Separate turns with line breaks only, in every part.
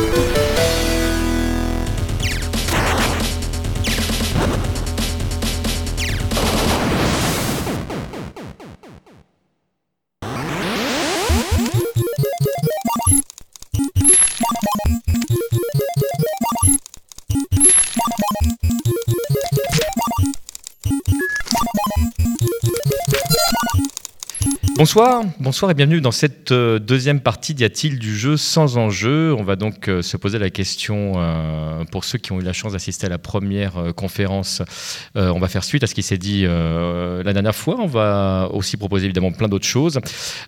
Thank you. Bonsoir, bonsoir et bienvenue dans cette euh, deuxième partie d'Y a-t-il du jeu sans enjeu? On va donc euh, se poser la question euh, pour ceux qui ont eu la chance d'assister à la première conférence. on va faire suite à ce qui s'est dit la dernière fois. On va aussi proposer évidemment plein d'autres choses.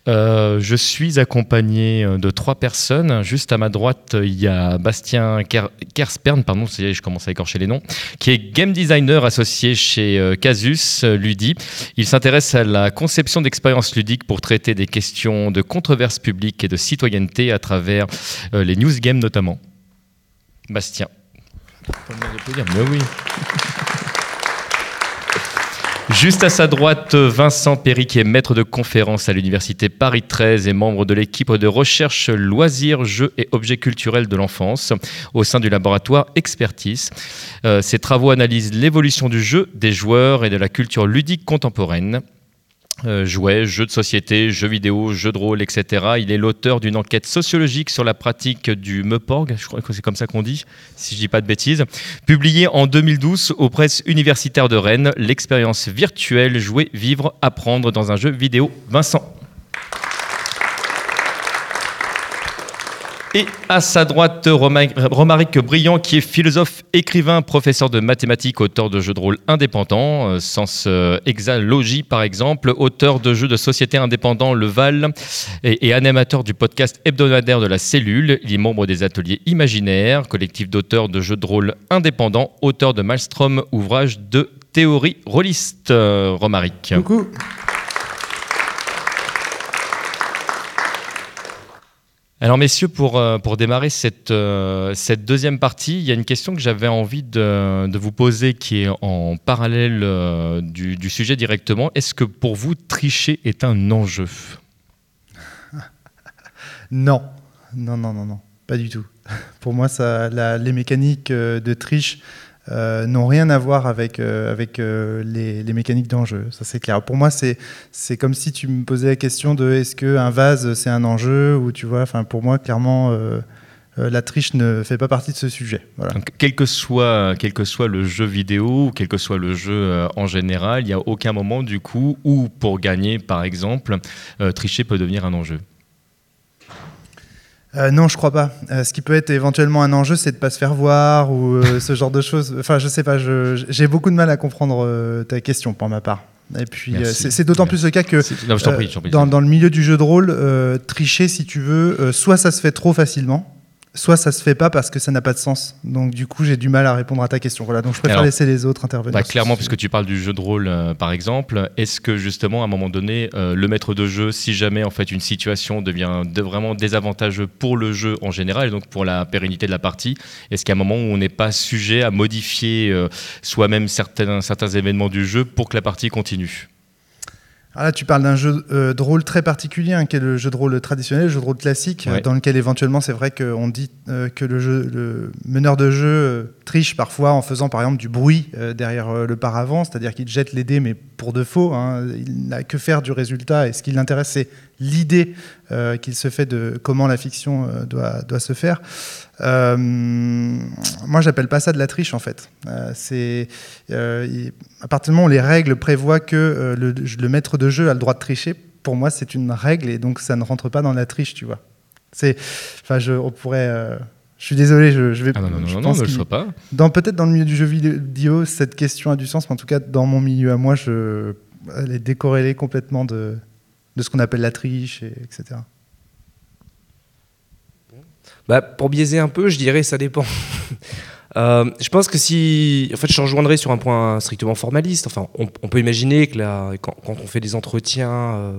je suis accompagné de trois personnes. Juste à ma droite, il y a Bastien Kerspern, pardon, je commence à écorcher les noms, qui est game designer associé chez Casus Ludi. Il s'intéresse à la conception d'expériences ludiques pour traiter des questions de controverse publique et de citoyenneté à travers euh, les news games notamment. Bastien. oui. Juste à sa droite, Vincent Perry, qui est maître de conférence à l'Université Paris 13 et membre de l'équipe de recherche loisirs, jeux et objets culturels de l'enfance au sein du laboratoire Expertise. Euh, ses travaux analysent l'évolution du jeu, des joueurs et de la culture ludique contemporaine. Euh, jouets, jeux de société, jeux vidéo, jeux de rôle, etc. Il est l'auteur d'une enquête sociologique sur la pratique du MEPORG, je crois que c'est comme ça qu'on dit, si je dis pas de bêtises, publié en 2012 aux presses universitaires de Rennes, l'expérience virtuelle jouer, vivre, apprendre dans un jeu vidéo. Vincent. Et à sa droite, Romaric Briand, qui est philosophe, écrivain, professeur de mathématiques, auteur de jeux de rôle indépendants, euh, Sens euh, Exalogie par exemple, auteur de jeux de société indépendants Le Val et, animateur du podcast hebdomadaire de la Cellule. Il est membre des ateliers imaginaires, collectif d'auteurs de jeux de rôle indépendants, auteur de Maelstrom, ouvrage de théorie rôliste. Euh, Romaric.
Coucou.
Alors messieurs, pour, euh, pour démarrer cette, euh, cette deuxième partie, il y a une question que j'avais envie de, de, vous poser qui est en parallèle euh, du, du, sujet directement. Est-ce que pour vous, tricher est un enjeu?
Non, non, non, non, non, pas du tout. Pour moi, ça, les mécaniques de triche euh, n'ont rien à voir avec, euh, avec euh, les, mécaniques d'enjeu. Ça, c'est clair. Pour moi, c'est, comme si tu me posais la question de est-ce qu'un vase, c'est un enjeu ou tu vois, pour moi, clairement, la triche ne fait pas partie de ce sujet.
Quel, que soit, quel que soit le jeu vidéo, quel que soit le jeu en général, il n'y a aucun moment, du coup, où pour gagner, par exemple, tricher peut devenir un enjeu.
Euh, non, je crois pas. Euh, ce qui peut être éventuellement un enjeu, c'est de pas se faire voir ou euh, ce genre de choses. Enfin, je sais pas. J'ai beaucoup de mal à comprendre ta question pour ma part. Et puis, c'est d'autant plus le cas que dans, dans, le milieu du jeu de rôle, tricher, si tu veux, soit ça se fait trop facilement, soit ça se fait pas parce que ça n'a pas de sens. Donc du coup, j'ai du mal à répondre à ta question. Voilà, donc je préfère laisser les autres intervenir.
Bah, clairement, puisque tu parles du jeu de rôle, euh, par exemple, est-ce que justement, à un moment donné, euh, le maître de jeu, si jamais en fait une situation devient vraiment désavantageuse pour le jeu en général, et donc pour la pérennité de la partie, est-ce qu'à un moment où on n'est pas sujet à modifier euh, soi-même certains, certains événements du jeu pour que la partie continue?
Alors là, tu parles d'un jeu euh, de rôle très particulier, hein, qui est le jeu de rôle traditionnel, le jeu de rôle classique, dans lequel éventuellement c'est vrai qu'on dit euh, que le, jeu, le meneur de jeu euh, triche parfois en faisant par exemple du bruit derrière le paravent, c'est-à-dire qu'il jette les dés mais pour de faux. Hein. il n'a que faire du résultat et ce qui l'intéresse c'est l'idée qu'il se fait de comment la fiction doit, doit se faire. Euh, moi, j'appelle pas ça de la triche en fait. Euh, c'est euh, à partir du moment où les règles prévoient que le, maître de jeu a le droit de tricher, pour moi, c'est une règle et donc ça ne rentre pas dans la triche, tu vois. C'est, enfin, je, on pourrait. Je suis désolé, je, je vais.
Ah non, non, non, non, ne le pas.
Dans peut-être dans le milieu du jeu vidéo, cette question a du sens, mais en tout cas dans mon milieu à moi, je, elle est décorrélée complètement de, de ce qu'on appelle la triche, et, etc.
Bah, pour biaiser un peu, je dirais ça dépend. Euh, je pense que si. En fait, je rejoindrais sur un point strictement formaliste. Enfin, on, peut imaginer que quand, on fait des entretiens, euh,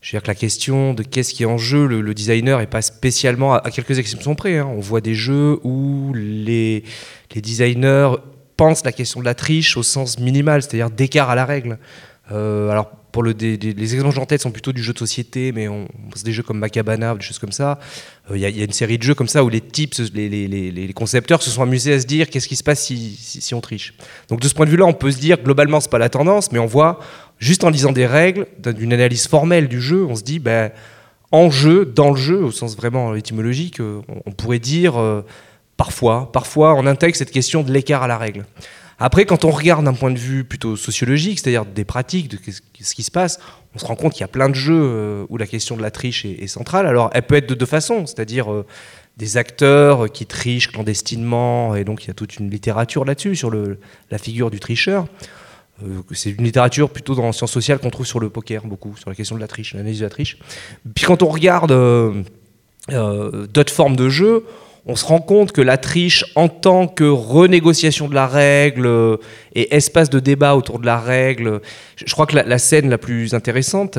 je veux dire que la question de qu'est-ce qui est en jeu, le, designer n'est pas spécialement, à, quelques exceptions près. Hein. On voit des jeux où les, designers pensent la question de la triche au sens minimal, c'est-à-dire d'écart à la règle. alors pour le, les exemples en tête sont plutôt du jeu de société, mais on, des jeux comme Macabana, des choses comme ça. Il y, a une série de jeux comme ça où les types, les, les, concepteurs se sont amusés à se dire qu'est-ce qui se passe si, on triche. Donc de ce point de vue-là, on peut se dire globalement c'est pas la tendance, mais on voit juste en lisant des règles, d'une analyse formelle du jeu, on se dit ben en jeu, dans le jeu, au sens vraiment étymologique, on, pourrait dire parfois, parfois on intègre cette question de l'écart à la règle. Après, quand on regarde d'un point de vue plutôt sociologique, c'est-à-dire des pratiques, de ce qui se passe, on se rend compte qu'il y a plein de jeux euh, où la question de la triche est, centrale. Alors, elle peut être de deux façons, c'est-à-dire euh, des acteurs qui trichent clandestinement, et donc il y a toute une littérature là-dessus, sur la figure du tricheur. Euh, c'est une littérature plutôt dans sciences sociales qu'on trouve sur le poker, beaucoup, sur la question de la triche, l'analyse de la triche. Puis quand on regarde d'autres formes de jeux, on se rend compte que la triche en tant que renégociation de la règle euh, et espace de débat autour de la règle, je crois que la, scène la plus intéressante,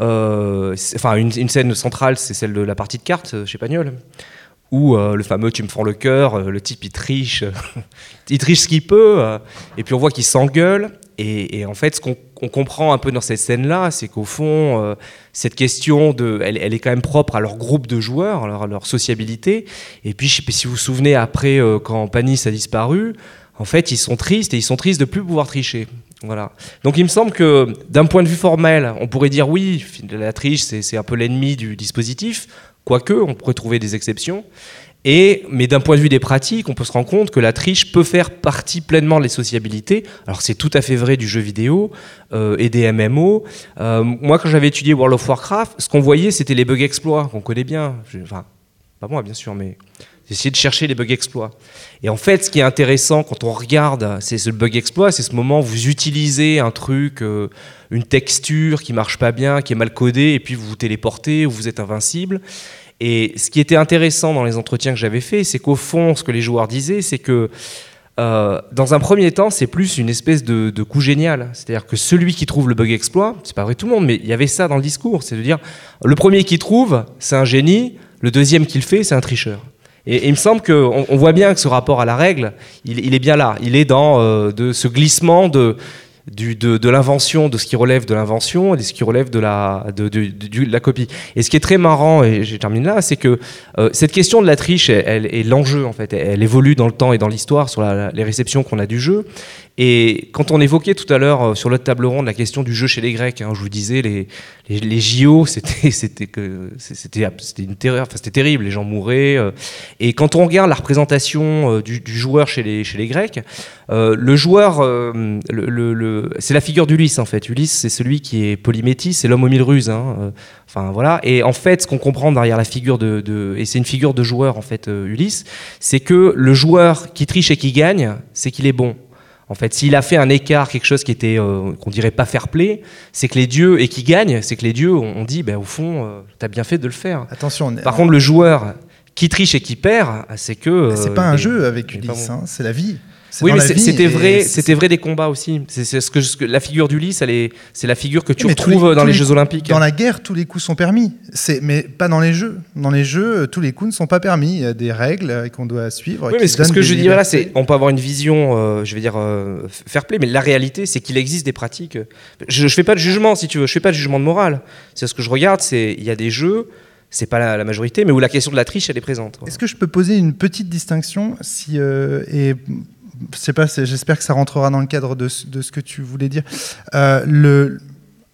euh, enfin une, scène centrale, c'est celle de la partie de cartes euh, chez Pagnol, où le fameux tu me fends le cœur, le type il triche, il triche ce qu'il peut, et puis on voit qu'il s'engueule, et, en fait, ce qu'on comprend un peu dans cette scène-là, c'est qu'au fond, euh, cette question, de, elle, est quand même propre à leur groupe de joueurs, à leur, sociabilité. Et puis, je sais pas si vous vous souvenez, après, euh, quand Panis a disparu, en fait, ils sont tristes et ils sont tristes de plus pouvoir tricher. Voilà. Donc, il me semble que d'un point de vue formel, on pourrait dire oui, la triche, c'est un peu l'ennemi du dispositif, quoique on pourrait trouver des exceptions mais d'un point de vue des pratiques, on peut se rendre compte que la triche peut faire partie pleinement des sociabilités. Alors c'est tout à fait vrai du jeu vidéo euh, et des MMO. Euh, moi, quand j'avais étudié World of Warcraft, ce qu'on voyait, c'était les bugs exploits qu'on connaît bien. Enfin, pas moi, bien sûr, mais essayer de chercher les bugs exploits. Et en fait, ce qui est intéressant quand on regarde, c'est ce bug exploit, c'est ce moment où vous utilisez un truc, euh, une texture qui marche pas bien, qui est mal codée, et puis vous vous téléportez, ou vous êtes invincible. Et ce qui était intéressant dans les entretiens que j'avais faits, c'est qu'au fond, ce que les joueurs disaient, c'est que euh, dans un premier temps, c'est plus une espèce de, coup génial. C'est-à-dire que celui qui trouve le bug exploit, c'est pas vrai tout le monde, mais il y avait ça dans le discours. C'est de dire, le premier qui trouve, c'est un génie, le deuxième qui le fait, c'est un tricheur. Et, il me semble qu'on on voit bien que ce rapport à la règle, il, est bien là. Il est dans euh, de ce glissement de, de, l'invention, de ce qui relève de l'invention et de ce qui relève de la, de, la copie. Et ce qui est très marrant, et je termine là, c'est que euh, cette question de la triche elle, est l'enjeu en fait. Elle, évolue dans le temps et dans l'histoire sur les réceptions qu'on a du jeu. Et quand on évoquait tout à l'heure euh, sur l'autre table ronde la question du jeu chez les Grecs, hein, je vous disais les, les, JO, c'était une terreur, enfin c'était terrible, les gens mouraient. Euh. et quand on regarde la représentation euh, du, joueur chez les chez les Grecs, le joueur, le, le, c'est la figure d'Ulysse en fait. Ulysse, c'est celui qui est polymétis, c'est l'homme aux mille ruses. Hein, enfin voilà. Et en fait, ce qu'on comprend derrière la figure de, de et c'est une figure de joueur en fait, Ulysse, c'est que le joueur qui triche et qui gagne, c'est qu'il est bon. En fait, s'il a fait un écart, quelque chose qui était, euh, qu'on dirait pas fair play, c'est que les dieux, et qui gagne, c'est que les dieux ont dit, ben, au fond, euh, tu as bien fait de le faire.
Attention.
Par contre, le joueur qui triche et qui perd, c'est que.
c'est pas un euh, jeu avec Ulysse, hein, c'est la vie.
Oui, mais c'était vrai, c'était vrai des combats aussi. C'est ce que, la figure d'Ulysse, c'est la figure que tu retrouves dans les, Jeux Olympiques.
Dans la guerre, tous les coups sont permis. mais pas dans les jeux. Dans les jeux, tous les coups ne sont pas permis. Il y a des règles qu'on doit suivre.
Oui, mais ce, que je dis là, c'est on peut avoir une vision, euh, je vais dire euh, fair play, mais la réalité, c'est qu'il existe des pratiques. Je, ne fais pas de jugement, si tu veux. Je fais pas de jugement de morale. C'est ce que je regarde, c'est il y a des jeux c'est pas la, majorité, mais où la question de la triche, elle est présente.
Est-ce que je peux poser une petite distinction si, euh, et sais pas, j'espère que ça rentrera dans le cadre de, ce que tu voulais dire. Euh,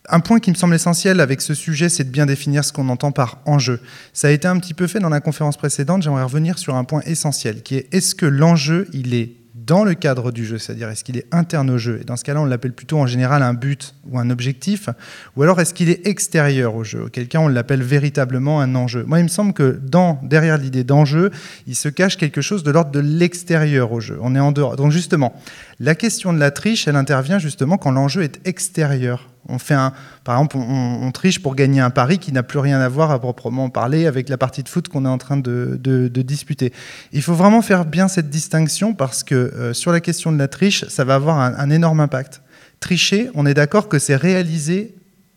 un point qui me semble essentiel avec ce sujet, c'est de bien définir ce qu'on entend par enjeu. Ça a été un petit peu fait dans la conférence précédente. J'aimerais revenir sur un point essentiel, qui est est-ce que l'enjeu, il est dans le cadre du jeu, c'est-à-dire est-ce qu'il est interne au jeu Et dans ce cas-là, on l'appelle plutôt en général un but ou un objectif, ou alors est-ce qu'il est extérieur au jeu Auquel cas, on l'appelle véritablement un enjeu. Moi, il me semble que dans, derrière l'idée d'enjeu, il se cache quelque chose de l'ordre de l'extérieur au jeu. On est en dehors. Donc justement, la question de la triche, elle intervient justement quand l'enjeu est extérieur. On fait un, par exemple, on, triche pour gagner un pari qui n'a plus rien à voir à proprement parler avec la partie de foot qu'on est en train de, disputer. Il faut vraiment faire bien cette distinction parce que euh, sur la question de la triche, ça va avoir un, énorme impact. Tricher, on est d'accord que c'est réaliser,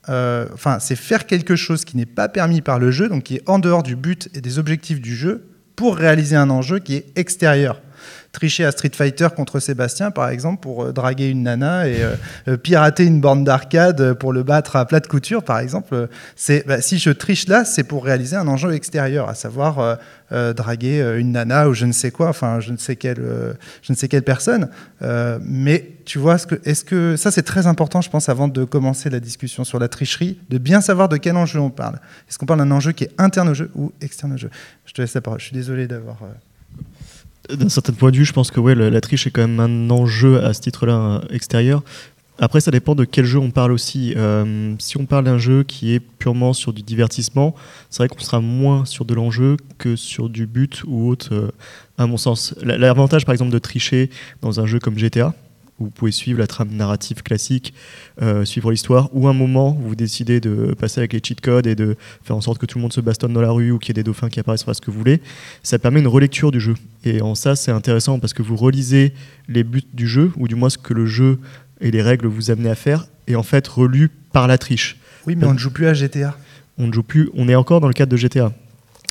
euh, enfin, c'est faire quelque chose qui n'est pas permis par le jeu, donc qui est en dehors du but et des objectifs du jeu, pour réaliser un enjeu qui est extérieur. Tricher à Street Fighter contre Sébastien, par exemple, pour draguer une nana et pirater une borne d'arcade pour le battre à plat de couture, par exemple. C'est bah, si je triche là, c'est pour réaliser un enjeu extérieur, à savoir draguer une nana ou je ne sais quoi, enfin je ne sais quelle, je ne sais quelle personne. mais tu vois, est-ce que ça c'est très important, je pense, avant de commencer la discussion sur la tricherie, de bien savoir de quel enjeu on parle. Est-ce qu'on parle d'un enjeu qui est interne au jeu ou externe au jeu? Je te laisse la parole. Je suis désolé d'avoir.
Euh, d'un certain point de vue, je pense que ouais, la, triche est quand même un enjeu à ce titre-là euh, extérieur. Après, ça dépend de quel jeu on parle aussi. Euh, si on parle d'un jeu qui est purement sur du divertissement, c'est vrai qu'on sera moins sur de l'enjeu que sur du but ou autre, à mon sens. L'avantage, par exemple, de tricher dans un jeu comme GTA, vous pouvez suivre la trame narrative classique, euh, suivre l'histoire, ou un moment où vous décidez de passer avec les cheat codes et de faire en sorte que tout le monde se bastonne dans la rue ou qu'il y ait des dauphins qui apparaissent, ce que vous voulez, ça permet une relecture du jeu. Et en ça, c'est intéressant parce que vous relisez les buts du jeu, ou du moins ce que le jeu et les règles vous amenez à faire, et en fait relu par la triche.
Oui, mais on ne joue plus à GTA.
On ne joue plus, on est encore dans le cadre de GTA.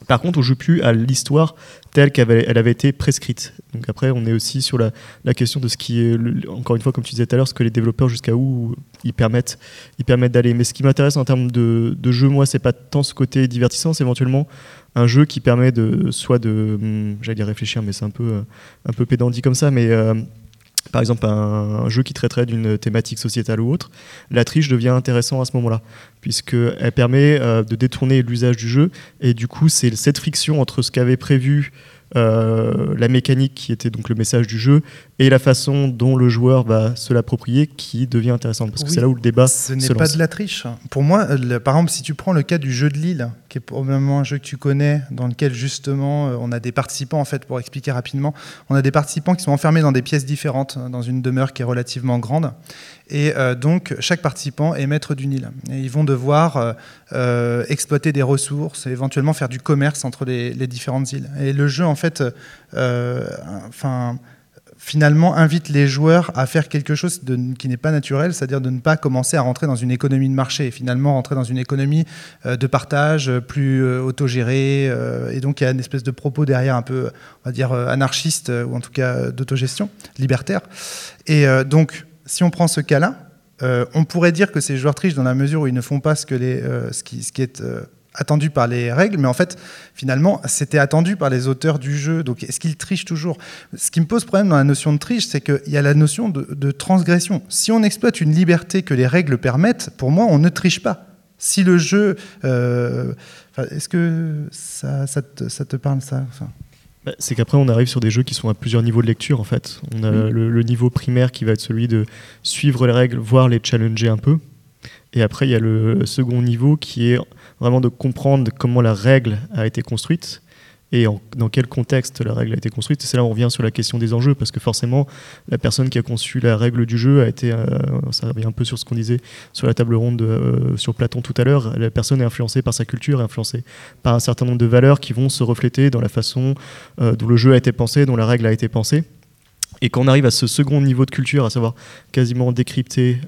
Par contre, on joue plus à l'histoire telle qu'elle avait, été prescrite. Donc après, on est aussi sur la, question de ce qui est, encore une fois, comme tu disais tout à l'heure, ce que les développeurs jusqu'à où ils permettent, ils permettent d'aller. Mais ce qui m'intéresse en termes de, jeu, moi, c'est pas tant ce côté divertissant, c'est éventuellement un jeu qui permet de soit de, hum, j'allais réfléchir, mais c'est un peu, un peu comme ça, mais euh, par exemple un, jeu qui traiterait d'une thématique sociétale ou autre, la triche devient intéressant à ce moment-là, puisqu'elle permet euh, de détourner l'usage du jeu, et du coup c'est cette friction entre ce qu'avait prévu euh, la mécanique qui était donc le message du jeu et la façon dont le joueur va se l'approprier qui devient intéressante parce que c'est là où le débat
ce n'est pas de la triche. Pour moi par exemple si tu prends le cas du jeu de Lille qui est probablement un jeu que tu connais dans lequel justement euh, on a des participants en fait pour expliquer rapidement on a des participants qui sont enfermés dans des pièces différentes dans une demeure qui est relativement grande et euh, donc, chaque participant est maître du Nil. Et ils vont devoir euh, euh, exploiter des ressources éventuellement faire du commerce entre les, différentes îles. Et le jeu, en fait, finalement invite les joueurs à faire quelque chose qui n'est pas naturel, c'est-à-dire de ne pas commencer à rentrer dans une économie de marché, finalement rentrer dans une économie de partage plus autogérée. et donc il y a une espèce de propos derrière un peu, on va dire, anarchiste, ou en tout cas d'autogestion, libertaire. Et donc si on prend ce cas-là, euh, on pourrait dire que ces joueurs trichent dans la mesure où ils ne font pas ce, euh, qui, est euh, attendu par les règles, mais en fait, finalement, c'était attendu par les auteurs du jeu. Donc, est-ce qu'ils trichent toujours? Ce qui me pose problème dans la notion de triche, c'est qu'il y a la notion de, transgression. Si on exploite une liberté que les règles permettent, pour moi, on ne triche pas. Si le jeu... est-ce que ça, te, parle, ça?
C'est qu'après, on arrive sur des jeux qui sont à plusieurs niveaux de lecture, en fait. On a le, niveau primaire qui va être celui de suivre les règles, voire les challenger un peu. Et après, il y a le second niveau qui est vraiment de comprendre comment la règle a été construite et dans quel contexte la règle a été construite. C'est là où on revient sur la question des enjeux, parce que forcément, la personne qui a conçu la règle du jeu a été, euh, ça revient un peu sur ce qu'on disait sur la table ronde euh, sur Platon tout à l'heure, la personne est influencée par sa culture, influencée par un certain nombre de valeurs qui vont se refléter dans la façon euh, dont le jeu a été pensé, dont la règle a été pensée. Et quand on arrive à ce second niveau de culture, à savoir quasiment décrypter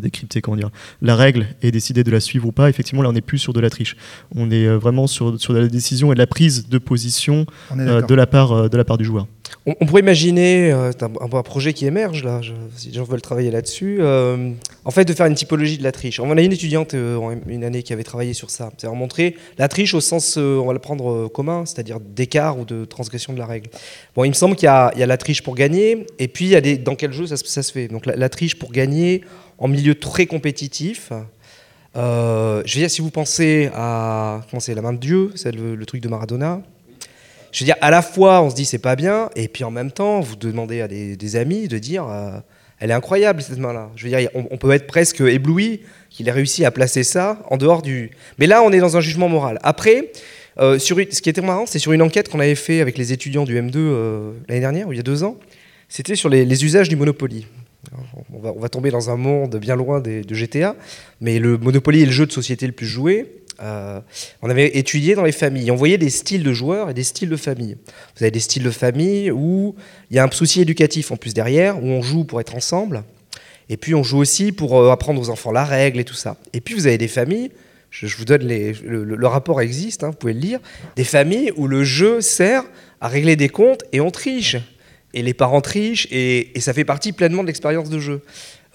décrypter comment dire, la règle et décider de la suivre ou pas, effectivement, là, on n'est plus sur de la triche. On est euh, vraiment sur, sur la décision et de la prise de position euh, de, la part, de la part du joueur.
On, pourrait imaginer un, un, projet qui émerge, là, si les gens veulent travailler là-dessus, en fait, de faire une typologie de la triche. On a une étudiante, une année, qui avait travaillé sur ça. C'est montrer la triche au sens, on va le prendre commun, c'est-à-dire d'écart ou de transgression de la règle. Bon, il me semble qu'il y, y, a la triche pour gagner, et puis il y a des, dans quel jeu ça, ça se fait. Donc la, la triche pour gagner, en milieu très compétitif. Euh, je veux dire, si vous pensez à comment c'est la main de Dieu, c'est le, truc de Maradona. Je veux dire, à la fois, on se dit c'est pas bien, et puis en même temps, vous demandez à des, amis de dire euh, elle est incroyable cette main-là. Je veux dire, on, peut être presque ébloui qu'il ait réussi à placer ça en dehors du. Mais là, on est dans un jugement moral. Après, euh, sur ce qui était marrant, c'est sur une enquête qu'on avait fait avec les étudiants du M2 l'année dernière, ou il y a deux ans. C'était sur les usages du Monopoly. On va, tomber dans un monde bien loin de GTA, mais le Monopoly est le jeu de société le plus joué. Euh, on avait étudié dans les familles. On voyait des styles de joueurs et des styles de famille. Vous avez des styles de famille où il y a un souci éducatif en plus derrière, où on joue pour être ensemble, et puis on joue aussi pour euh, apprendre aux enfants la règle et tout ça. Et puis vous avez des familles, je, vous donne le, rapport existe, hein, vous pouvez le lire, des familles où le jeu sert à régler des comptes et on triche. Et les parents trichent et, ça fait partie pleinement de l'expérience de jeu.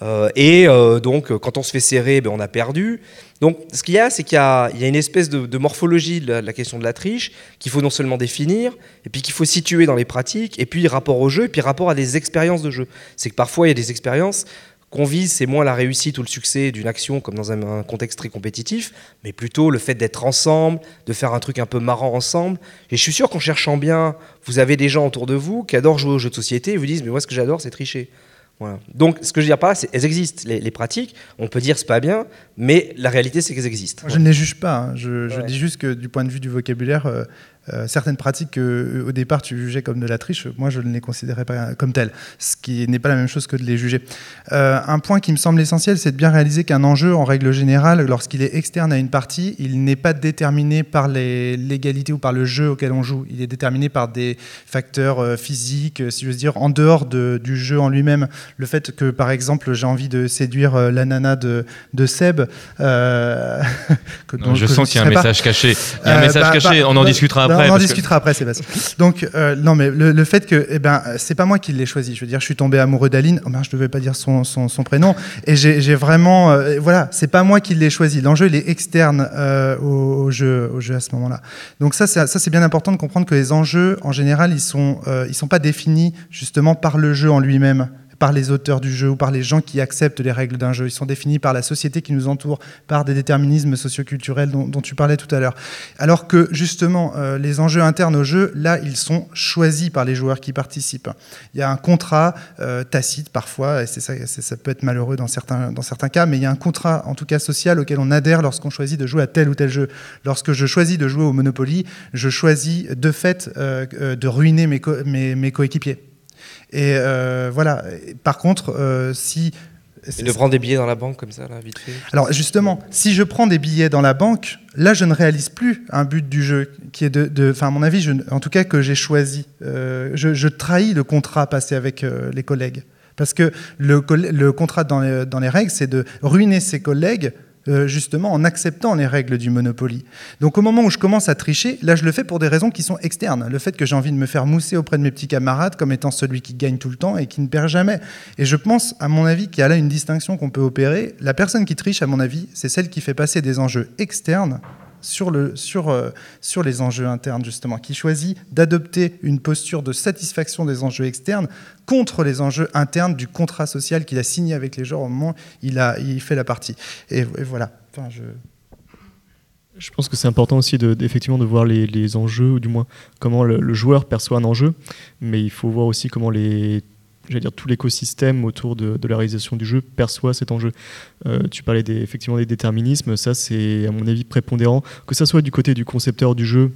Euh, et euh, donc, quand on se fait serrer, ben, on a perdu. Donc, ce qu'il y a, c'est qu'il y, a une espèce de, morphologie de la, question de la triche qu'il faut non seulement définir, et puis qu'il faut situer dans les pratiques, et puis rapport au jeu, et puis rapport à des expériences de jeu. C'est que parfois, il y a des expériences qu'on vise, c'est moins la réussite ou le succès d'une action comme dans un, contexte très compétitif, mais plutôt le fait d'être ensemble, de faire un truc un peu marrant ensemble. Et je suis sûr qu'en cherchant bien, vous avez des gens autour de vous qui adorent jouer aux jeux de société et vous disent, mais moi ce que j'adore c'est tricher. Donc, ce que je veux dire par là, c'est qu'elles existent, les, pratiques. On peut dire c'est pas bien, mais la réalité, c'est qu'elles existent.
Je ne les juge pas. Hein. Je, dis juste que du point de vue du vocabulaire, euh, euh, certaines pratiques que euh, au départ tu jugeais comme de la triche, moi je ne les considérais pas comme telles, ce qui n'est pas la même chose que de les juger. Euh, un point qui me semble essentiel, c'est de bien réaliser qu'un enjeu, en règle générale, lorsqu'il est externe à une partie, il n'est pas déterminé par les légalités ou par le jeu auquel on joue. Il est déterminé par des facteurs physiques, si je veux dire, en dehors du jeu en lui-même. Le fait que, par exemple, j'ai envie de séduire la nana de, de Seb.
que, je sens qu'il y a un message caché. Il y a un message bah, caché, bah, on en bah, discutera après
on en discutera après, Sébastien. Donc, euh, non, mais le, fait que, eh ben, c'est pas moi qui l'ai choisi. Je veux dire, je suis tombé amoureux d'Aline. Oh, ben, je devais pas dire son, son, prénom. Et j'ai vraiment, euh, voilà, c'est pas moi qui l'ai choisi. L'enjeu, il est externe euh, au, jeu, au jeu à ce moment-là. Donc ça, ça, c'est bien important de comprendre que les enjeux, en général, ils sont, ils sont pas définis justement par le jeu en lui-même par les auteurs du jeu ou par les gens qui acceptent les règles d'un jeu. Ils sont définis par la société qui nous entoure, par des déterminismes socioculturels dont, dont tu parlais tout à l'heure. Alors que justement, euh, les enjeux internes au jeu, là, ils sont choisis par les joueurs qui participent. Il y a un contrat euh, tacite parfois, et ça, ça peut être malheureux dans certains, dans certains cas, mais il y a un contrat, en tout cas social, auquel on adhère lorsqu'on choisit de jouer à tel ou tel jeu. Lorsque je choisis de jouer au Monopoly, je choisis de fait euh, de ruiner mes, mes coéquipiers. Et euh, voilà. Par contre, euh, si
et de prendre des billets dans la banque comme ça, là, vite fait
Alors justement, si je prends des billets dans la banque, là, je ne réalise plus un but du jeu, qui est de... Enfin, à mon avis, je, en tout cas, que j'ai choisi. Euh, je, trahis le contrat passé avec les collègues. Parce que le, le contrat dans les, dans les règles, c'est de ruiner ses collègues euh, justement en acceptant les règles du Monopoly. Donc au moment où je commence à tricher, là je le fais pour des raisons qui sont externes. Le fait que j'ai envie de me faire mousser auprès de mes petits camarades comme étant celui qui gagne tout le temps et qui ne perd jamais. Et je pense, à mon avis, qu'il y a là une distinction qu'on peut opérer. La personne qui triche, à mon avis, c'est celle qui fait passer des enjeux externes sur, le, sur, euh, sur les enjeux internes, justement, qui choisit d'adopter une posture de satisfaction des enjeux externes contre les enjeux internes du contrat social qu'il a signé avec les gens au moment où il, a, il fait la partie. Et, voilà. Enfin, je...
Je pense que c'est important aussi de, effectivement de voir les, les, enjeux, ou du moins comment le, le, joueur perçoit un enjeu, mais il faut voir aussi comment les j'allais dire, tout l'écosystème autour de, la réalisation du jeu perçoit cet enjeu. Euh, tu parlais effectivement des déterminismes, ça c'est à mon avis prépondérant, que ça soit du côté du concepteur du jeu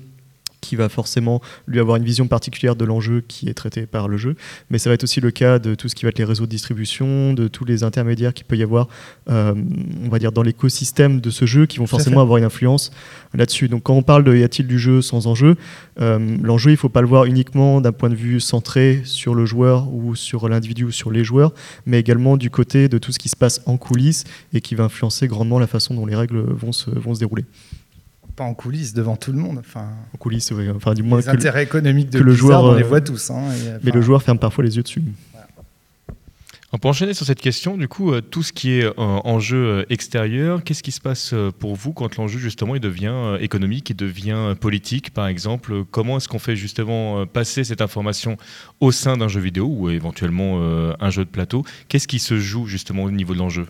qui va forcément lui avoir une vision particulière de l'enjeu qui est traité par le jeu. Mais ça va être aussi le cas de tout ce qui va être les réseaux de distribution, de tous les intermédiaires qu'il peut y avoir, euh, on va dire, dans l'écosystème de ce jeu qui vont forcément avoir une influence là-dessus. Donc quand on parle de y a-t-il du jeu sans enjeu, euh, l'enjeu, il ne faut pas le voir uniquement d'un point de vue centré sur le joueur ou sur l'individu ou sur les joueurs, mais également du côté de tout ce qui se passe en coulisses et qui va influencer grandement la façon dont les règles vont se, vont se dérouler
pas en coulisses devant tout le monde. Enfin,
en coulisses, oui. Enfin, du moins
les intérêts économiques de le joueur, on les euh, voit tous. Hein,
mais le joueur ferme parfois les yeux dessus.
On peut enchaîner sur cette question, du coup, euh, tout ce qui est euh, enjeu extérieur, qu'est-ce qui se passe pour vous quand l'enjeu justement il devient économique, il devient politique, par exemple? Comment est-ce qu'on fait justement passer cette information au sein d'un jeu vidéo ou éventuellement un jeu de plateau? Qu'est-ce qui se joue justement au niveau de l'enjeu?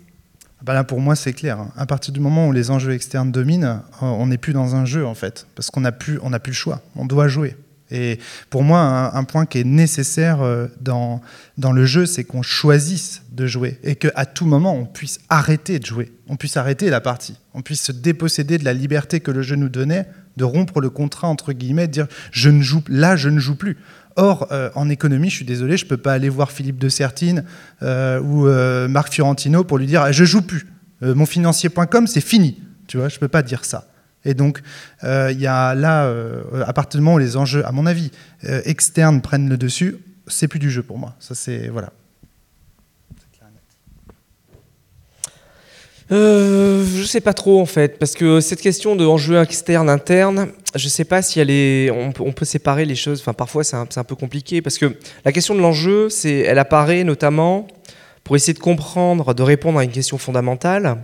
Bah là, pour moi, c'est clair. Hein. À partir du moment où les enjeux externes dominent, euh, on n'est plus dans un jeu, en fait, parce qu'on n'a plus, plus le choix. On doit jouer. Et pour moi, un, point qui est nécessaire euh, dans, dans le jeu, c'est qu'on choisisse de jouer et qu'à tout moment, on puisse arrêter de jouer, on puisse arrêter la partie, on puisse se déposséder de la liberté que le jeu nous donnait, de rompre le contrat, entre guillemets, de dire je ne joue, là, je ne joue plus. Or, euh, en économie, je suis désolé, je ne peux pas aller voir Philippe de Sertine euh, ou euh, Marc Fiorentino pour lui dire ah, je joue plus. monfinancier.com, c'est fini. Tu vois, je ne peux pas dire ça. Et donc, il y a là, à partir du moment où les enjeux, à mon avis, externes prennent le dessus, c'est plus du jeu pour moi. Ça, c'est voilà.
Je sais pas trop en fait, parce que cette question de enjeu externe, interne, je sais pas si elle est, on, peut, séparer les choses. Enfin, parfois c'est un, peu compliqué parce que la question de l'enjeu, elle apparaît notamment pour essayer de comprendre, de répondre à une question fondamentale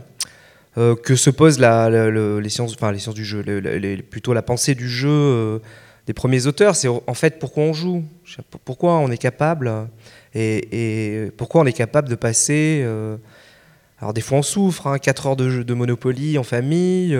euh, que se posent les sciences, enfin les sciences du jeu, plutôt la pensée du jeu euh, des premiers auteurs. C'est en fait pourquoi on joue, pourquoi on est capable et, pourquoi on est capable de passer. Euh, alors des fois on souffre, hein, 4 heures de, de Monopoly en famille.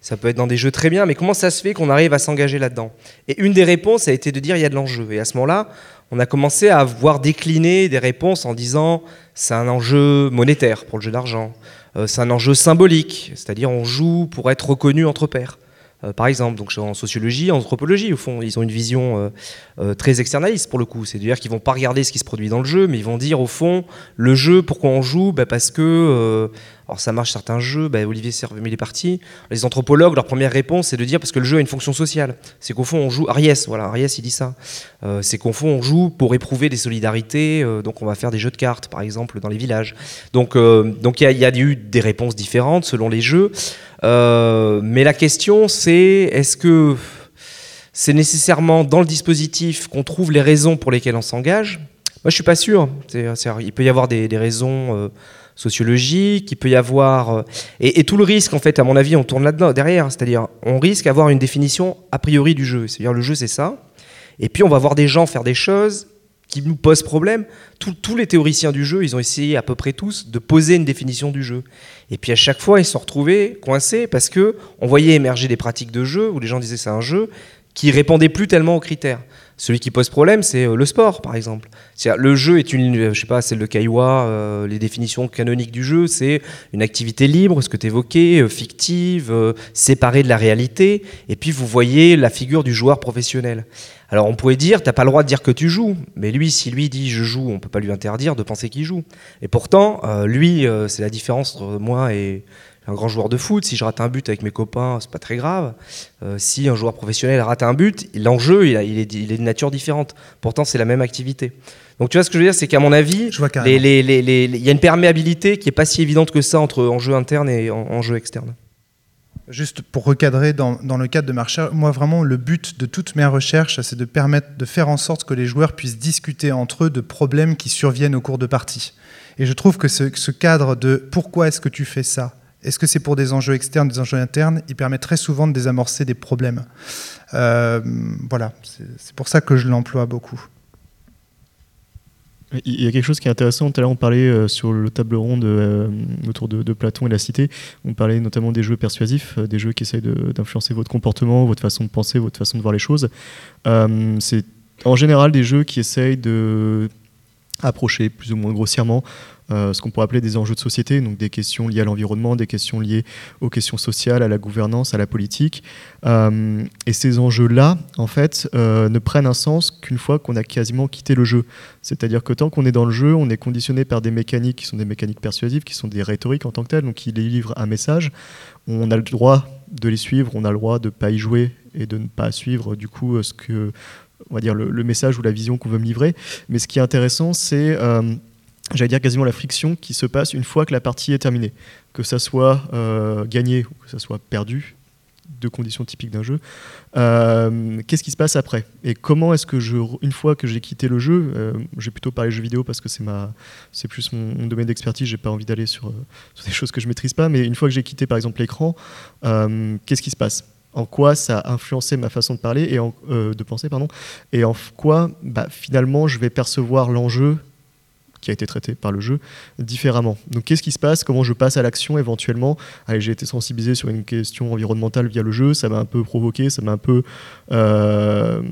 Ça peut être dans des jeux très bien, mais comment ça se fait qu'on arrive à s'engager là-dedans Et une des réponses a été de dire il y a de l'enjeu. Et à ce moment-là, on a commencé à voir décliner des réponses en disant c'est un enjeu monétaire pour le jeu d'argent, euh, c'est un enjeu symbolique, c'est-à-dire on joue pour être reconnu entre pairs. Euh, par exemple, donc en sociologie, en anthropologie, au fond, ils ont une vision euh, très externaliste pour le coup. C'est-à-dire qu'ils vont pas regarder ce qui se produit dans le jeu, mais ils vont dire au fond, le jeu, pourquoi on joue? Bah, Parce que alors ça marche certains jeux, bah, Olivier Servet les parties. Les anthropologues, leur première réponse, c'est de dire parce que le jeu a une fonction sociale. C'est qu'au fond, on joue. Ariès, voilà, Ariès, il dit ça. Euh, c'est qu'au fond, on joue pour éprouver des solidarités. Euh, donc on va faire des jeux de cartes, par exemple, dans les villages. Donc euh, donc il y, a eu des réponses différentes selon les jeux. mais la question, c'est est-ce que c'est nécessairement dans le dispositif qu'on trouve les raisons pour lesquelles on s'engage? Moi, je suis pas sûr. il peut y avoir des raisons sociologique, il peut y avoir... Euh, et, tout le risque, en fait, à mon avis, on tourne là-dedans, derrière. C'est-à-dire, on risque d'avoir une définition a priori du jeu. C'est-à-dire, le jeu, c'est ça. Et puis, on va voir des gens faire des choses qui nous posent problème. tous les théoriciens du jeu, ils ont essayé à peu près tous de poser une définition du jeu. Et puis à chaque fois, ils se sont retrouvés coincés parce que on voyait émerger des pratiques de jeu où les gens disaient c'est un jeu qui répondait plus tellement aux critères. Celui qui pose problème, c'est euh, le sport, par exemple. Le jeu est une, euh, je sais pas, celle de Kaiwa, euh, les définitions canoniques du jeu, c'est une activité libre, ce que tu évoquais, fictive, séparée de la réalité, et puis vous voyez la figure du joueur professionnel. Alors on pourrait dire, t'as pas le droit de dire que tu joues, mais lui, si lui dit je joue, on peut pas lui interdire de penser qu'il joue. Et pourtant, lui, c'est la différence entre moi et un grand joueur de foot, si je rate un but avec mes copains, c'est pas très grave. Euh, si un joueur professionnel rate un but, l'enjeu, il, il, est, il est de nature différente. Pourtant, c'est la même activité. Donc tu vois ce que je veux dire, c'est qu'à mon avis, il y a une perméabilité qui est pas si évidente que ça entre enjeu interne et enjeu externe.
Juste pour recadrer dans, dans, le cadre de ma recherche, moi vraiment le but de toutes mes recherches, c'est de permettre de faire en sorte que les joueurs puissent discuter entre eux de problèmes qui surviennent au cours de partie. Et je trouve que ce, ce cadre de pourquoi est-ce que tu fais ça est-ce que c'est pour des enjeux externes, des enjeux internes? Il permet très souvent de désamorcer des problèmes. Euh, voilà, c'est pour ça que je l'emploie beaucoup.
Il y a quelque chose qui est intéressant. Tout à l'heure, on parlait euh, sur le table ronde euh, autour de, Platon et la cité. On parlait notamment des jeux persuasifs, des jeux qui essayent d'influencer votre comportement, votre façon de penser, votre façon de voir les choses. c'est en général des jeux qui essayent de approcher plus ou moins grossièrement euh, ce qu'on pourrait appeler des enjeux de société, donc des questions liées à l'environnement, des questions liées aux questions sociales, à la gouvernance, à la politique. Euh, et ces enjeux-là, en fait, euh, ne prennent un sens qu'une fois qu'on a quasiment quitté le jeu. C'est-à-dire que tant qu'on est dans le jeu, on est conditionné par des mécaniques qui sont des mécaniques persuasives, qui sont des rhétoriques en tant que telles, donc qui livrent un message. On a le droit de les suivre, on a le droit de ne pas y jouer et de ne pas suivre du coup ce que on va dire le, message ou la vision qu'on veut me livrer. Mais ce qui est intéressant, c'est j'allais dire quasiment la friction qui se passe une fois que la partie est terminée. Que ça soit euh, gagné ou que ça soit perdu, deux conditions typiques d'un jeu. Euh, qu'est-ce qui se passe après? Et comment est-ce que je, une fois que j'ai quitté le jeu, euh, j'ai plutôt parlé jeux vidéo parce que c'est ma, c'est plus mon, domaine d'expertise. J'ai pas envie d'aller sur, sur, des choses que je maîtrise pas. Mais une fois que j'ai quitté par exemple l'écran, qu'est-ce qui se passe? En quoi ça a influencé ma façon de parler et de penser pardon? Et en quoi bah, finalement je vais percevoir l'enjeu qui a été traité par le jeu différemment. Donc qu'est-ce qui se passe? Comment je passe à l'action éventuellement? J'ai été sensibilisé sur une question environnementale via le jeu, ça m'a un peu provoqué, ça m'a un peu euh,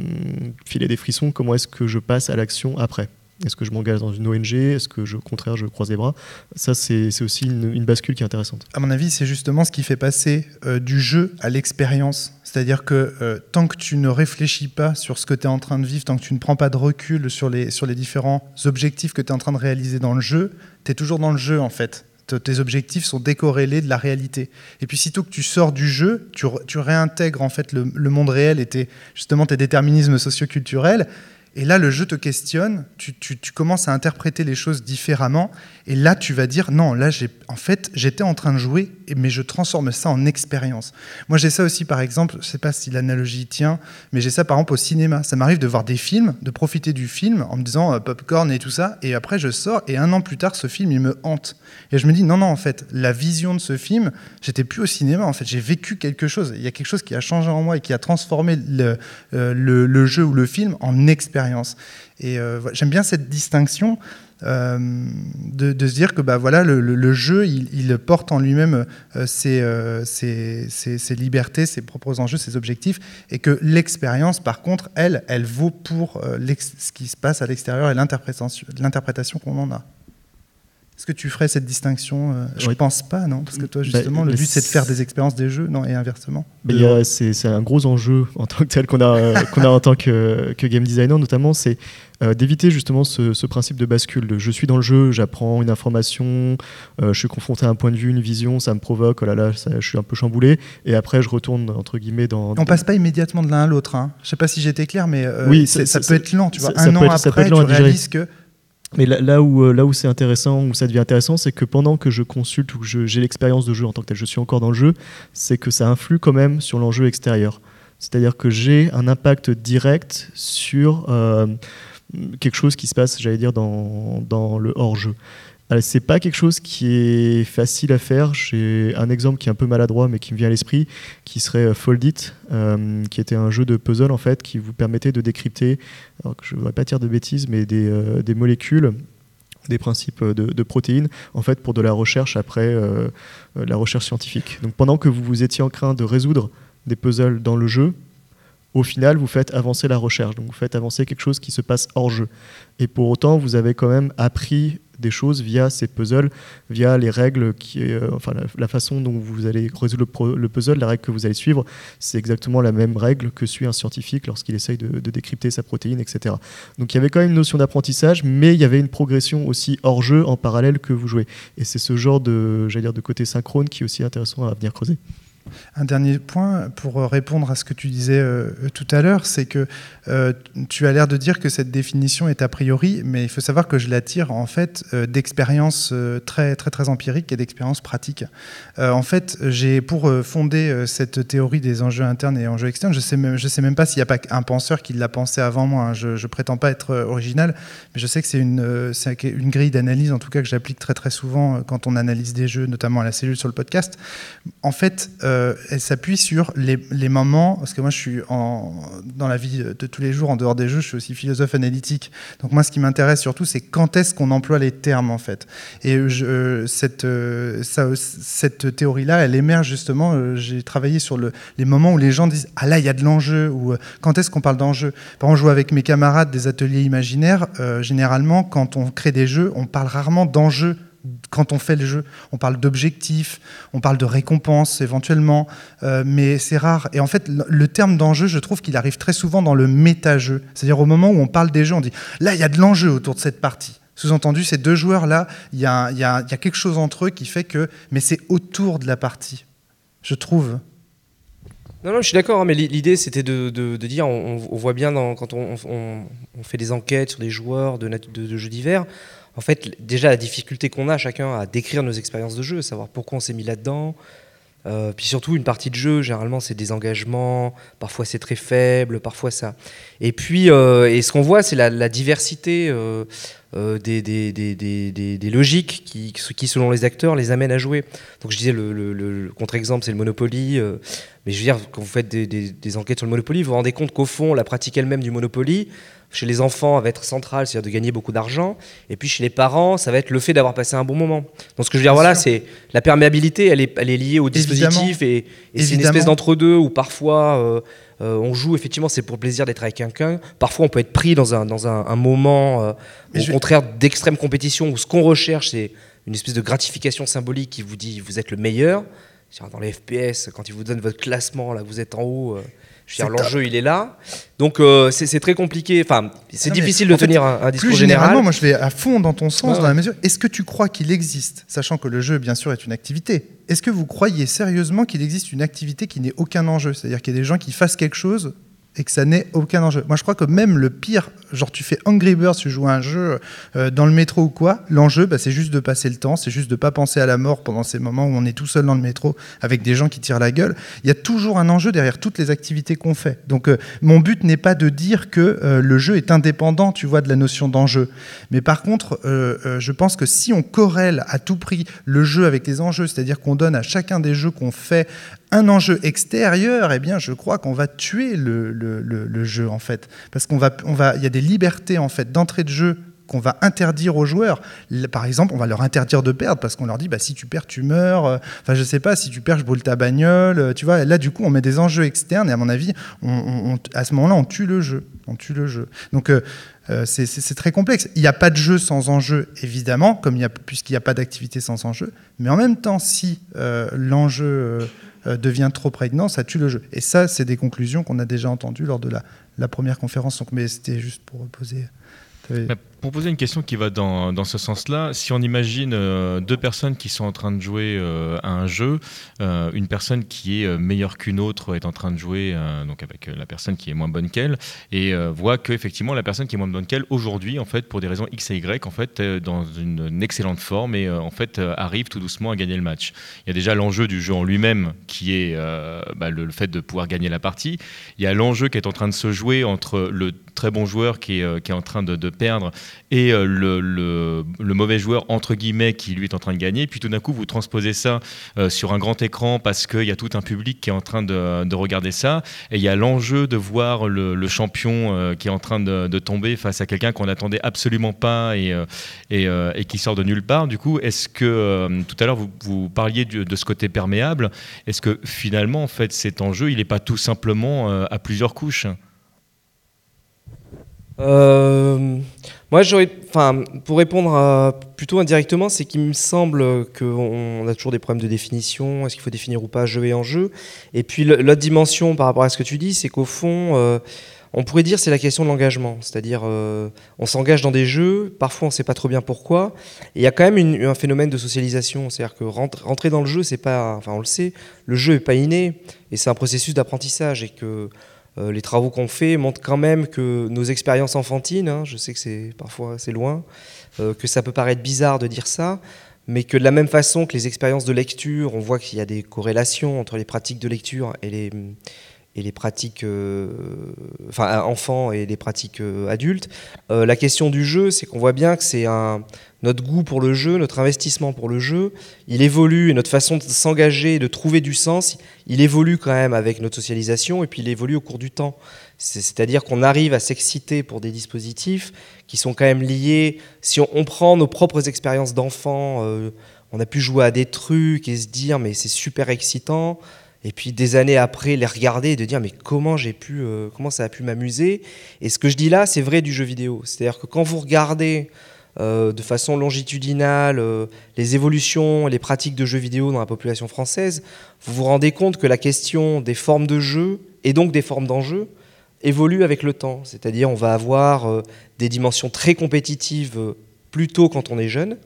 filé des frissons. Comment est-ce que je passe à l'action après? Est-ce que je m'engage dans une ONG Est-ce que, je, au contraire, je croise les bras? Ça, c'est aussi une, bascule qui est intéressante.
À mon avis, c'est justement ce qui fait passer euh, du jeu à l'expérience. C'est-à-dire que euh, tant que tu ne réfléchis pas sur ce que tu es en train de vivre, tant que tu ne prends pas de recul sur les, sur les différents objectifs que tu es en train de réaliser dans le jeu, tu es toujours dans le jeu, en fait tes objectifs sont décorrélés de la réalité. Et puis sitôt que tu sors du jeu, tu, réintègres en fait le, le monde réel et tes, justement tes déterminismes socioculturels Et là, le jeu te questionne, tu, commences à interpréter les choses différemment, et là, tu vas dire, non, là, en fait, j'étais en train de jouer, mais je transforme ça en expérience. Moi, j'ai ça aussi, par exemple, je ne sais pas si l'analogie tient, mais j'ai ça, par exemple, au cinéma. Ça m'arrive de voir des films, de profiter du film en me disant euh, popcorn et tout ça, et après, je sors, et un an plus tard, ce film, il me hante. Et je me dis, non, non, en fait, la vision de ce film, j'étais plus au cinéma, en fait, j'ai vécu quelque chose. Il y a quelque chose qui a changé en moi et qui a transformé le, euh, le jeu ou le film en expérience. Et euh, j'aime bien cette distinction euh, de, se dire que bah, voilà, le, jeu, il, porte en lui-même euh, ses, ses, libertés, ses propres enjeux, ses objectifs, et que l'expérience, par contre, elle, elle vaut pour ce qui se passe à l'extérieur et l'interprétation qu'on en a. Est-ce que tu ferais cette distinction euh, Je ne pense pas, non? Parce que toi, bah, justement, le but, c'est de faire des expériences des jeux, non? Et inversement
C'est un gros enjeu en tant que tel qu'on a, euh, qu'on a en tant que, que, game designer, notamment, c'est euh, d'éviter justement ce, principe de bascule. De, je suis dans le jeu, j'apprends une information, je suis confronté à un point de vue, une vision, ça me provoque, oh là là, je suis un peu chamboulé, et après, je retourne, entre guillemets, dans...
On passe pas immédiatement de l'un à l'autre. Hein. Je sais pas si j'étais clair, mais oui, ça peut être lent, tu vois. un an après, tu réalises que
mais là, où, euh, là où c'est intéressant, où ça devient intéressant, c'est que pendant que je consulte ou que j'ai l'expérience de jeu en tant que tel, je suis encore dans le jeu, c'est que ça influe quand même sur l'enjeu extérieur. C'est-à-dire que j'ai un impact direct sur euh, quelque chose qui se passe, j'allais dire, dans, dans le hors-jeu. C'est pas quelque chose qui est facile à faire. J'ai un exemple qui est un peu maladroit, mais qui me vient à l'esprit, qui serait euh, Foldit, euh, qui était un jeu de puzzle en fait, qui vous permettait de décrypter, je ne voudrais pas dire de bêtises, mais des, euh, molécules des principes de, protéines en fait pour de la recherche après la recherche scientifique. Donc pendant que vous, vous étiez en train de résoudre des puzzles dans le jeu, au final, vous faites avancer la recherche. Donc, vous faites avancer quelque chose qui se passe hors jeu. Et pour autant, vous avez quand même appris des choses via ces puzzles, via les règles, qui, euh, enfin la, façon dont vous allez résoudre le, puzzle, la règle que vous allez suivre, c'est exactement la même règle que suit un scientifique lorsqu'il essaye de, décrypter sa protéine, etc. Donc il y avait quand même une notion d'apprentissage, mais il y avait une progression aussi hors jeu en parallèle que vous jouez. Et c'est ce genre de, dire, de côté synchrone qui est aussi intéressant à venir creuser.
Un dernier point pour répondre à ce que tu disais euh, tout à l'heure, c'est que euh, tu as l'air de dire que cette définition est a priori, mais il faut savoir que je la tire en fait euh, d'expériences très très très empiriques et d'expériences pratiques. en fait, j'ai pour fonder cette théorie des enjeux internes et enjeux externes, je sais même je sais même pas s'il n'y a pas un penseur qui l'a pensé avant moi. Hein. Je, je prétends pas être original, mais je sais que c'est une une grille d'analyse en tout cas que j'applique très très souvent quand on analyse des jeux, notamment à la cellule sur le podcast. En fait euh, elle s'appuie sur les, moments, parce que moi je suis dans la vie de tous les jours, en dehors des jeux, je suis aussi philosophe analytique. Donc moi ce qui m'intéresse surtout, c'est quand est-ce qu'on emploie les termes en fait. Et euh, ça, cette théorie-là, elle émerge justement, euh, j'ai travaillé sur le, les moments où les gens disent Ah là, il y a de l'enjeu, ou quand est-ce qu'on parle d'enjeu? Par exemple, je joue avec mes camarades des ateliers imaginaires, généralement quand on crée des jeux, on parle rarement d'enjeux quand on fait le jeu. On parle d'objectifs, on parle de récompenses éventuellement, euh, mais c'est rare. Et en fait, le terme d'enjeu, je trouve qu'il arrive très souvent dans le méta-jeu. C'est-à-dire au moment où on parle des jeux, on dit là, il y a de l'enjeu autour de cette partie. Sous-entendu, ces deux joueurs-là, il y, a quelque chose entre eux qui fait que. Mais c'est autour de la partie, je trouve.
Non, non, je suis d'accord, hein, mais l'idée c'était de, dire, on, voit bien quand on, fait des enquêtes sur des joueurs de, de jeux divers, en fait, déjà la difficulté qu'on a chacun à décrire nos expériences de jeu, savoir pourquoi on s'est mis là-dedans. Euh, puis surtout, une partie de jeu, généralement, c'est des engagements, parfois c'est très faible, parfois ça. Et puis, euh, et ce qu'on voit, c'est la, diversité euh, des, logiques qui, qui, selon les acteurs, les amènent à jouer. Donc je disais, le, le, contre-exemple, c'est le Monopoly. mais je veux dire, quand vous faites des, enquêtes sur le Monopoly, vous vous rendez compte qu'au fond, la pratique elle-même du Monopoly, chez les enfants, va être central, c'est-à-dire de gagner beaucoup d'argent. Et puis chez les parents, ça va être le fait d'avoir passé un bon moment. Donc ce que je veux dire, voilà, c'est la perméabilité, elle est, elle est liée au dispositif et, c'est une espèce d'entre-deux où parfois euh, euh, on joue, effectivement, c'est pour le plaisir d'être avec quelqu'un. Parfois, on peut être pris dans un, dans un, moment, euh, au contraire, d'extrême compétition où ce qu'on recherche, c'est une espèce de gratification symbolique qui vous dit vous êtes le meilleur. Dans les FPS, quand ils vous donnent votre classement, là, vous êtes en haut l'enjeu, il est là. Donc, euh, c'est très compliqué. Enfin, c'est difficile de tenir un, discours
plus
généralement,
moi, je vais à fond dans ton sens, dans la mesure. Est-ce que tu crois qu'il existe, sachant que le jeu, bien sûr, est une activité, est-ce que vous croyez sérieusement qu'il existe une activité qui n'ait aucun enjeu? C'est-à-dire qu'il y a des gens qui fassent quelque chose et que ça n'ait aucun enjeu. Moi, je crois que même le pire, genre tu fais Angry Birds, tu joues à un jeu euh, dans le métro ou quoi, l'enjeu, bah, c'est juste de passer le temps, c'est juste de pas penser à la mort pendant ces moments où on est tout seul dans le métro avec des gens qui tirent la gueule. Il y a toujours un enjeu derrière toutes les activités qu'on fait. Donc, euh, mon but n'est pas de dire que euh, le jeu est indépendant, tu vois, de la notion d'enjeu. Mais par contre, je pense que si on corrèle à tout prix le jeu avec les enjeux, c'est-à-dire qu'on donne à chacun des jeux qu'on fait un enjeu extérieur, eh bien, je crois qu'on va tuer le, jeu en fait, parce qu'on va, il y a des libertés en fait d'entrée de jeu qu'on va interdire aux joueurs. Par exemple, on va leur interdire de perdre parce qu'on leur dit bah, si tu perds, tu meurs. Enfin, je sais pas, si tu perds, je brûle ta bagnole. Tu vois, là, du coup, on met des enjeux externes et à mon avis, à ce moment-là, on tue le jeu. On tue le jeu. Donc, euh, euh, c'est très complexe. Il n'y a pas de jeu sans enjeu, évidemment, puisqu'il n'y a pas d'activité sans enjeu. Mais en même temps, si euh, l'enjeu devient trop prégnant, ça tue le jeu. Et ça, c'est des conclusions qu'on a déjà entendues lors de la, la première conférence. Donc, mais c'était juste pour poser
pour poser une question qui va dans, ce sens-là, si on imagine euh, deux personnes qui sont en train de jouer euh, à un jeu, euh, une personne qui est meilleure qu'une autre est en train de jouer donc avec la personne qui est moins bonne qu'elle, et voit que effectivement la personne qui est moins bonne qu'elle aujourd'hui, en fait, pour des raisons X et Y, en fait, dans une, excellente forme et en fait arrive tout doucement à gagner le match. Il y a déjà l'enjeu du jeu en lui-même qui est bah, le, fait de pouvoir gagner la partie. Il y a l'enjeu qui est en train de se jouer entre le très bon joueur qui est, qui est en train de perdre et euh, le, mauvais joueur, entre guillemets, qui lui est en train de gagner. Puis tout d'un coup, vous transposez ça euh, sur un grand écran parce qu'il y a tout un public qui est en train de, de regarder ça. Et il y a l'enjeu de voir le, champion euh, qui est en train de, tomber face à quelqu'un qu'on n'attendait absolument pas et, qui sort de nulle part. Du coup, est-ce que tout à l'heure, vous, parliez de, ce côté perméable Est-ce que finalement, en fait, cet enjeu, il n'est pas tout simplement à plusieurs couches?
Moi, pour répondre plutôt indirectement, c'est qu'il me semble qu'on a toujours des problèmes de définition. Est-ce qu'il faut définir ou pas jeu et enjeu Et puis l'autre dimension par rapport à ce que tu dis, c'est qu'au fond, euh, on pourrait dire c'est la question de l'engagement. C'est-à-dire, euh, on s'engage dans des jeux, parfois on ne sait pas trop bien pourquoi. Et il y a quand même un phénomène de socialisation. C'est-à-dire que rentrer dans le jeu, c'est pas, enfin, on le sait, le jeu est pas inné et c'est un processus d'apprentissage et que euh, les travaux qu'on fait montrent quand même que nos expériences enfantines, hein, je sais que c'est parfois c'est loin, euh, que ça peut paraître bizarre de dire ça, mais que de la même façon que les expériences de lecture, on voit qu'il y a des corrélations entre les pratiques de lecture et les, et les pratiques euh, enfin enfants et les pratiques adultes. la question du jeu, c'est qu'on voit bien que c'est un notre goût pour le jeu, notre investissement pour le jeu, il évolue et notre façon de s'engager de trouver du sens, il évolue quand même avec notre socialisation et puis il évolue au cours du temps. C'est-à-dire qu'on arrive à s'exciter pour des dispositifs qui sont quand même liés. Si on, prend nos propres expériences d'enfants, euh, on a pu jouer à des trucs et se dire mais c'est super excitant. Et puis des années après, les regarder et de dire mais comment j'ai pu, euh, comment ça a pu m'amuser? Et ce que je dis là, c'est vrai du jeu vidéo. C'est-à-dire que quand vous regardez euh, de façon longitudinale euh, les évolutions, les pratiques de jeux vidéo dans la population française, vous vous rendez compte que la question des formes de jeu et donc des formes d'enjeu évolue avec le temps. C'est-à-dire on va avoir des dimensions très compétitives plutôt quand on est jeune,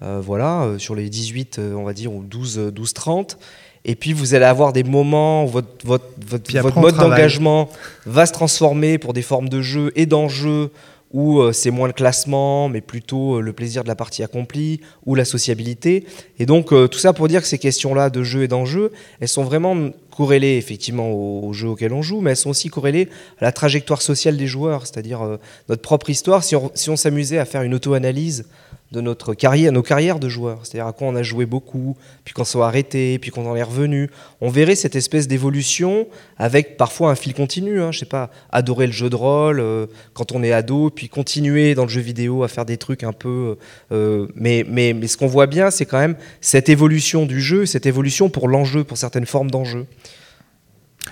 voilà, sur les 18, on va dire, ou 12, 12, 30. Et puis vous allez avoir des moments où votre, votre, votre mode d'engagement va se transformer pour des formes de jeu et d'enjeux où euh, c'est moins le classement, mais plutôt euh, le plaisir de la partie accomplie ou la sociabilité. Et donc euh, tout ça pour dire que ces questions-là de jeu et d'enjeu, elles sont vraiment corrélées effectivement au, jeu auquel on joue, mais elles sont aussi corrélées à la trajectoire sociale des joueurs, c'est-à-dire notre propre histoire. Si on, si on s'amusait à faire une auto-analyse de notre carrière, nos carrières de joueurs, c'est-à-dire à quoi on a joué beaucoup, puis quand on s'est arrêté, puis quand on est revenu. On verrait cette espèce d'évolution avec parfois un fil continu. Hein, je sais pas, adorer le jeu de rôle euh, quand on est ado, puis continuer dans le jeu vidéo à faire des trucs un peu. Euh, mais, mais, mais ce qu'on voit bien, c'est quand même cette évolution du jeu, cette évolution pour l'enjeu, pour certaines formes d'enjeu.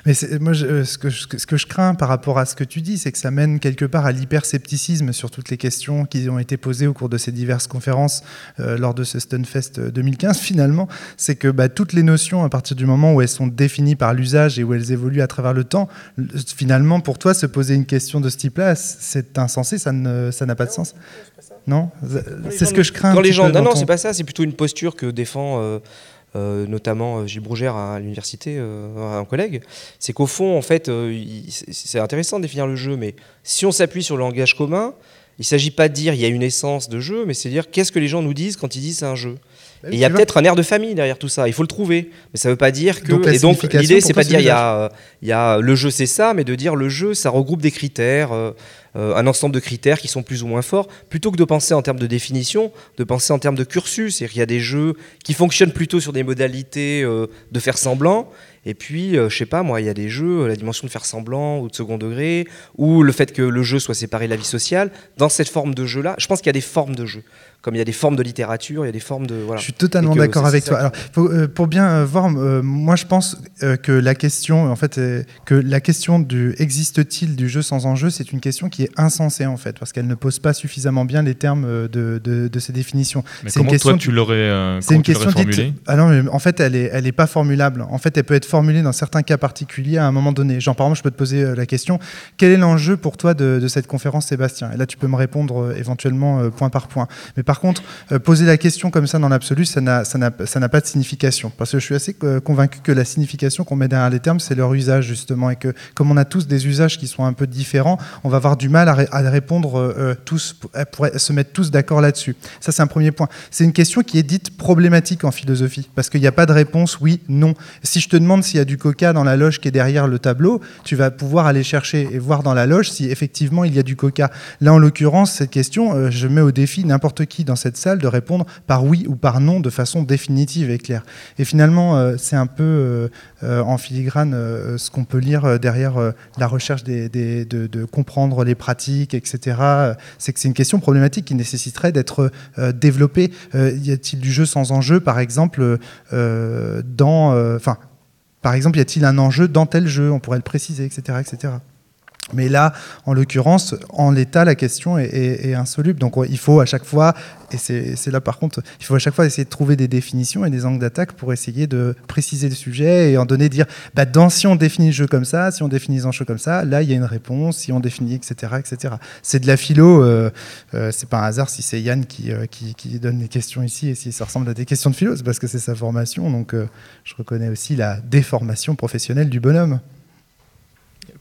Mais moi, euh, ce, que je, ce, que je, crains par rapport à ce que tu dis, c'est que ça mène quelque part à l'hyperscepticisme sur toutes les questions qui ont été posées au cours de ces diverses conférences euh, lors de ce Stunfest 2015. Euh, Finalement, c'est que bah, toutes les notions, à partir du moment où elles sont définies par l'usage et où elles évoluent à travers le temps, finalement, pour toi, se poser une question de ce type-là, c'est insensé, ça n'a ça pas de sens. Non? C'est ce que je crains.
Quand les gens, non, non, c'est pas ça, c'est plutôt une posture que défend notamment Gilles Brougère à l'université, un collègue, c'est qu'au fond, en fait, c'est intéressant de définir le jeu, mais si on s'appuie sur le langage commun, il ne s'agit pas de dire il y a une essence de jeu, mais c'est dire qu'est-ce que les gens nous disent quand ils disent c'est un jeu. Bah il y a peut-être un air de famille derrière tout ça. Il faut le trouver, mais ça ne veut pas dire que. et donc l'idée, c'est pas de dire il y a, il y a le jeu, c'est ça, mais de dire le jeu, ça regroupe des critères, euh, euh, un ensemble de critères qui sont plus ou moins forts, plutôt que de penser en termes de définition, de penser en termes de cursus. C'est-à-dire qu'il y a des jeux qui fonctionnent plutôt sur des modalités euh, de faire semblant, et puis, je sais pas, moi, il y a des jeux, la dimension de faire semblant ou de second degré, ou le fait que le jeu soit séparé de la vie sociale. Dans cette forme de jeu-là, je pense qu'il y a des formes de jeu comme il y a des formes de littérature, il y a des formes de voilà.
Je suis totalement d'accord avec toi. Alors, euh, pour bien euh, voir, euh, moi je pense que la question, en fait, que la question du existe-t-il du jeu sans enjeu, c'est une question qui est insensée en fait, parce qu'elle ne pose pas suffisamment bien les termes de, de, ces définitions.
Mais comment une question, toi tu l'aurais C'est une question formulée?
Ah non, mais en fait, elle est, elle est pas formulable. En fait, elle peut être formulée dans certains cas particuliers à un moment donné. Genre, par exemple, je peux te poser la question quel est l'enjeu pour toi de, de, cette conférence, Sébastien? Et là, tu peux me répondre éventuellement point par point. Mais par contre, euh, poser la question comme ça dans l'absolu, ça n'a pas de signification. Parce que je suis assez euh, convaincu que la signification qu'on met derrière les termes, c'est leur usage, justement. Et que comme on a tous des usages qui sont un peu différents, on va avoir du mal à, répondre euh, tous, pour se mettre tous d'accord là-dessus. Ça, c'est un premier point. C'est une question qui est dite problématique en philosophie. Parce qu'il n'y a pas de réponse oui, non. Si je te demande s'il y a du coca dans la loge qui est derrière le tableau, tu vas pouvoir aller chercher et voir dans la loge si effectivement il y a du coca. Là, en l'occurrence, cette question, je mets au défi n'importe qui dans cette salle de répondre par oui ou par non de façon définitive et claire. Et finalement, euh, c'est un peu euh, euh, en filigrane ce qu'on peut lire derrière la recherche des, de, comprendre les pratiques, etc. C'est que c'est une question problématique qui nécessiterait d'être développée. y a-t-il du jeu sans enjeu, par exemple, dans, par exemple, y a-t-il un enjeu dans tel jeu? On pourrait le préciser, etc., etc. Mais là, en l'occurrence, en l'état, la question est, insoluble. Donc il faut à chaque fois, et c'est là par contre, il faut à chaque fois essayer de trouver des définitions et des angles d'attaque pour essayer de préciser le sujet et en donner, dire, bah, si on définit le jeu comme ça, si on définit un jeu comme ça, là, il y a une réponse, si on définit, etc. etc. C'est de la philo, euh, euh, c'est pas un hasard si c'est Yann euh, qui, qui, donne les questions ici et si ça ressemble à des questions de philo, c'est parce que c'est sa formation. Donc je reconnais aussi la déformation professionnelle du bonhomme.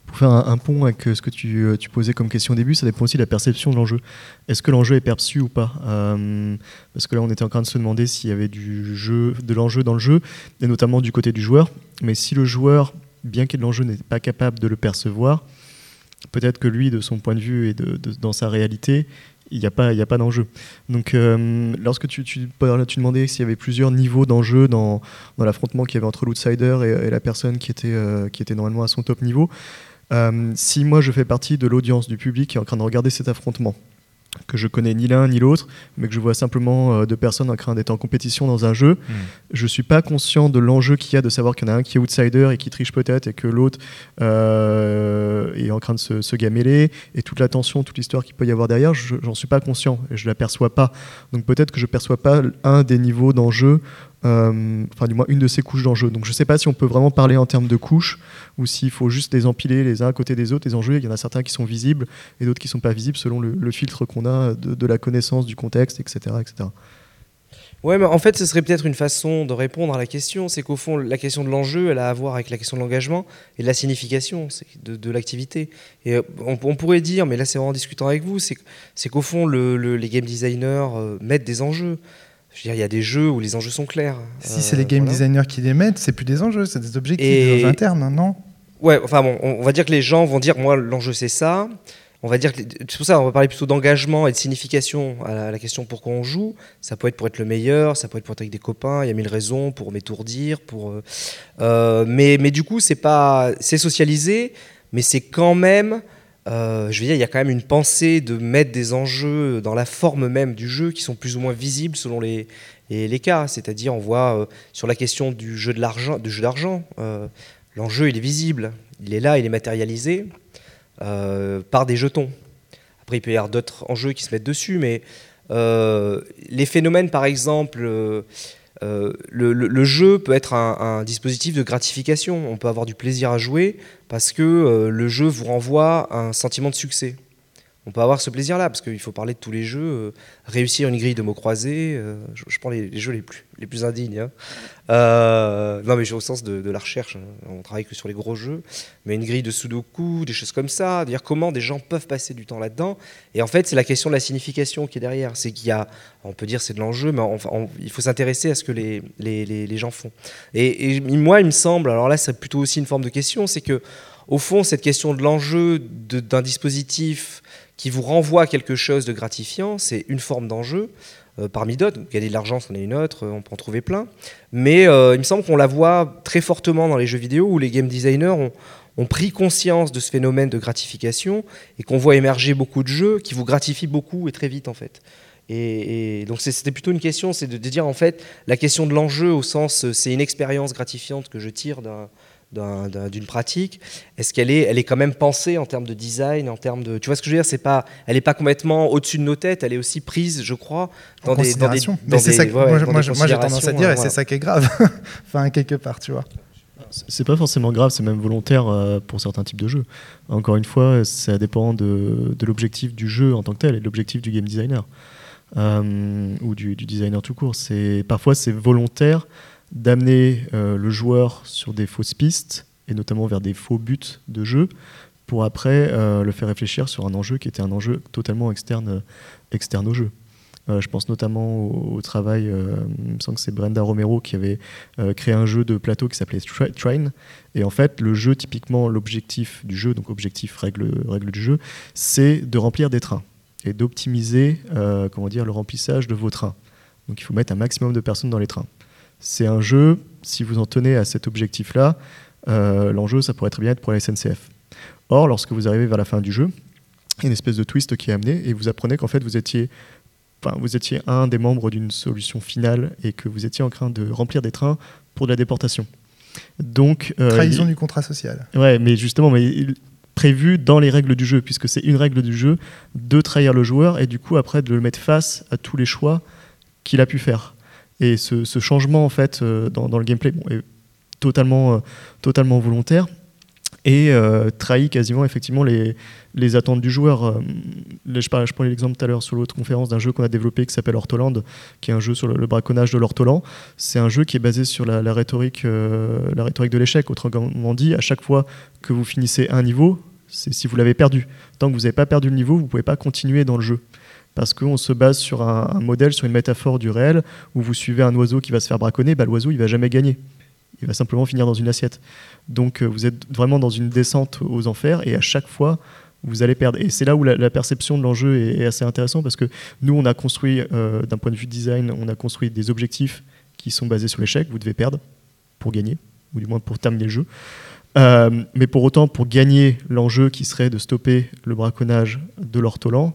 Pour faire un, pont avec ce que euh, tu, posais comme question au début, ça dépend aussi de la perception de l'enjeu. Est-ce que l'enjeu est perçu ou pas? Euh, Parce que là, on était en train de se demander s'il y avait du jeu, de l'enjeu dans le jeu, et notamment du côté du joueur. Mais si le joueur, bien qu'il y ait de l'enjeu, n'est pas capable de le percevoir, peut-être que lui, de son point de vue et dans sa réalité, il n'y a pas, d'enjeu. Donc, euh, lorsque tu, tu, tu demandais s'il y avait plusieurs niveaux d'enjeu dans, l'affrontement qu'il y avait entre l'outsider et, la personne qui était normalement à son top niveau, euh, si moi je fais partie de l'audience du public qui est en train de regarder cet affrontement, que je connais ni l'un ni l'autre, mais que je vois simplement euh, deux personnes en train d'être en compétition dans un jeu, je hmm. je suis pas conscient de l'enjeu qu'il y a de savoir qu'il y en a un qui est outsider et qui triche peut-être et que l'autre euh, est en train de se, se gameler et toute la tension, toute l'histoire qu'il peut y avoir derrière, j'en suis pas conscient et je la perçois pas. Donc peut-être que je perçois pas un des niveaux d'enjeu enfin du moins une de ces couches d'enjeux. Donc je ne sais pas si on peut vraiment parler en termes de couches ou s'il faut juste les empiler les uns à côté des autres, les enjeux. Il y en a certains qui sont visibles et d'autres qui ne sont pas visibles selon le, filtre qu'on a de, la connaissance du contexte, etc. etc.
Ouais, mais en fait, ce serait peut-être une façon de répondre à la question. C'est qu'au fond, la question de l'enjeu, elle a à voir avec la question de l'engagement et de la signification de, l'activité. Et euh, on, pourrait dire, mais là, c'est en discutant avec vous, c'est qu'au fond, les game designers euh, mettent des enjeux. Je veux dire, il y a des jeux où les enjeux sont clairs.
Si c'est les game designers qui les mettent, c'est plus des enjeux, c'est des objectifs internes, hein, non?
Ouais, enfin bon, on va dire que les gens vont dire, moi, l'enjeu c'est ça. On va dire que c'est pour ça on va parler plutôt d'engagement et de signification à la, question pourquoi on joue. Ça peut être pour être le meilleur, ça peut être pour être avec des copains. Il y a mille raisons pour m'étourdir, pour. Euh, euh, mais mais du coup c'est pas c'est socialisé, mais c'est quand même euh, je veux dire, il y a quand même une pensée de mettre des enjeux dans la forme même du jeu qui sont plus ou moins visibles selon les, les, cas. C'est-à-dire, on voit euh, sur la question du jeu de l'argent, du jeu d'argent, euh, l'enjeu il est visible, il est là, il est matérialisé par des jetons. Après, il peut y avoir d'autres enjeux qui se mettent dessus, mais les phénomènes, par exemple, euh, le, jeu peut être un, dispositif de gratification. On peut avoir du plaisir à jouer parce que euh, le jeu vous renvoie un sentiment de succès. On peut avoir ce plaisir-là, parce qu'il faut parler de tous les jeux. Euh, réussir une grille de mots croisés, euh, je, prends les, jeux les plus, les plus indignes. Hein. Euh, non, mais j'ai au sens de, la recherche. Hein. On travaille que sur les gros jeux. Mais une grille de Sudoku, des choses comme ça, dire comment des gens peuvent passer du temps là-dedans. Et en fait, c'est la question de la signification qui est derrière. C'est qu'il y a, on peut dire c'est de l'enjeu, mais il faut s'intéresser à ce que les, les, les, gens font. Et, et, moi, il me semble, alors là, c'est plutôt aussi une forme de question, c'est que, au fond, cette question de l'enjeu d'un dispositif qui vous renvoie quelque chose de gratifiant, c'est une forme d'enjeu. Euh, parmi d'autres, gagner de l'argent, c'en est une autre, on peut en trouver plein. Mais euh, il me semble qu'on la voit très fortement dans les jeux vidéo où les game designers ont, pris conscience de ce phénomène de gratification et qu'on voit émerger beaucoup de jeux qui vous gratifient beaucoup et très vite en fait. Et, donc c'était plutôt une question, c'est de, de, dire en fait la question de l'enjeu au sens c'est une expérience gratifiante que je tire d'un d'une pratique, est-ce qu'elle est, elle est quand même pensée en termes de design, en termes de, tu vois ce que je veux dire, c'est pas, elle n'est pas complètement au-dessus de nos têtes, elle est aussi prise, je crois,
dans des, dans des, mais c'est ça que, moi, moi j'ai tendance à dire, et c'est ça qui est grave, enfin quelque part, tu vois.
C'est pas forcément grave, c'est même volontaire euh, pour certains types de jeux. Encore une fois, ça dépend de, de l'objectif du jeu en tant que tel et de l'objectif du game designer euh, ou du, du, designer tout court. C'est parfois c'est volontaire d'amener euh, le joueur sur des fausses pistes, et notamment vers des faux buts de jeu, pour après euh, le faire réfléchir sur un enjeu qui était un enjeu totalement externe, externe au jeu. Euh, je pense notamment au, travail, il me semble que c'est Brenda Romero qui avait créé un jeu de plateau qui s'appelait Train. Et en fait, le jeu, typiquement, l'objectif du jeu, donc objectif, règle, règle du jeu, c'est de remplir des trains et d'optimiser comment dire, le remplissage de vos trains. Donc il faut mettre un maximum de personnes dans les trains. C'est un jeu, si vous en tenez à cet objectif-là, euh, l'enjeu, ça pourrait très bien être pour la SNCF. Or, lorsque vous arrivez vers la fin du jeu, il y a une espèce de twist qui est amené et vous apprenez qu'en fait, vous étiez, enfin, vous étiez un des membres d'une solution finale et que vous étiez en train de remplir des trains pour de la déportation. Donc,
euh, Trahison du contrat social.
Ouais, mais justement, mais prévu dans les règles du jeu, puisque c'est une règle du jeu de trahir le joueur et du coup après de le mettre face à tous les choix qu'il a pu faire. Et ce, changement en fait euh, dans, le gameplay est totalement, euh, totalement volontaire et euh, trahit quasiment effectivement les, les attentes du joueur. je, je prenais l'exemple tout à l'heure sur l'autre conférence d'un jeu qu'on a développé qui s'appelle Hortoland, qui est un jeu sur le, braconnage de l'Hortoland. C'est un jeu qui est basé sur la, rhétorique, la rhétorique de l'échec. Autrement dit, à chaque fois que vous finissez un niveau, c'est si vous l'avez perdu. Tant que vous n'avez pas perdu le niveau, vous ne pouvez pas continuer dans le jeu parce qu'on se base sur un, modèle, sur une métaphore du réel, où vous suivez un oiseau qui va se faire braconner, bah, l'oiseau il va jamais gagner. Il va simplement finir dans une assiette. Donc euh, vous êtes vraiment dans une descente aux enfers, et à chaque fois, vous allez perdre. Et c'est là où la, perception de l'enjeu est, assez intéressante, parce que nous, on a construit, euh, d'un point de vue design, on a construit des objectifs qui sont basés sur l'échec. Vous devez perdre pour gagner, ou du moins pour terminer le jeu. Euh, mais pour autant, pour gagner l'enjeu qui serait de stopper le braconnage de l'ortolan,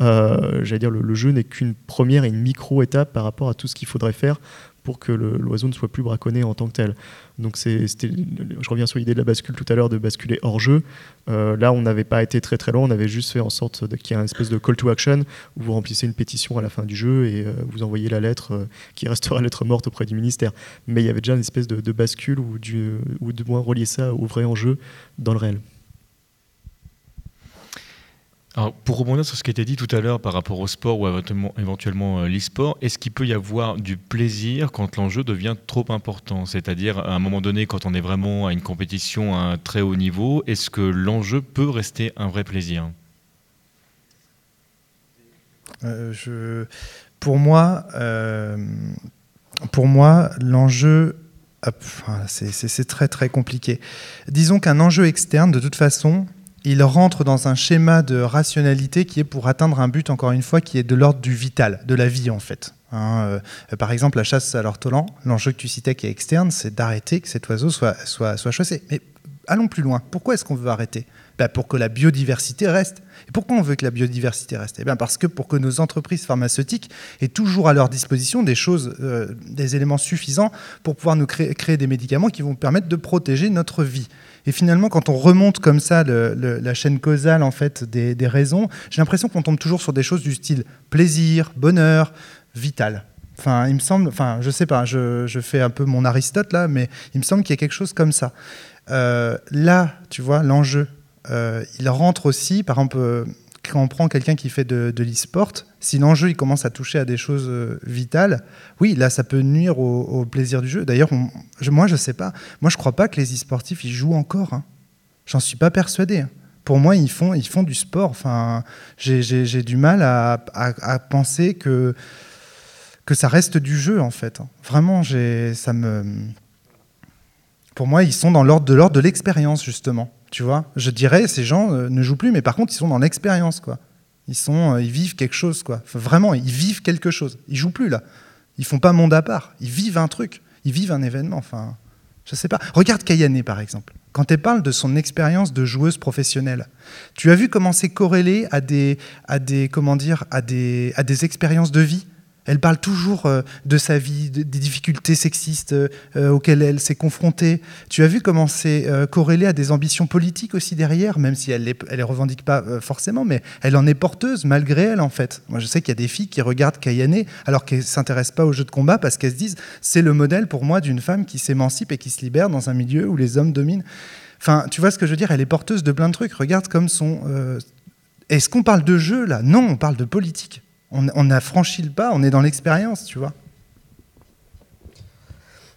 euh, j'allais dire, le, jeu n'est qu'une première et une micro-étape par rapport à tout ce qu'il faudrait faire pour que l'oiseau ne soit plus braconné en tant que tel. Donc je reviens sur l'idée de la bascule tout à l'heure, de basculer hors jeu. Euh, là, on n'avait pas été très très loin, on avait juste fait en sorte qu'il y ait un espèce de call to action où vous remplissez une pétition à la fin du jeu et euh, vous envoyez la lettre qui restera lettre morte auprès du ministère. Mais il y avait déjà une espèce de, bascule ou, du, ou moins relier ça au vrai enjeu dans le réel.
Alors, pour rebondir sur ce qui a été dit tout à l'heure par rapport au sport ou éventuellement, euh, l'e-sport, est-ce qu'il peut y avoir du plaisir quand l'enjeu devient trop important? C'est-à-dire, à un moment donné, quand on est vraiment à une compétition à un très haut niveau, est-ce que l'enjeu peut rester un vrai plaisir?
Euh, je... Pour moi, euh, pour moi l'enjeu c'est très très compliqué. Disons qu'un enjeu externe, de toute façon, il rentre dans un schéma de rationalité qui est pour atteindre un but, encore une fois, qui est de l'ordre du vital, de la vie en fait. Hein, euh, par exemple, la chasse à l'ortolan, l'enjeu que tu citais qui est externe, c'est d'arrêter que cet oiseau soit, soit, soit chassé. Mais allons plus loin. Pourquoi est-ce qu'on veut arrêter? Ben, Pour que la biodiversité reste. Et pourquoi on veut que la biodiversité reste? Eh bien Parce que pour que nos entreprises pharmaceutiques aient toujours à leur disposition des choses, euh, des éléments suffisants pour pouvoir nous créer, créer des médicaments qui vont permettre de protéger notre vie. Et finalement, quand on remonte comme ça la chaîne causale en fait des, raisons, j'ai l'impression qu'on tombe toujours sur des choses du style plaisir, bonheur, vital. Enfin, il me semble, enfin, je sais pas, je, fais un peu mon Aristote là, mais il me semble qu'il y a quelque chose comme ça. Euh, là, tu vois, l'enjeu, euh, il rentre aussi, par exemple, euh, quand on prend quelqu'un qui fait de, de l'e-sport, si l'enjeu il commence à toucher à des choses euh, vitales, oui, là, ça peut nuire au, plaisir du jeu. D'ailleurs, moi, je sais pas. Moi, je crois pas que les e-sportifs, ils jouent encore. Hein. J'en suis pas persuadé. Hein. Pour moi, ils font, ils font du sport. Enfin, j'ai du mal à, penser que, que ça reste du jeu, en fait. Vraiment, ça me... Pour moi, ils sont dans l'ordre de l'ordre de l'expérience, justement. Tu vois Je dirais, ces gens euh, ne jouent plus, mais par contre, ils sont dans l'expérience, quoi. Ils, sont, euh, ils vivent quelque chose, quoi. vraiment, ils vivent quelque chose. Ils jouent plus, là. Ils font pas monde à part. Ils vivent un truc. Ils vivent un événement. Enfin, je sais pas. Regarde Kayane, par exemple. Quand elle parle de son expérience de joueuse professionnelle, tu as vu comment c'est corrélé à des, à des, comment dire, à des, à des expériences de vie? Elle parle toujours euh, de sa vie, des difficultés sexistes euh, auxquelles elle s'est confrontée. Tu as vu comment c'est euh, corrélé à des ambitions politiques aussi derrière, même si elle ne les, revendique pas forcément, mais elle en est porteuse malgré elle en fait. Moi je sais qu'il y a des filles qui regardent Kayane alors qu'elles ne s'intéressent pas aux jeux de combat parce qu'elles se disent c'est le modèle pour moi d'une femme qui s'émancipe et qui se libère dans un milieu où les hommes dominent. Enfin, tu vois ce que je veux dire? Elle est porteuse de plein de trucs. Regarde comme son... Est-ce qu'on parle de jeu là? Non, on parle de politique on, a franchi le pas, on est dans l'expérience, tu vois.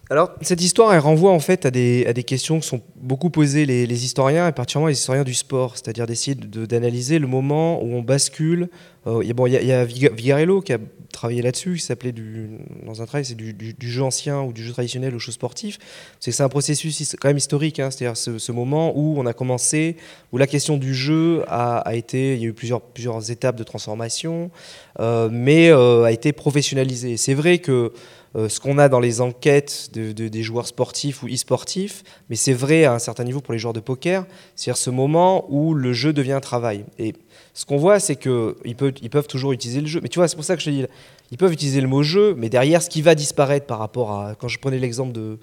Alors, cette histoire, elle renvoie en fait à des, questions que sont beaucoup posées les, historiens, et particulièrement les historiens du sport, c'est-à-dire d'essayer d'analyser le moment où on bascule. Euh, il bon, y, y, a Vigarello qui a travaillé là-dessus, qui s'appelait dans un travail, c'est du, jeu ancien ou du jeu traditionnel au jeu sportif. C'est un processus quand même historique, hein, c'est-à-dire ce, moment où on a commencé, où la question du jeu a, été, il y a eu plusieurs, plusieurs étapes de transformation, euh, mais euh, a été professionnalisé. C'est vrai que euh, ce qu'on a dans les enquêtes de, des joueurs sportifs ou e-sportifs, mais c'est vrai à un certain niveau pour les joueurs de poker, c'est-à-dire ce moment où le jeu devient un travail. Et ce qu'on voit, c'est qu'ils peuvent, ils peuvent toujours utiliser le jeu. Mais tu vois, c'est pour ça que je te dis, ils peuvent utiliser le mot jeu, mais derrière, ce qui va disparaître par rapport à. Quand je prenais l'exemple de.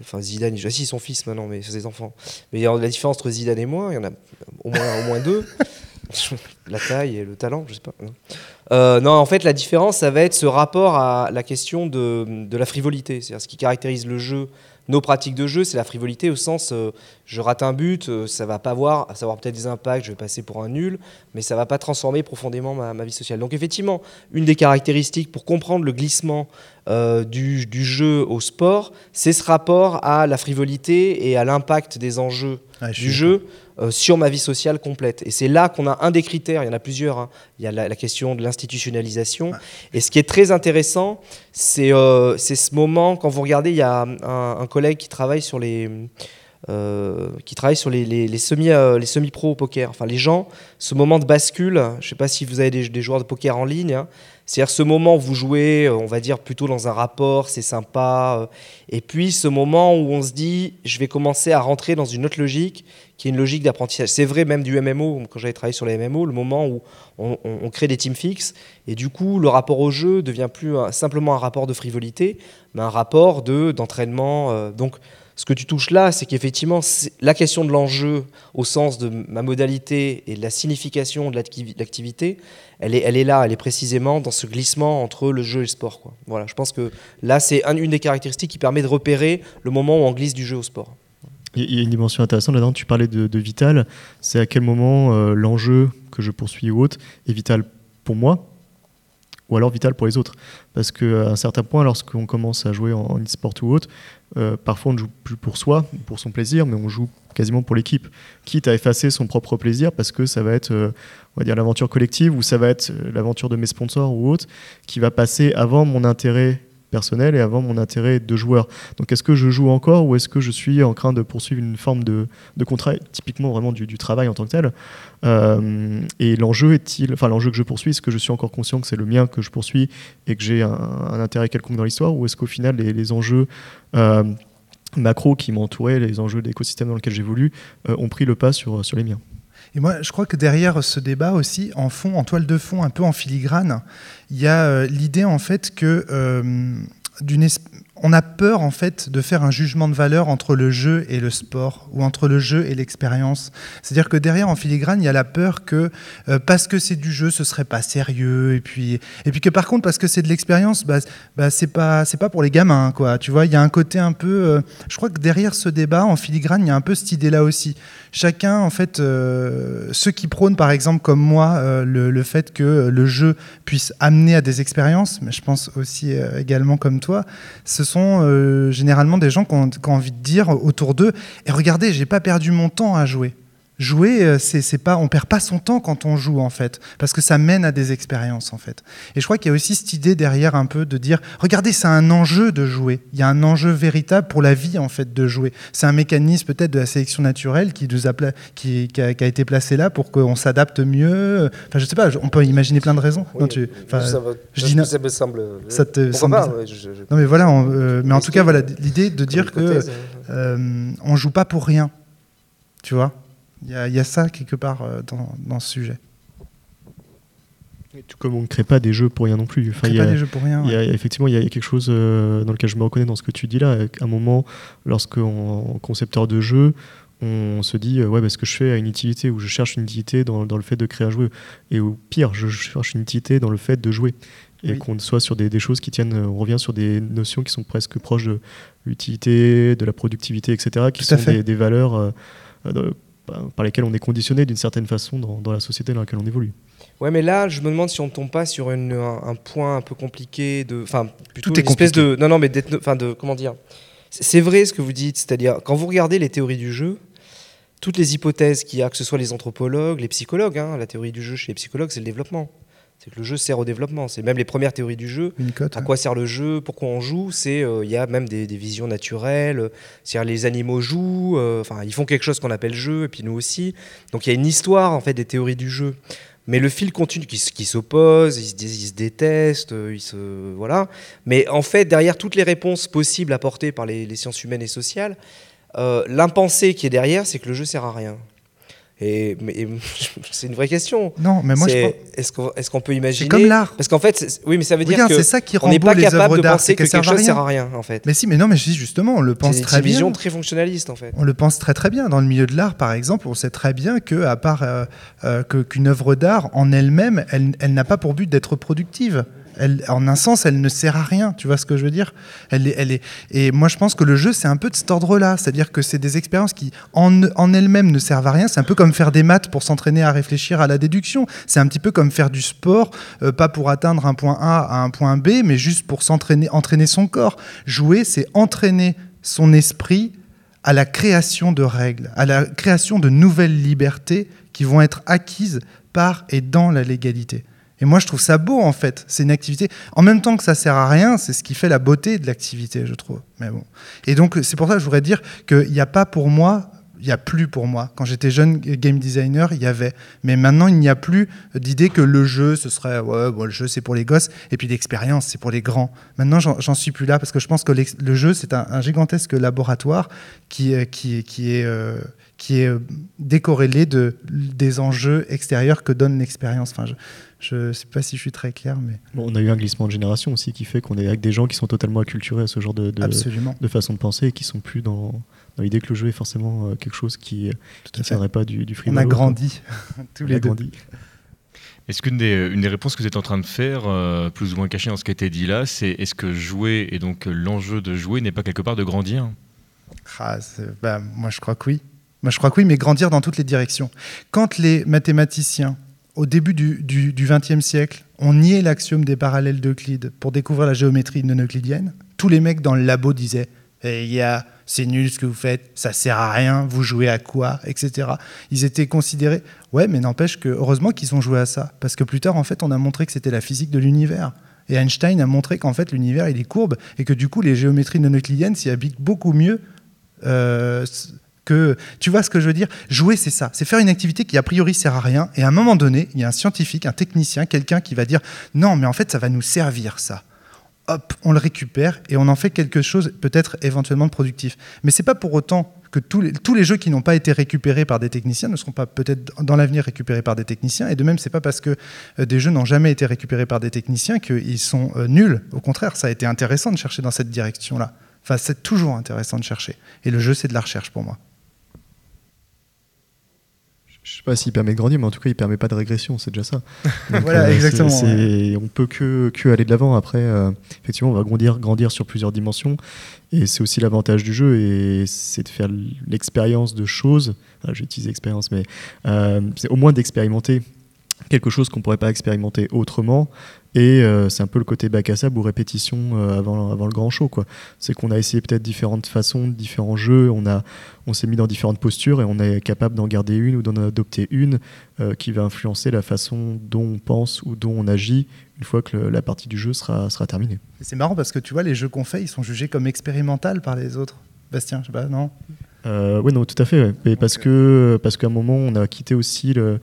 Enfin, Zidane, je si son fils maintenant, mais c'est ses enfants. Mais la différence entre Zidane et moi, il y en a au moins, au moins deux. la taille et le talent, je sais pas. Euh, non, en fait, la différence, ça va être ce rapport à la question de, de la frivolité. C'est-à-dire ce qui caractérise le jeu nos pratiques de jeu, c'est la frivolité au sens euh, je rate un but, euh, ça va pas avoir, ça va avoir peut-être des impacts, je vais passer pour un nul, mais ça va pas transformer profondément ma, vie sociale. Donc effectivement, une des caractéristiques pour comprendre le glissement euh, du, jeu au sport, c'est ce rapport à la frivolité et à l'impact des enjeux du jeu euh, sur ma vie sociale complète. Et c'est là qu'on a un des critères, il y en a plusieurs, hein. il y a la, question de l'institutionnalisation. Et ce qui est très intéressant, euh, c'est ce moment, quand vous regardez, il y a un, collègue qui travaille sur les... Euh, qui travaille sur les, les, semi, les semi-pro au poker. Enfin, les gens, ce moment de bascule, je ne sais pas si vous avez des, joueurs de poker en ligne, hein, c'est-à-dire ce moment où vous jouez, on va dire, plutôt dans un rapport, c'est sympa, et puis ce moment où on se dit, je vais commencer à rentrer dans une autre logique qui est une logique d'apprentissage. C'est vrai même du MMO, quand j'avais travaillé sur les MMO, le moment où on, crée des teams fixes, et du coup le rapport au jeu devient plus simplement un rapport de frivolité, mais un rapport d'entraînement. Euh, donc ce que tu touches là, c'est qu'effectivement, la question de l'enjeu au sens de ma modalité et de la signification de l'activité, elle est, là, elle est précisément dans ce glissement entre le jeu et le sport. Voilà, je pense que là, c'est une des caractéristiques qui permet de repérer le moment où on glisse du jeu au sport.
Il y a une dimension intéressante là-dedans. Tu parlais de, vital. C'est à quel moment euh, l'enjeu que je poursuis ou autre est vital pour moi ou alors vital pour les autres? Parce qu'à un certain point, lorsqu'on commence à jouer en, e-sport ou autre, euh, parfois on ne joue plus pour soi, pour son plaisir, mais on joue quasiment pour l'équipe. Quitte à effacer son propre plaisir parce que ça va être, euh, on va dire, l'aventure collective ou ça va être l'aventure de mes sponsors ou autre qui va passer avant mon intérêt personnel et avant mon intérêt de joueur. Donc est-ce que je joue encore ou est-ce que je suis en train de poursuivre une forme de, de contrat, typiquement vraiment du, travail en tant que tel? Euh, Et l'enjeu est-il, enfin l'enjeu que je poursuis, est-ce que je suis encore conscient que c'est le mien que je poursuis et que j'ai un, intérêt quelconque dans l'histoire ou est-ce qu'au final les, enjeux euh, macro qui m'entouraient, les enjeux d'écosystème dans lequel j'évolue, euh, ont pris le pas sur, sur les miens?
Et moi, je crois que derrière ce débat aussi, en toile de fond, un peu en filigrane, il y a euh, l'idée en fait que euh, on a peur en fait de faire un jugement de valeur entre le jeu et le sport ou entre le jeu et l'expérience. C'est-à-dire que derrière en filigrane, il y a la peur que euh, parce que c'est du jeu, ce serait pas sérieux et puis et puis que par contre parce que c'est de l'expérience, bah, bah, c'est pas c'est pas pour les gamins quoi. Tu vois, il y a un côté un peu. Euh, je crois que derrière ce débat en filigrane, il y a un peu cette idée là aussi. Chacun en fait, euh, ceux qui prônent par exemple comme moi le, le, fait que le jeu puisse amener à des expériences, mais je pense aussi également comme toi, sont euh, généralement des gens qui ont, envie de dire autour d'eux Et regardez, j'ai pas perdu mon temps à jouer. Jouer, euh, c'est pas, on perd pas son temps quand on joue en fait, parce que ça mène à des expériences en fait. Et je crois qu'il y a aussi cette idée derrière un peu de dire, regardez, c'est un enjeu de jouer. Il y a un enjeu véritable pour la vie en fait de jouer. C'est un mécanisme peut-être de la sélection naturelle qui nous a, qui, qui, a, été placé là pour qu'on s'adapte mieux. Enfin, je sais pas, on peut imaginer plein de raisons.
non, tu, ça, je dis, ça me semble.
Ça te semble Non mais voilà, euh, mais en tout cas voilà l'idée de dire que hein. euh, on joue pas pour rien, tu vois. Il y, a ça quelque part euh, dans, ce sujet.
tout comme on ne crée pas des jeux pour rien non plus.
Enfin, il y a, pas des jeux pour rien.
Il y a, effectivement, il y a quelque chose euh, dans lequel je me reconnais dans ce que tu dis là. À un moment, lorsqu'on concepteur de jeu, on se dit ouais, bah, ce que je fais a une utilité ou je cherche une utilité dans, le fait de créer un jeu. Et au pire, je cherche une utilité dans le fait de jouer. Et qu'on soit sur des, choses qui tiennent, on revient sur des notions qui sont presque proches de l'utilité, de la productivité, etc., qui sont des, des, valeurs. Euh, par lesquels on est conditionné d'une certaine façon dans, la société dans laquelle on évolue.
Ouais, mais là, je me demande si on ne tombe pas sur un, point un peu compliqué de, enfin, plutôt une espèce de, non, non, mais enfin, de, comment dire? C'est vrai ce que vous dites, c'est-à-dire quand vous regardez les théories du jeu, toutes les hypothèses qu'il y a, que ce soit les anthropologues, les psychologues, hein, la théorie du jeu chez les psychologues, c'est le développement. C'est que le jeu sert au développement. C'est même les premières théories du jeu. à quoi sert le jeu? Pourquoi on joue? C'est euh, il y a même des, visions naturelles. cest les animaux jouent. Euh, enfin, ils font quelque chose qu'on appelle jeu, et puis nous aussi. Donc il y a une histoire en fait des théories du jeu. Mais le fil continue, qui, qui s'oppose, ils, ils, se détestent, euh, ils se voilà. Mais en fait, derrière toutes les réponses possibles apportées par les, sciences humaines et sociales, l'impensé qui est derrière, c'est que le jeu sert à rien. Et, c'est une vraie question.
Non, mais moi je
Est-ce qu'on est peut imaginer
C'est comme l'art.
Parce qu'en fait, oui, mais ça veut dire que
ça qui
on n'est pas capable de penser que, quelque chose sert à rien, en fait.
Mais si, mais non, mais je dis justement, on le pense très bien.
C'est une vision très fonctionnaliste, en fait.
On le pense très très bien. Dans le milieu de l'art, par exemple, on sait très bien que, à part euh, euh, qu'une œuvre d'art en elle-même, elle, elle n'a pas pour but d'être productive en un sens, elle ne sert à rien. Tu vois ce que je veux dire? Elle est, Et moi, je pense que le jeu, c'est un peu de cet ordre-là. C'est-à-dire que c'est des expériences qui, en, en elles-mêmes, ne servent à rien. C'est un peu comme faire des maths pour s'entraîner à réfléchir à la déduction. C'est un petit peu comme faire du sport, euh, pas pour atteindre un point A à un point B, mais juste pour s'entraîner, entraîner son corps. Jouer, c'est entraîner son esprit à la création de règles, à la création de nouvelles libertés qui vont être acquises par et dans la légalité. Et moi, je trouve ça beau, en fait. C'est une activité. En même temps que ça sert à rien, c'est ce qui fait la beauté de l'activité, je trouve. Mais bon. Et donc, c'est pour ça que je voudrais dire qu'il n'y a pas pour moi, il n'y a plus pour moi. Quand j'étais jeune game designer, il y avait. Mais maintenant, il n'y a plus d'idée que le jeu, ce serait, ouais, bon, le jeu, c'est pour les gosses, et puis l'expérience, c'est pour les grands. Maintenant, j'en suis plus là, parce que je pense que le jeu, c'est un, gigantesque laboratoire qui, qui, qui est. Euh, qui est euh, décorrélé de, des enjeux extérieurs que donne l'expérience. Enfin, je ne sais pas si je suis très clair, mais...
on a eu un glissement de génération aussi qui fait qu'on est avec des gens qui sont totalement acculturés à ce genre de, de, façon de penser et qui sont plus dans, dans l'idée que le jeu est forcément euh, quelque chose qui ne tiendrait pas du, du
On a grandi, tous les deux.
Est-ce qu'une des, une des réponses que vous êtes en train de faire, euh, plus ou moins cachée dans ce qui a été dit là, c'est est-ce que jouer et donc l'enjeu de jouer n'est pas quelque part de grandir?
Ah, bah, Moi, je crois que oui. Moi, je crois que oui, mais grandir dans toutes les directions. Quand les mathématiciens au début du XXe siècle, on niait l'axiome des parallèles d'Euclide pour découvrir la géométrie non euclidienne. Tous les mecs dans le labo disaient eh, c'est nul ce que vous faites, ça sert à rien, vous jouez à quoi, etc. Ils étaient considérés. Ouais, mais n'empêche que heureusement qu'ils ont joué à ça, parce que plus tard, en fait, on a montré que c'était la physique de l'univers. Et Einstein a montré qu'en fait, l'univers, il est courbe, et que du coup, les géométries non euclidiennes s'y habitent beaucoup mieux euh, tu vois ce que je veux dire? Jouer, c'est ça. C'est faire une activité qui a priori sert à rien. Et à un moment donné, il y a un scientifique, un technicien, quelqu'un qui va dire non, mais en fait, ça va nous servir ça. Hop, on le récupère et on en fait quelque chose peut-être éventuellement productif. Mais c'est pas pour autant que tous les, tous les jeux qui n'ont pas été récupérés par des techniciens ne seront pas peut-être dans l'avenir récupérés par des techniciens. Et de même, c'est pas parce que euh, des jeux n'ont jamais été récupérés par des techniciens qu'ils sont euh, nuls. Au contraire, ça a été intéressant de chercher dans cette direction-là. Enfin, c'est toujours intéressant de chercher. Et le jeu, c'est de la recherche pour moi
je sais pas s'il permet de grandir, mais en tout cas, il permet pas de régression, c'est déjà ça.
voilà, euh, exactement.
On peut que, que aller de l'avant. Après, euh, effectivement, on va grandir, grandir sur plusieurs dimensions, et c'est aussi l'avantage du jeu, et c'est de faire l'expérience de choses. j'ai utilisé expérience, mais euh, c'est au moins d'expérimenter quelque chose qu'on pourrait pas expérimenter autrement. Et euh, c'est un peu le côté bac à sable ou répétition euh, avant, avant le grand show. Quoi. C'est qu'on a essayé peut-être différentes façons, différents jeux, on, a, on s'est mis dans différentes postures et on est capable d'en garder une ou d'en adopter une euh, qui va influencer la façon dont on pense ou dont on agit une fois que la partie du jeu sera, sera terminée.
C'est marrant parce que tu vois, les jeux qu'on fait, ils sont jugés comme expérimentaux par les autres. Bastien, je sais pas, non?
Oui, non, tout à fait. Ouais. parce, que, parce qu'à un moment, on a quitté aussi le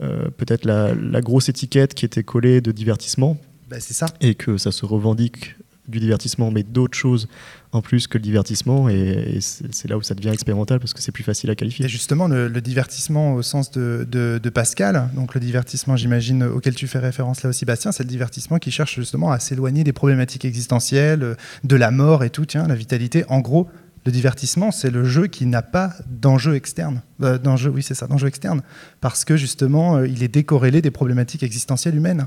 peut-être la, grosse étiquette qui était collée de divertissement.
Bah, c'est ça.
Et que ça se revendique du divertissement, mais d'autres choses en plus que le divertissement. Et, c'est là où ça devient expérimental parce que c'est plus facile à qualifier.
Et justement, le, divertissement au sens de, de, Pascal, donc le divertissement, j'imagine, auquel tu fais référence là aussi, Bastien, c'est le divertissement qui cherche justement à s'éloigner des problématiques existentielles, de la mort et tout, tiens, la vitalité. En gros, le divertissement, c'est le jeu qui n'a pas d'enjeu externe. Euh, d'enjeu, oui, c'est ça, d'enjeu externe. Parce que justement, euh, il est décorrélé des problématiques existentielles humaines.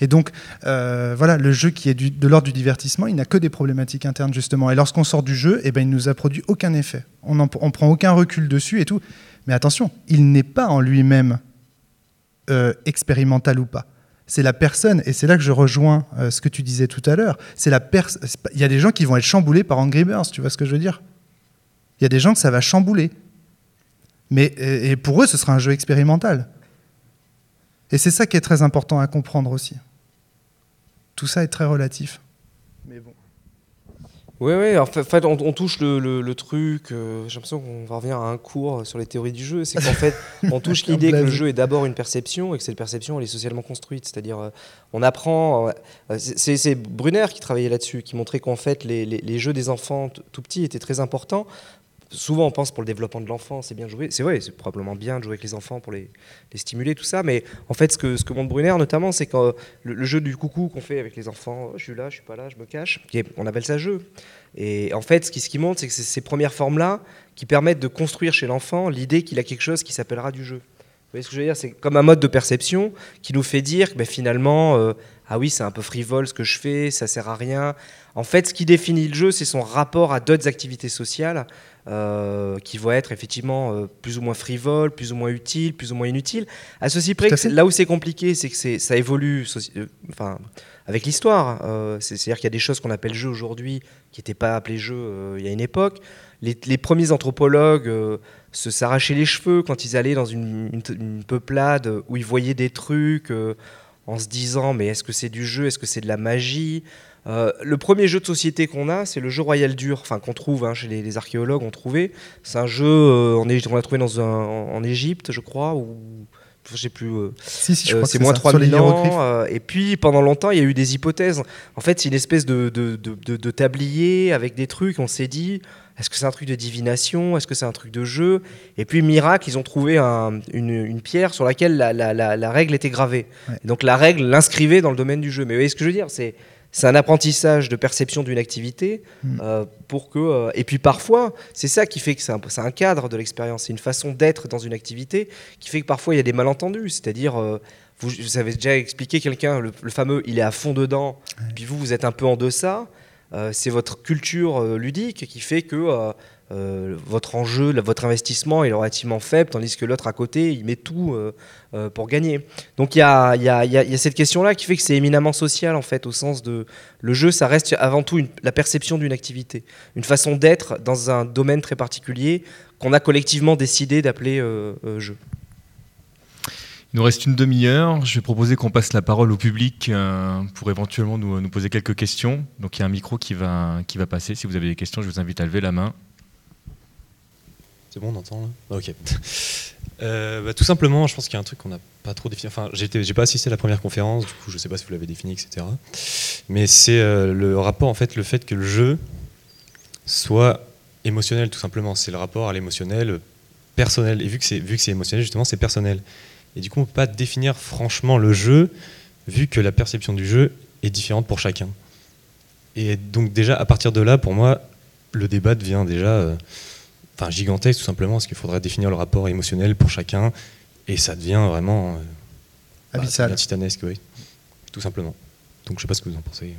Et donc, euh, voilà, le jeu qui est de l'ordre du divertissement, il n'a que des problématiques internes, justement. Et lorsqu'on sort du jeu, eh ben, il ne nous a produit aucun effet. On ne prend aucun recul dessus et tout. Mais attention, il n'est pas en lui-même expérimental ou pas c'est la personne, et c'est là que je rejoins euh, ce que tu disais tout à l'heure, Il y a des gens qui vont être chamboulés par Angry Birds, tu vois ce que je veux dire? Il y a des gens que ça va chambouler. Mais et pour eux, ce sera un jeu expérimental. Et c'est ça qui est très important à comprendre aussi. Tout ça est très relatif.
Oui, oui, en fait, on, touche le, truc, euh, j'ai l'impression qu'on va revenir à un cours sur les théories du jeu, c'est qu'en fait, on touche l'idée que le jeu est d'abord une perception et que cette perception, elle est socialement construite, c'est-à-dire euh, on apprend, euh, c'est Brunner qui travaillait là-dessus, qui montrait qu'en fait, les, les, jeux des enfants tout petits étaient très importants, souvent on pense pour le développement de l'enfant, c'est bien jouer. C'est vrai, c'est probablement bien de jouer avec les enfants pour les, stimuler, tout ça. Mais en fait, ce que, montre Brunner notamment, c'est que le, jeu du coucou qu'on fait avec les enfants, oh, je suis là, je suis pas là, je me cache, on appelle ça jeu. Et en fait, ce qui, ce qui montre, c'est que c'est ces premières formes-là qui permettent de construire chez l'enfant l'idée qu'il a quelque chose qui s'appellera du jeu. Voyez ce que je veux dire? C'est comme un mode de perception qui nous fait dire que ben, finalement, euh, ah oui, c'est un peu frivole ce que je fais, ça sert à rien. En fait, ce qui définit le jeu, c'est son rapport à d'autres activités sociales euh, qui vont être effectivement euh, plus ou moins frivoles, plus ou moins utiles, plus ou moins inutiles. À ceci près, là où c'est compliqué, c'est que ça évolue enfin, avec l'histoire. C'est-à-dire qu'il y a des choses qu'on appelle jeux aujourd'hui qui n'étaient pas appelées jeux il y a une époque. Les, premiers anthropologues se s'arrachaient les cheveux quand ils allaient dans une, une peuplade où ils voyaient des trucs en se disant mais est-ce que c'est du jeu, est-ce que c'est de la magie? Euh, le premier jeu de société qu'on a, c'est le jeu Royal Dur, enfin qu'on trouve hein, chez les, archéologues, on trouvait. C'est un jeu, euh, on, l'a trouvé dans un, en, Égypte, je crois, ou je sais plus. Euh,
si, si, je crois
c'est moins 3000 ans. et puis pendant longtemps, il y a eu des hypothèses. En fait, c'est une espèce de, de, de, tablier avec des trucs. On s'est dit, est-ce que c'est un truc de divination? Est-ce que c'est un truc de jeu? Et puis, miracle, ils ont trouvé une, une, pierre sur laquelle la, la, la, règle était gravée. donc la règle l'inscrivait dans le domaine du jeu. Mais vous voyez ce que je veux dire? C'est c'est un apprentissage de perception d'une activité hmm. euh, pour que euh, et puis parfois c'est ça qui fait que c'est un, cadre de l'expérience. C'est une façon d'être dans une activité qui fait que parfois il y a des malentendus. C'est-à-dire euh, vous, avez déjà expliqué quelqu'un le, fameux il est à fond dedans puis vous vous êtes un peu en deçà c'est votre culture ludique qui fait que euh, votre enjeu, votre investissement est relativement faible, tandis que l'autre à côté, il met tout euh, euh, pour gagner. Donc il y a, cette question-là qui fait que c'est éminemment social, en fait, au sens de le jeu, ça reste avant tout la perception d'une activité, une façon d'être dans un domaine très particulier qu'on a collectivement décidé d'appeler jeu.
Il nous reste une demi-heure. Je vais proposer qu'on passe la parole au public pour éventuellement nous, poser quelques questions. Donc il y a un micro qui va, qui va passer. Si vous avez des questions, je vous invite à lever la main.
C'est bon, on entend là? Ok. Euh, bah, tout simplement, je pense qu'il y a un truc qu'on n'a pas trop défini. Enfin, j'ai pas assisté à la première conférence, du coup, je sais pas si vous l'avez défini, etc. Mais c'est euh, le rapport, en fait, le fait que le jeu soit émotionnel tout simplement. C'est le rapport à l'émotionnel personnel. Et vu que c'est émotionnel, justement, c'est personnel. Et du coup, on peut pas définir franchement le jeu, vu que la perception du jeu est différente pour chacun. Et donc déjà, à partir de là, pour moi, le débat devient déjà euh, enfin, gigantesque, tout simplement, parce qu'il faudrait définir le rapport émotionnel pour chacun, et ça devient vraiment... Euh, bah,
Abyssal.
titanesque, oui. Tout simplement. Donc je sais pas ce que vous en pensez.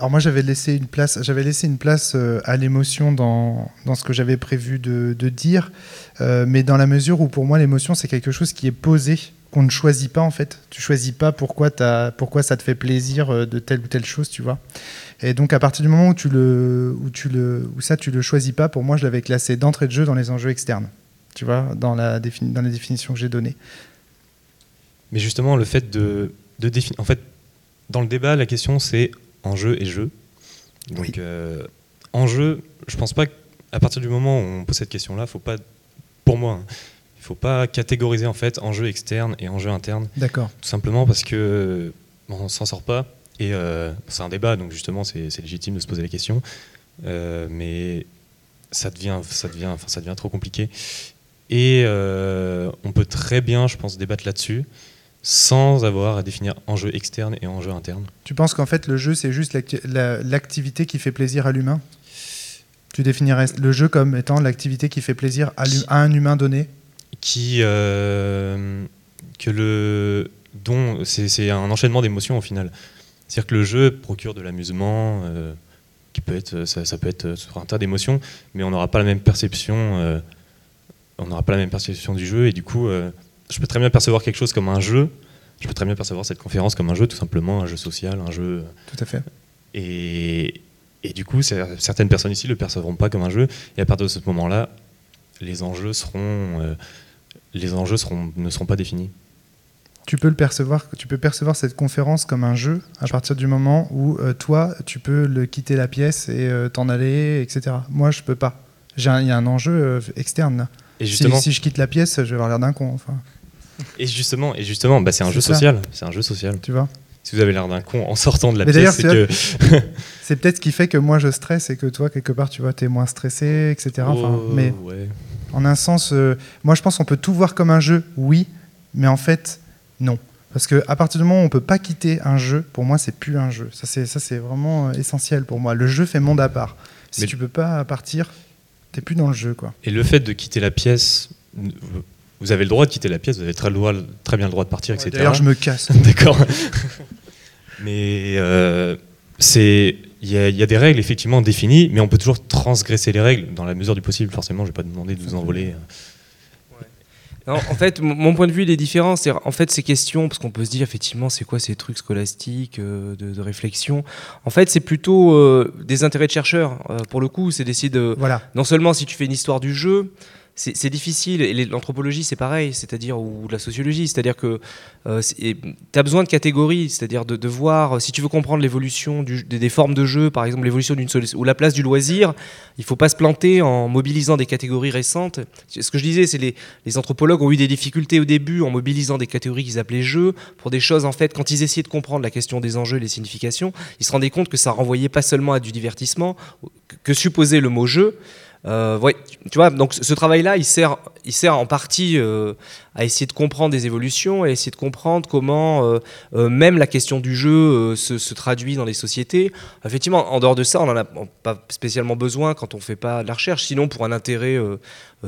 Alors moi j'avais laissé une place, j'avais laissé une place euh, à l'émotion dans, dans ce que j'avais prévu de, dire, euh, mais dans la mesure où pour moi l'émotion c'est quelque chose qui est posé, qu'on ne choisit pas en fait. Tu choisis pas pourquoi, as, pourquoi ça te fait plaisir euh, de telle ou telle chose, tu vois. Et donc à partir du moment où tu le, où tu le, où ça tu le choisis pas, pour moi je l'avais classé d'entrée de jeu dans les enjeux externes, tu vois, dans la défini, dans les définitions que j'ai données.
Mais justement le fait de, de définir, en fait, dans le débat la question c'est enjeu et jeu. Donc,
Oui.
euh, enjeu, je pense pas qu'à partir du moment où on pose cette question-là, faut pas, pour moi, hein, il faut pas catégoriser en fait enjeu externe et enjeu interne,
D'accord.
tout simplement parce que bon, on s'en sort pas. Et euh, c'est un débat, donc justement, c'est légitime de se poser la question. Euh, mais ça devient, ça devient, enfin, ça devient trop compliqué. Et on peut très bien, je pense, débattre là-dessus sans avoir à définir enjeu externe et enjeu interne.
Tu penses qu'en fait le jeu c'est juste l'acti- la- l'activité qui fait plaisir à l'humain? Tu définirais le jeu comme étant l'activité qui fait plaisir à, un humain donné?
Qui euh, que le dont c'est un enchaînement d'émotions au final. C'est-à-dire que le jeu procure de l'amusement, euh, qui peut être ça, ça peut être sur un tas d'émotions, mais on n'aura pas la même perception. euh, on n'aura pas la même perception du jeu et du coup, euh, je peux très bien percevoir quelque chose comme un jeu. Je peux très bien percevoir cette conférence comme un jeu, tout simplement un jeu social, un jeu
Tout à fait.
et, et du coup, certaines personnes ici ne le percevront pas comme un jeu. Et à partir de ce moment-là, les enjeux seront, euh, les enjeux seront, ne seront pas définis.
Tu peux le percevoir, tu peux percevoir cette conférence comme un jeu à partir du moment où euh, toi, tu peux le quitter la pièce et euh, t'en aller, etc. Moi, je peux pas. Il y a un enjeu externe.
Et
Si,
justement,
si je quitte la pièce, je vais avoir l'air d'un con. Enfin,
et justement, et justement, bah, c'est un jeu
ça.
social. C'est un jeu social.
tu vois.
Si vous avez l'air d'un con en sortant de la
Mais
pièce, c'est que
C'est peut-être ce qui fait que moi je stresse et que toi, quelque part, tu vois, t'es moins stressé, etc. Enfin,
Oh,
mais
ouais.
en un sens, euh, moi je pense qu'on peut tout voir comme un jeu, oui, mais en fait, non. Parce qu'à partir du moment où on peut pas quitter un jeu, pour moi, c'est plus un jeu. Ça, c'est, ça, c'est vraiment euh, essentiel pour moi. Le jeu fait monde à part. Si
Mais-
tu peux pas partir, t'es plus dans le jeu, quoi.
Et le fait de quitter la pièce, vous avez le droit de quitter la pièce, vous avez très, bien le droit de partir, etc.
D'ailleurs, je me casse.
D'accord. mais euh, c'est il y, a- il y a des règles effectivement définies, mais on peut toujours transgresser les règles dans la mesure du possible. Forcément, je vais pas demander de vous envoler.
Non, en fait, mon- mon point de vue, il est différent. C'est en fait ces questions, parce qu'on peut se dire effectivement, c'est quoi ces trucs scolastiques euh, de, de réflexion? En fait, c'est plutôt euh, des intérêts de chercheurs. Euh, pour le coup, c'est d'essayer de
Voilà.
non seulement si tu fais une histoire du jeu, c'est difficile, et les- l'anthropologie c'est pareil, c'est-à-dire, ou la sociologie, c'est-à-dire que tu as besoin de catégories, c'est-à-dire de, voir, euh, si tu veux comprendre l'évolution des, formes de jeu, par exemple l'évolution d'une solution, ou la place du loisir, il faut pas se planter en mobilisant des catégories récentes. Ce que je disais, c'est les, les anthropologues ont eu des difficultés au début en mobilisant des catégories qu'ils appelaient jeux, pour des choses, en fait, quand ils essayaient de comprendre la question des enjeux et des significations, ils se rendaient compte que ça renvoyait pas seulement à du divertissement, que supposait le mot jeu, euh, ouais, tu vois, donc ce travail-là, il sert, il sert en partie euh, à essayer de comprendre des évolutions, à essayer de comprendre comment euh, euh, même la question du jeu euh, se, traduit dans les sociétés. Effectivement, en dehors de ça, on n'en a pas spécialement besoin quand on fait pas de la recherche. Sinon, pour un intérêt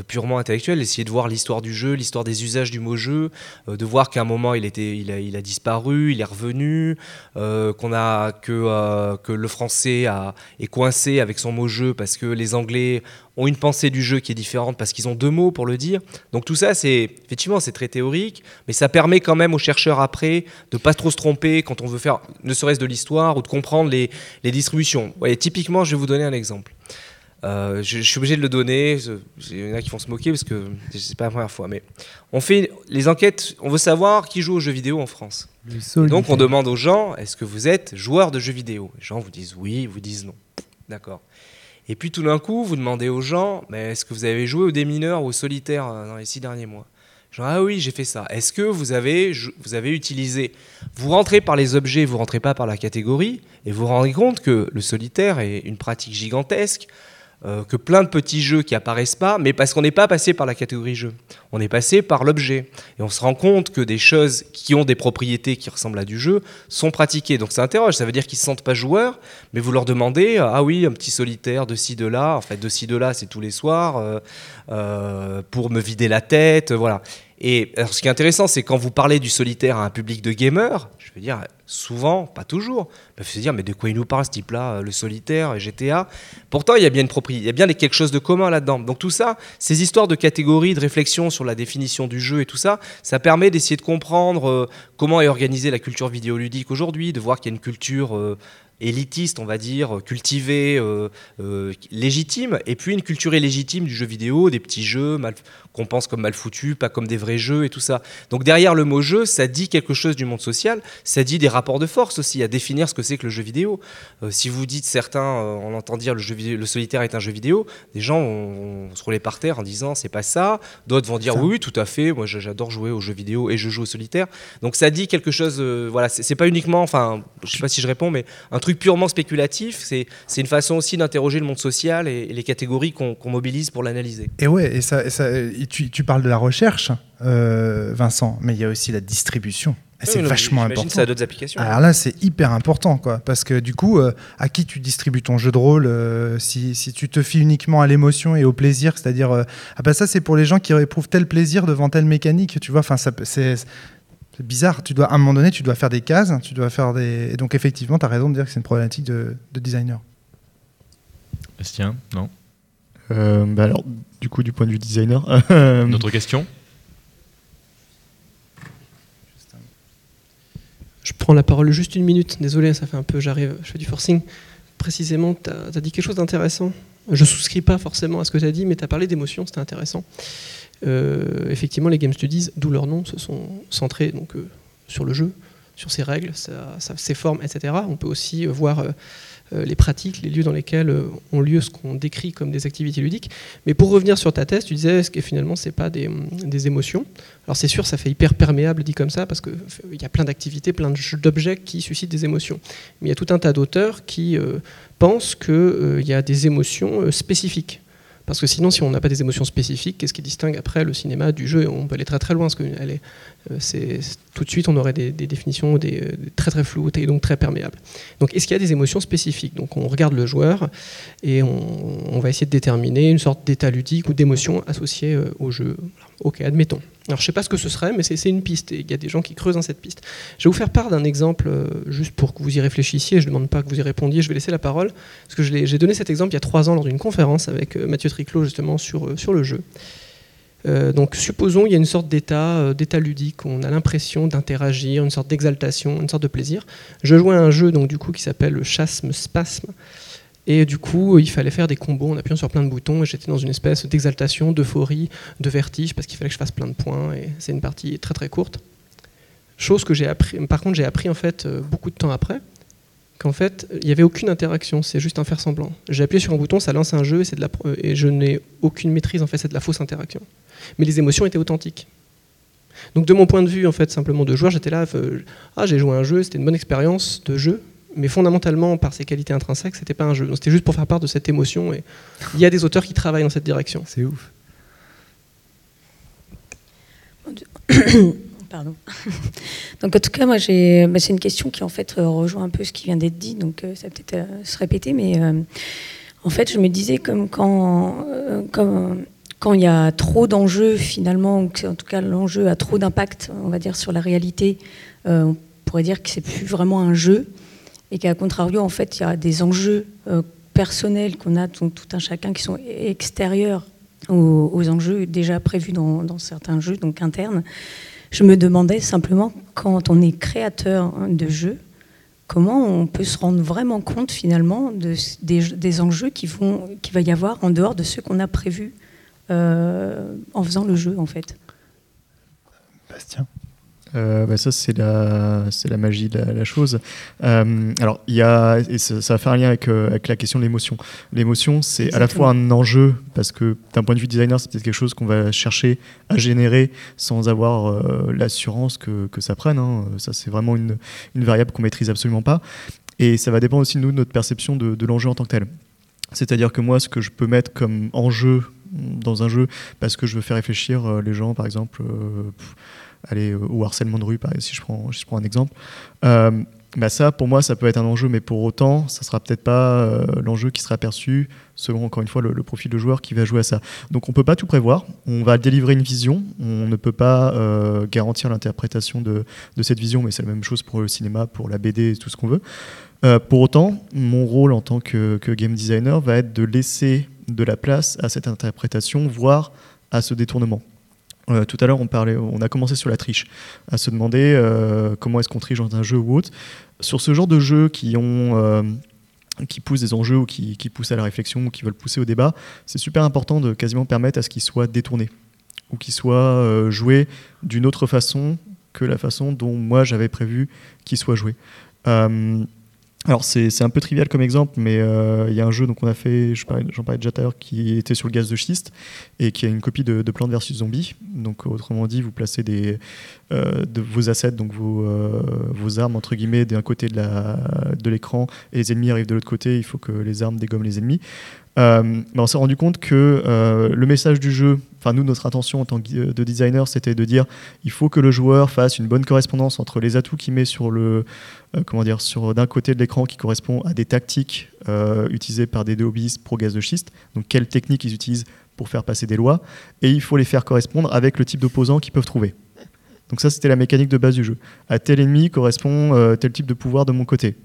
purement intellectuel, essayer de voir l'histoire du jeu, l'histoire des usages du mot jeu, de voir qu'à un moment il, a, disparu, il est revenu, qu'on a que, que le français a, est coincé avec son mot jeu parce que les Anglais ont une pensée du jeu qui est différente parce qu'ils ont deux mots pour le dire. Donc tout ça, c'est effectivement c'est très théorique, mais ça permet quand même aux chercheurs après de pas trop se tromper quand on veut faire ne serait-ce de l'histoire ou de comprendre les, les distributions. Ouais, typiquement, je vais vous donner un exemple. Euh, je, je suis obligé de le donner. Il y en a qui vont se moquer parce que c'est pas la première fois. Mais on fait les enquêtes. On veut savoir qui joue aux jeux vidéo en France. Donc on demande aux gens est-ce que vous êtes joueur de jeux vidéo? Les gens vous disent oui, ils vous disent non. D'accord. Et puis tout d'un coup, vous demandez aux gens mais est-ce que vous avez joué au démineur ou au solitaire euh, dans les six derniers mois? Genre, ah oui, j'ai fait ça. Est-ce que vous avez, vous avez utilisé Vous rentrez par les objets, vous rentrez pas par la catégorie, et vous vous rendez compte que le solitaire est une pratique gigantesque. Euh, que plein de petits jeux qui apparaissent pas, mais parce qu'on n'est pas passé par la catégorie jeu. On est passé par l'objet. Et on se rend compte que des choses qui ont des propriétés qui ressemblent à du jeu sont pratiquées. Donc ça interroge. Ça veut dire qu'ils ne se sentent pas joueurs, mais vous leur demandez ah oui, un petit solitaire de ci, de là. En fait, de ci, de là, c'est tous les soirs euh, euh, pour me vider la tête. Voilà. Et alors, ce qui est intéressant, c'est quand vous parlez du solitaire à un public de gamers, je veux dire, souvent, pas toujours, peuvent se dire mais de quoi il nous parle ce type-là, euh, le solitaire, GTA. Pourtant, il y a bien une propriété, il y a bien quelque chose de commun là-dedans. Donc tout ça, ces histoires de catégories, de réflexion sur la définition du jeu et tout ça, ça permet d'essayer de comprendre euh, comment est organisée la culture vidéoludique aujourd'hui, de voir qu'il y a une culture euh, élitiste, on va dire, cultivée, légitime, et puis une culture illégitime du jeu vidéo, des petits jeux qu'on pense comme mal foutus, pas comme des vrais jeux et tout ça. Donc derrière le mot jeu, ça dit quelque chose du monde social, ça dit des rapports de force aussi, à définir ce que c'est que le jeu vidéo. Euh, si vous dites certains, euh, on entend dire le, jeu vidéo, le solitaire est un jeu vidéo, des gens vont, se rouler par terre en disant c'est pas ça, d'autres vont dire oui, oui, tout à fait, moi j'adore jouer aux jeux vidéo et je joue au solitaire. Donc ça dit quelque chose, euh, voilà, c'est pas uniquement, enfin, je sais pas si je réponds, mais un truc purement spéculatif, c'est une façon aussi d'interroger le monde social et, les catégories qu'on mobilise pour l'analyser.
Et ouais, et ça, ça tu, parles de la recherche, euh, Vincent, mais il y a aussi la distribution. c'est vachement important.
ça a d'autres applications.
Alors là, c'est hyper important, quoi, parce que du coup, euh, à qui tu distribues ton jeu de rôle euh, si, si, tu te fies uniquement à l'émotion et au plaisir, c'est-à-dire, ah bah ça, c'est pour les gens qui éprouvent tel plaisir devant telle mécanique, tu vois. Enfin, c'est bizarre. Tu dois, à un moment donné, tu dois faire des cases, tu dois faire des. Et donc, effectivement, tu as raison de dire que c'est une problématique de, de designer.
Bastien, non?
Bah alors, du coup, du point de vue designer.
Notre question?
Je prends la parole juste une minute. Désolé, ça fait un peu, j'arrive, je fais du forcing. Précisément, tu as, dit quelque chose d'intéressant. Je souscris pas forcément à ce que tu as dit, mais tu as parlé d'émotion, c'était intéressant. Euh, effectivement, les Game Studies, d'où leur nom, se sont centrés donc, euh, sur le jeu, sur ses règles, ses formes, etc. On peut aussi voir euh, euh, les pratiques, les lieux dans lesquels ont lieu ce qu'on décrit comme des activités ludiques. Mais pour revenir sur ta thèse, tu disais est-ce que finalement c'est pas des, des, émotions? Alors c'est sûr, ça fait hyper perméable dit comme ça parce qu'il y a plein d'activités, plein d'objets qui suscitent des émotions. Mais il y a tout un tas d'auteurs qui pensent qu'il y a des émotions spécifiques. Parce que sinon, si on n'a pas des émotions spécifiques, qu'est-ce qui distingue après le cinéma du jeu? On peut aller très très loin, parce que euh, tout de suite, on aurait des, définitions des, très très floues et donc très perméables. Donc, est-ce qu'il y a des émotions spécifiques? Donc, on regarde le joueur et on, va essayer de déterminer une sorte d'état ludique ou d'émotion associée euh, au jeu. Ok, admettons. Alors je ne sais pas ce que ce serait, mais c'est une piste, et il y a des gens qui creusent dans cette piste. Je vais vous faire part d'un exemple, euh, juste pour que vous y réfléchissiez, je ne demande pas que vous y répondiez, je vais laisser la parole, parce que j'ai donné cet exemple il y a trois ans lors d'une conférence avec euh, Mathieu Triclot, justement, sur, euh, sur le jeu. donc supposons il y a une sorte d'état d'état ludique, on a l'impression d'interagir, une sorte d'exaltation, une sorte de plaisir. Je jouais à un jeu donc, du coup, qui s'appelle le Chasme-Spasme, et du coup, il fallait faire des combos en appuyant sur plein de boutons. Et j'étais dans une espèce d'exaltation, d'euphorie, de vertige, parce qu'il fallait que je fasse plein de points. Et c'est une partie très très courte. Chose que j'ai appris. Par contre, j'ai appris en fait euh, beaucoup de temps après qu'en fait, il n'y avait aucune interaction. C'est juste un faire semblant. J'ai appuyé sur un bouton, ça lance un jeu, et, de la, et je n'ai aucune maîtrise. En fait, c'est de la fausse interaction. Mais les émotions étaient authentiques. Donc, de mon point de vue, en fait, simplement de joueur, j'étais là. Euh, ah, j'ai joué un jeu, c'était une bonne expérience de jeu mais fondamentalement, par ses qualités intrinsèques, c'était pas un jeu. C'était juste pour faire part de cette émotion. Et il y a des auteurs qui travaillent dans cette direction.
C'est ouf.
Pardon. Donc en tout cas, moi, j'ai, bah, c'est une question qui en fait rejoint un peu ce qui vient d'être dit. Donc euh, ça va peut-être euh, se répéter, mais euh, en fait, je me disais comme quand, comme quand il y a trop d'enjeux finalement, ou que, en tout cas l'enjeu a trop d'impact, on va dire, sur la réalité, on pourrait dire que c'est plus vraiment un jeu et qu'à contrario, en fait, il y a des enjeux euh, personnels qu'on a, tout un chacun, qui sont extérieurs aux, enjeux déjà prévus dans, certains jeux, donc internes. Je me demandais simplement, quand on est créateur de jeux, comment on peut se rendre vraiment compte finalement de, des, enjeux qui, vont, qui va y avoir en dehors de ceux qu'on a prévus euh, en faisant le jeu, en fait?
Bastien
euh, bah, ça, c'est la, c'est la magie de la, chose. Euh, alors, il y a, et ça, va faire un lien avec, euh, avec la question de l'émotion. L'émotion, c'est à la fois un enjeu, parce que d'un point de vue designer, c'est peut-être quelque chose qu'on va chercher à générer sans avoir l'assurance que, que, ça prenne. Hein. Ça, c'est vraiment une, une variable qu'on maîtrise absolument pas. Et ça va dépendre aussi de nous, de notre perception de, de l'enjeu en tant que tel. C'est-à-dire que moi, ce que je peux mettre comme enjeu dans un jeu, parce que je veux faire réfléchir les gens, par exemple, allez, au harcèlement de rue, si je prends, un exemple, bah ça, pour moi, ça peut être un enjeu, mais pour autant, ça sera peut-être pas euh, l'enjeu qui sera perçu selon, encore une fois, le, profil de joueur qui va jouer à ça. Donc, on peut pas tout prévoir. On va délivrer une vision. On ne peut pas euh, garantir l'interprétation de, cette vision, mais c'est la même chose pour le cinéma, pour la BD tout ce qu'on veut. Euh, pour autant, mon rôle en tant que, game designer va être de laisser de la place à cette interprétation, voire à ce détournement. Euh, tout à l'heure, on, on a commencé sur la triche, à se demander euh, comment est-ce qu'on triche dans un jeu ou autre. Sur ce genre de jeux qui ont euh, qui poussent des enjeux ou qui, poussent à la réflexion ou qui veulent pousser au débat, c'est super important de quasiment permettre à ce qu'ils soient détournés ou qu'ils soient joués d'une autre façon que la façon dont moi j'avais prévu qu'ils soient joués. Alors c'est un peu trivial comme exemple, mais euh, il y a un jeu donc on a fait, j'en parlais, déjà tout à l'heure, qui était sur le gaz de schiste et qui a une copie de, de Plants vs Zombies. Donc autrement dit, vous placez des, euh, de vos assets, donc vos, euh, vos armes entre guillemets d'un côté de l'écran et les ennemis arrivent de l'autre côté. Il faut que les armes dégomment les ennemis. On s'est rendu compte que le message du jeu, enfin nous notre intention en tant que euh, de designer, c'était de dire il faut que le joueur fasse une bonne correspondance entre les atouts qu'il met sur le comment dire sur d'un côté de l'écran qui correspond à des tactiques utilisées par des hobbyistes pro gaz de schiste, donc quelles techniques ils utilisent pour faire passer des lois, et il faut les faire correspondre avec le type d'opposant qu'ils peuvent trouver. Donc ça c'était la mécanique de base du jeu. À tel ennemi correspond tel type de pouvoir de mon côté.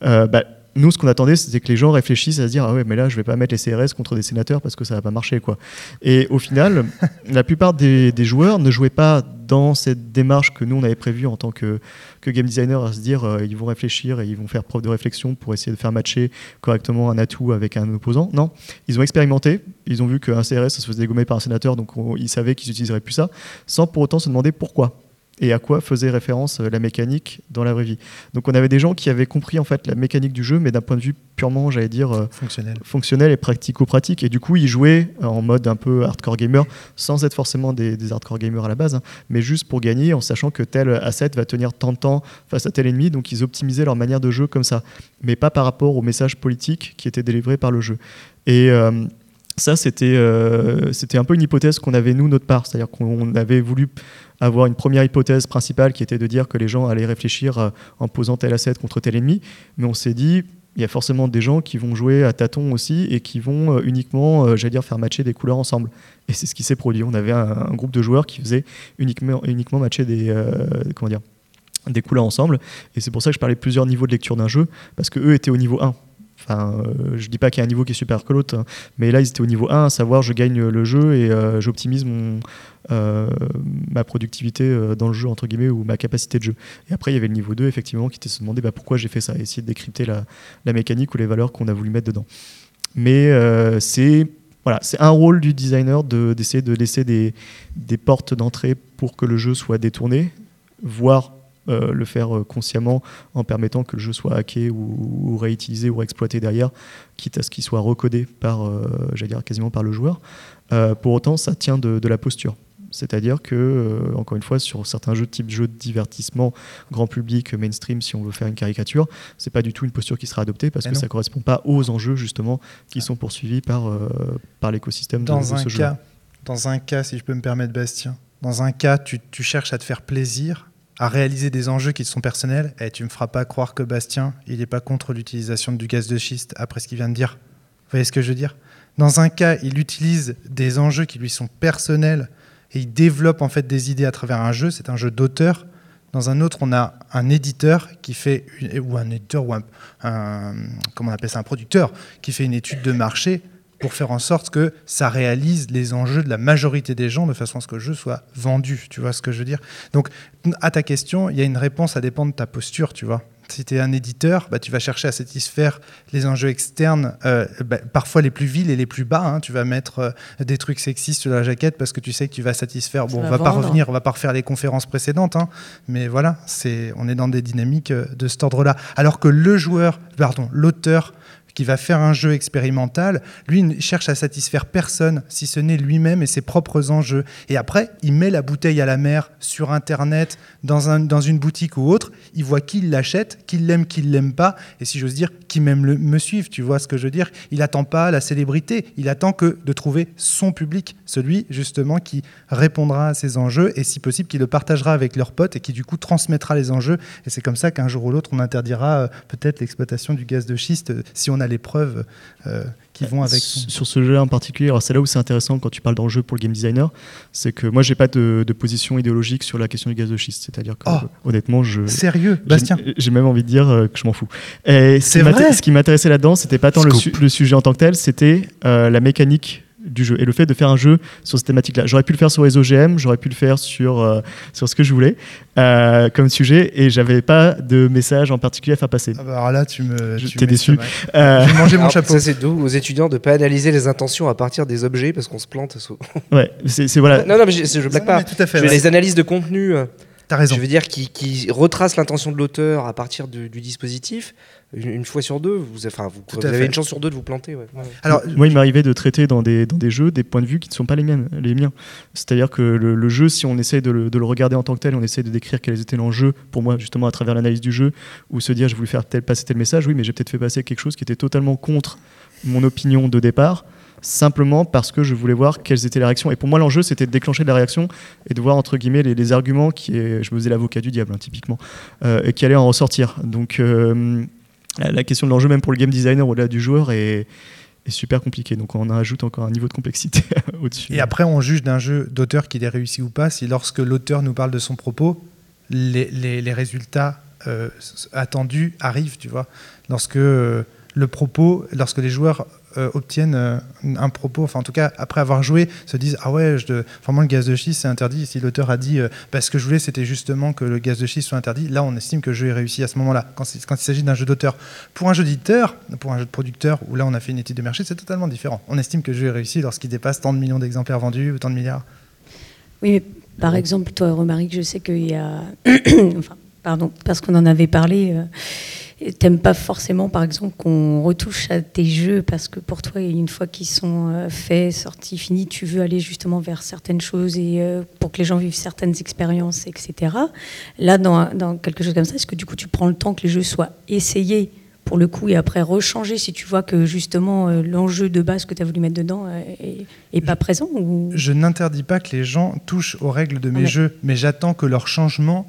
Bah, nous, ce qu'on attendait, c'était que les gens réfléchissent à se dire Ah ouais, mais là, je vais pas mettre les CRS contre des sénateurs parce que ça va pas marcher. Quoi. Et au final, la plupart des, joueurs ne jouaient pas dans cette démarche que nous, on avait prévue en tant que, que game designer, à se dire euh, ils vont réfléchir et ils vont faire preuve de réflexion pour essayer de faire matcher correctement un atout avec un opposant. Non, ils ont expérimenté, ils ont vu qu'un CRS, ça se faisait dégommer par un sénateur, donc ils savaient qu'ils n'utiliseraient plus ça, sans pour autant se demander pourquoi et à quoi faisait référence euh, la mécanique dans la vraie vie. Donc on avait des gens qui avaient compris en fait la mécanique du jeu, mais d'un point de vue purement, j'allais dire, euh,
fonctionnel.
fonctionnel et pratico-pratique. Et du coup, ils jouaient en mode un peu hardcore gamer, sans être forcément des, hardcore gamers à la base, hein, mais juste pour gagner en sachant que tel asset va tenir tant de temps face à tel ennemi. Donc ils optimisaient leur manière de jeu comme ça, mais pas par rapport au message politique qui était délivré par le jeu. Et euh, ça, c'était c'était un peu une hypothèse qu'on avait nous, notre part. C'est-à-dire qu'on avait voulu avoir une première hypothèse principale qui était de dire que les gens allaient réfléchir euh, en posant tel asset contre tel ennemi, mais on s'est dit il y a forcément des gens qui vont jouer à tâtons aussi et qui vont euh, uniquement, euh, j'allais dire, faire matcher des couleurs ensemble. Et c'est ce qui s'est produit. On avait un, groupe de joueurs qui faisait uniquement, matcher des, comment dire, des couleurs ensemble. Et c'est pour ça que je parlais de plusieurs niveaux de lecture d'un jeu, parce qu'eux étaient au niveau 1. Enfin, euh, je dis pas qu'il y a un niveau qui est super que l'autre, hein, mais là ils étaient au niveau 1, à savoir je gagne le jeu et euh, j'optimise euh, ma productivité dans le jeu, entre guillemets, ou ma capacité de jeu. Et après il y avait le niveau 2, effectivement, qui était se demander bah, pourquoi j'ai fait ça, essayer de décrypter la, la mécanique ou les valeurs qu'on a voulu mettre dedans. Mais c'est voilà, c'est un rôle du designer d'essayer de, de, laisser des, des portes d'entrée pour que le jeu soit détourné, voire euh, le faire euh, consciemment en permettant que le jeu soit hacké ou, réutilisé ou exploité derrière, quitte à ce qu'il soit recodé par, euh, j'allais dire quasiment par le joueur. pour autant, ça tient de, la posture. C'est-à-dire que, encore une fois, sur certains jeux type jeux de divertissement, grand public, mainstream, si on veut faire une caricature, c'est pas du tout une posture qui sera adoptée parce que ça correspond pas aux enjeux justement qui sont poursuivis par, par l'écosystème de, ce jeu.
Dans un cas, si je peux me permettre, Bastien, dans un cas, tu, tu cherches à te faire plaisir à réaliser des enjeux qui sont personnels, et eh, tu me feras pas croire que Bastien, il n'est pas contre l'utilisation du gaz de schiste après ce qu'il vient de dire. Vous voyez ce que je veux dire? Dans un cas, il utilise des enjeux qui lui sont personnels et il développe en fait des idées à travers un jeu. C'est un jeu d'auteur. Dans un autre, on a un éditeur qui fait ou un éditeur ou on appelle ça un producteur qui fait une étude de marché pour faire en sorte que ça réalise les enjeux de la majorité des gens de façon à ce que le jeu soit vendu. Tu vois ce que je veux dire? Donc, à ta question, il y a une réponse, ça dépend de ta posture, tu vois. Si tu es un éditeur, bah, tu vas chercher à satisfaire les enjeux externes, euh, bah, parfois les plus vils et les plus bas. Hein. Tu vas mettre euh, des trucs sexistes sur la jaquette parce que tu sais que tu vas satisfaire. bon, on va pas revenir, on va pas refaire les conférences précédentes, hein. mais voilà, c'est, on est dans des dynamiques euh, de cet ordre-là. Alors que le joueur, pardon, l'auteur qui va faire un jeu expérimental, lui ne cherche à satisfaire personne, si ce n'est lui-même et ses propres enjeux. Et après, il met la bouteille à la mer sur Internet, dans, un, dans une boutique ou autre, il voit qui l'achète, qui l'aime, qui ne l'aime pas, et si j'ose dire, qui même le, me suive, tu vois ce que je veux dire Il attend pas la célébrité, il attend que de trouver son public, celui justement qui répondra à ses enjeux, et si possible, qui le partagera avec leurs potes, et qui du coup transmettra les enjeux, et c'est comme ça qu'un jour ou l'autre, on interdira euh, peut-être l'exploitation du gaz de schiste, euh, si on a les preuves euh, qui vont avec.
Sur ce jeu en particulier, c'est là où c'est intéressant quand tu parles d'enjeu pour le game designer, c'est que moi j'ai pas de, position idéologique sur la question du gaz de schiste, c'est-à-dire que oh honnêtement je.
Sérieux, Bastien.
J'ai même envie de dire euh, que je m'en fous. Et
c'est vrai.
Ce qui m'intéressait là-dedans, c'était pas tant le, le, sujet en tant que tel, c'était euh, la mécanique du jeu et le fait de faire un jeu sur cette thématique-là. J'aurais pu le faire sur les OGM, j'aurais pu le faire sur, euh, sur ce que je voulais euh, comme sujet et j'avais pas de message en particulier à faire passer.
Ah bah alors là, tu me.
T'es déçu.
Euh... J'ai mangé mon chapeau.
Ça, c'est doux aux étudiants de pas analyser les intentions à partir des objets parce qu'on se plante.
Ouais, c'est voilà.
Non, non, mais je, je blague pas.
Tout à fait,
je les analyses de contenu. Euh,
T'as raison.
Je veux dire, qui, qui retrace l'intention de l'auteur à partir du, du dispositif une, fois sur deux, vous, enfin, vous, vous avez une chance sur deux de vous planter. Ouais.
Alors, moi, il m'arrivait de traiter dans des, dans des jeux des points de vue qui ne sont pas les, miennes, les miens. C'est-à-dire que le, le, jeu, si on essaie de le, de le, regarder en tant que tel, on essaie de décrire quels étaient l'enjeu, pour moi, justement, à travers l'analyse du jeu, ou se dire, je voulais faire tel, passer tel message, oui, mais j'ai peut-être fait passer quelque chose qui était totalement contre mon opinion de départ simplement parce que je voulais voir quelles étaient les réactions. Et pour moi, l'enjeu, c'était de déclencher de la réaction et de voir, entre guillemets, les, les arguments qui, est, je me faisais l'avocat du diable, hein, typiquement, euh, et qui allaient en ressortir. Donc, euh, la question de l'enjeu, même pour le game designer au-delà du joueur, est, super compliquée. Donc, on ajoute encore un niveau de complexité au-dessus.
Et après, on juge d'un jeu d'auteur qu'il est réussi ou pas si, lorsque l'auteur nous parle de son propos, les résultats euh, attendus arrivent, tu vois. Lorsque euh, le propos, lorsque les joueurs euh, obtiennent euh, un propos, enfin en tout cas après avoir joué, se disent ah ouais, je, vraiment le gaz de schiste c'est interdit. Si l'auteur a dit euh, bah, ce que je voulais c'était justement que le gaz de schiste soit interdit, là on estime que le jeu est réussi à ce moment-là. Quand, quand il s'agit d'un jeu d'auteur, pour un jeu d'éditeur, pour un jeu de producteur où là on a fait une étude de marché, c'est totalement différent. On estime que le jeu est réussi lorsqu'il dépasse tant de millions d'exemplaires vendus ou tant de milliards.
Oui, mais par exemple toi Romaric, je sais qu'il y a, enfin pardon, parce qu'on en avait parlé t'aimes pas forcément, par exemple, qu'on retouche à tes jeux parce que pour toi, une fois qu'ils sont euh, faits, sortis, finis, tu veux aller justement vers certaines choses et euh, pour que les gens vivent certaines expériences, etc. Là, dans, dans quelque chose comme ça, est-ce que du coup, tu prends le temps que les jeux soient essayés pour le coup et après rechanger si tu vois que justement euh, l'enjeu de base que tu as voulu mettre dedans est, est pas présent ou...
Je n'interdis pas que les gens touchent aux règles de mes jeux, mais j'attends que leur changement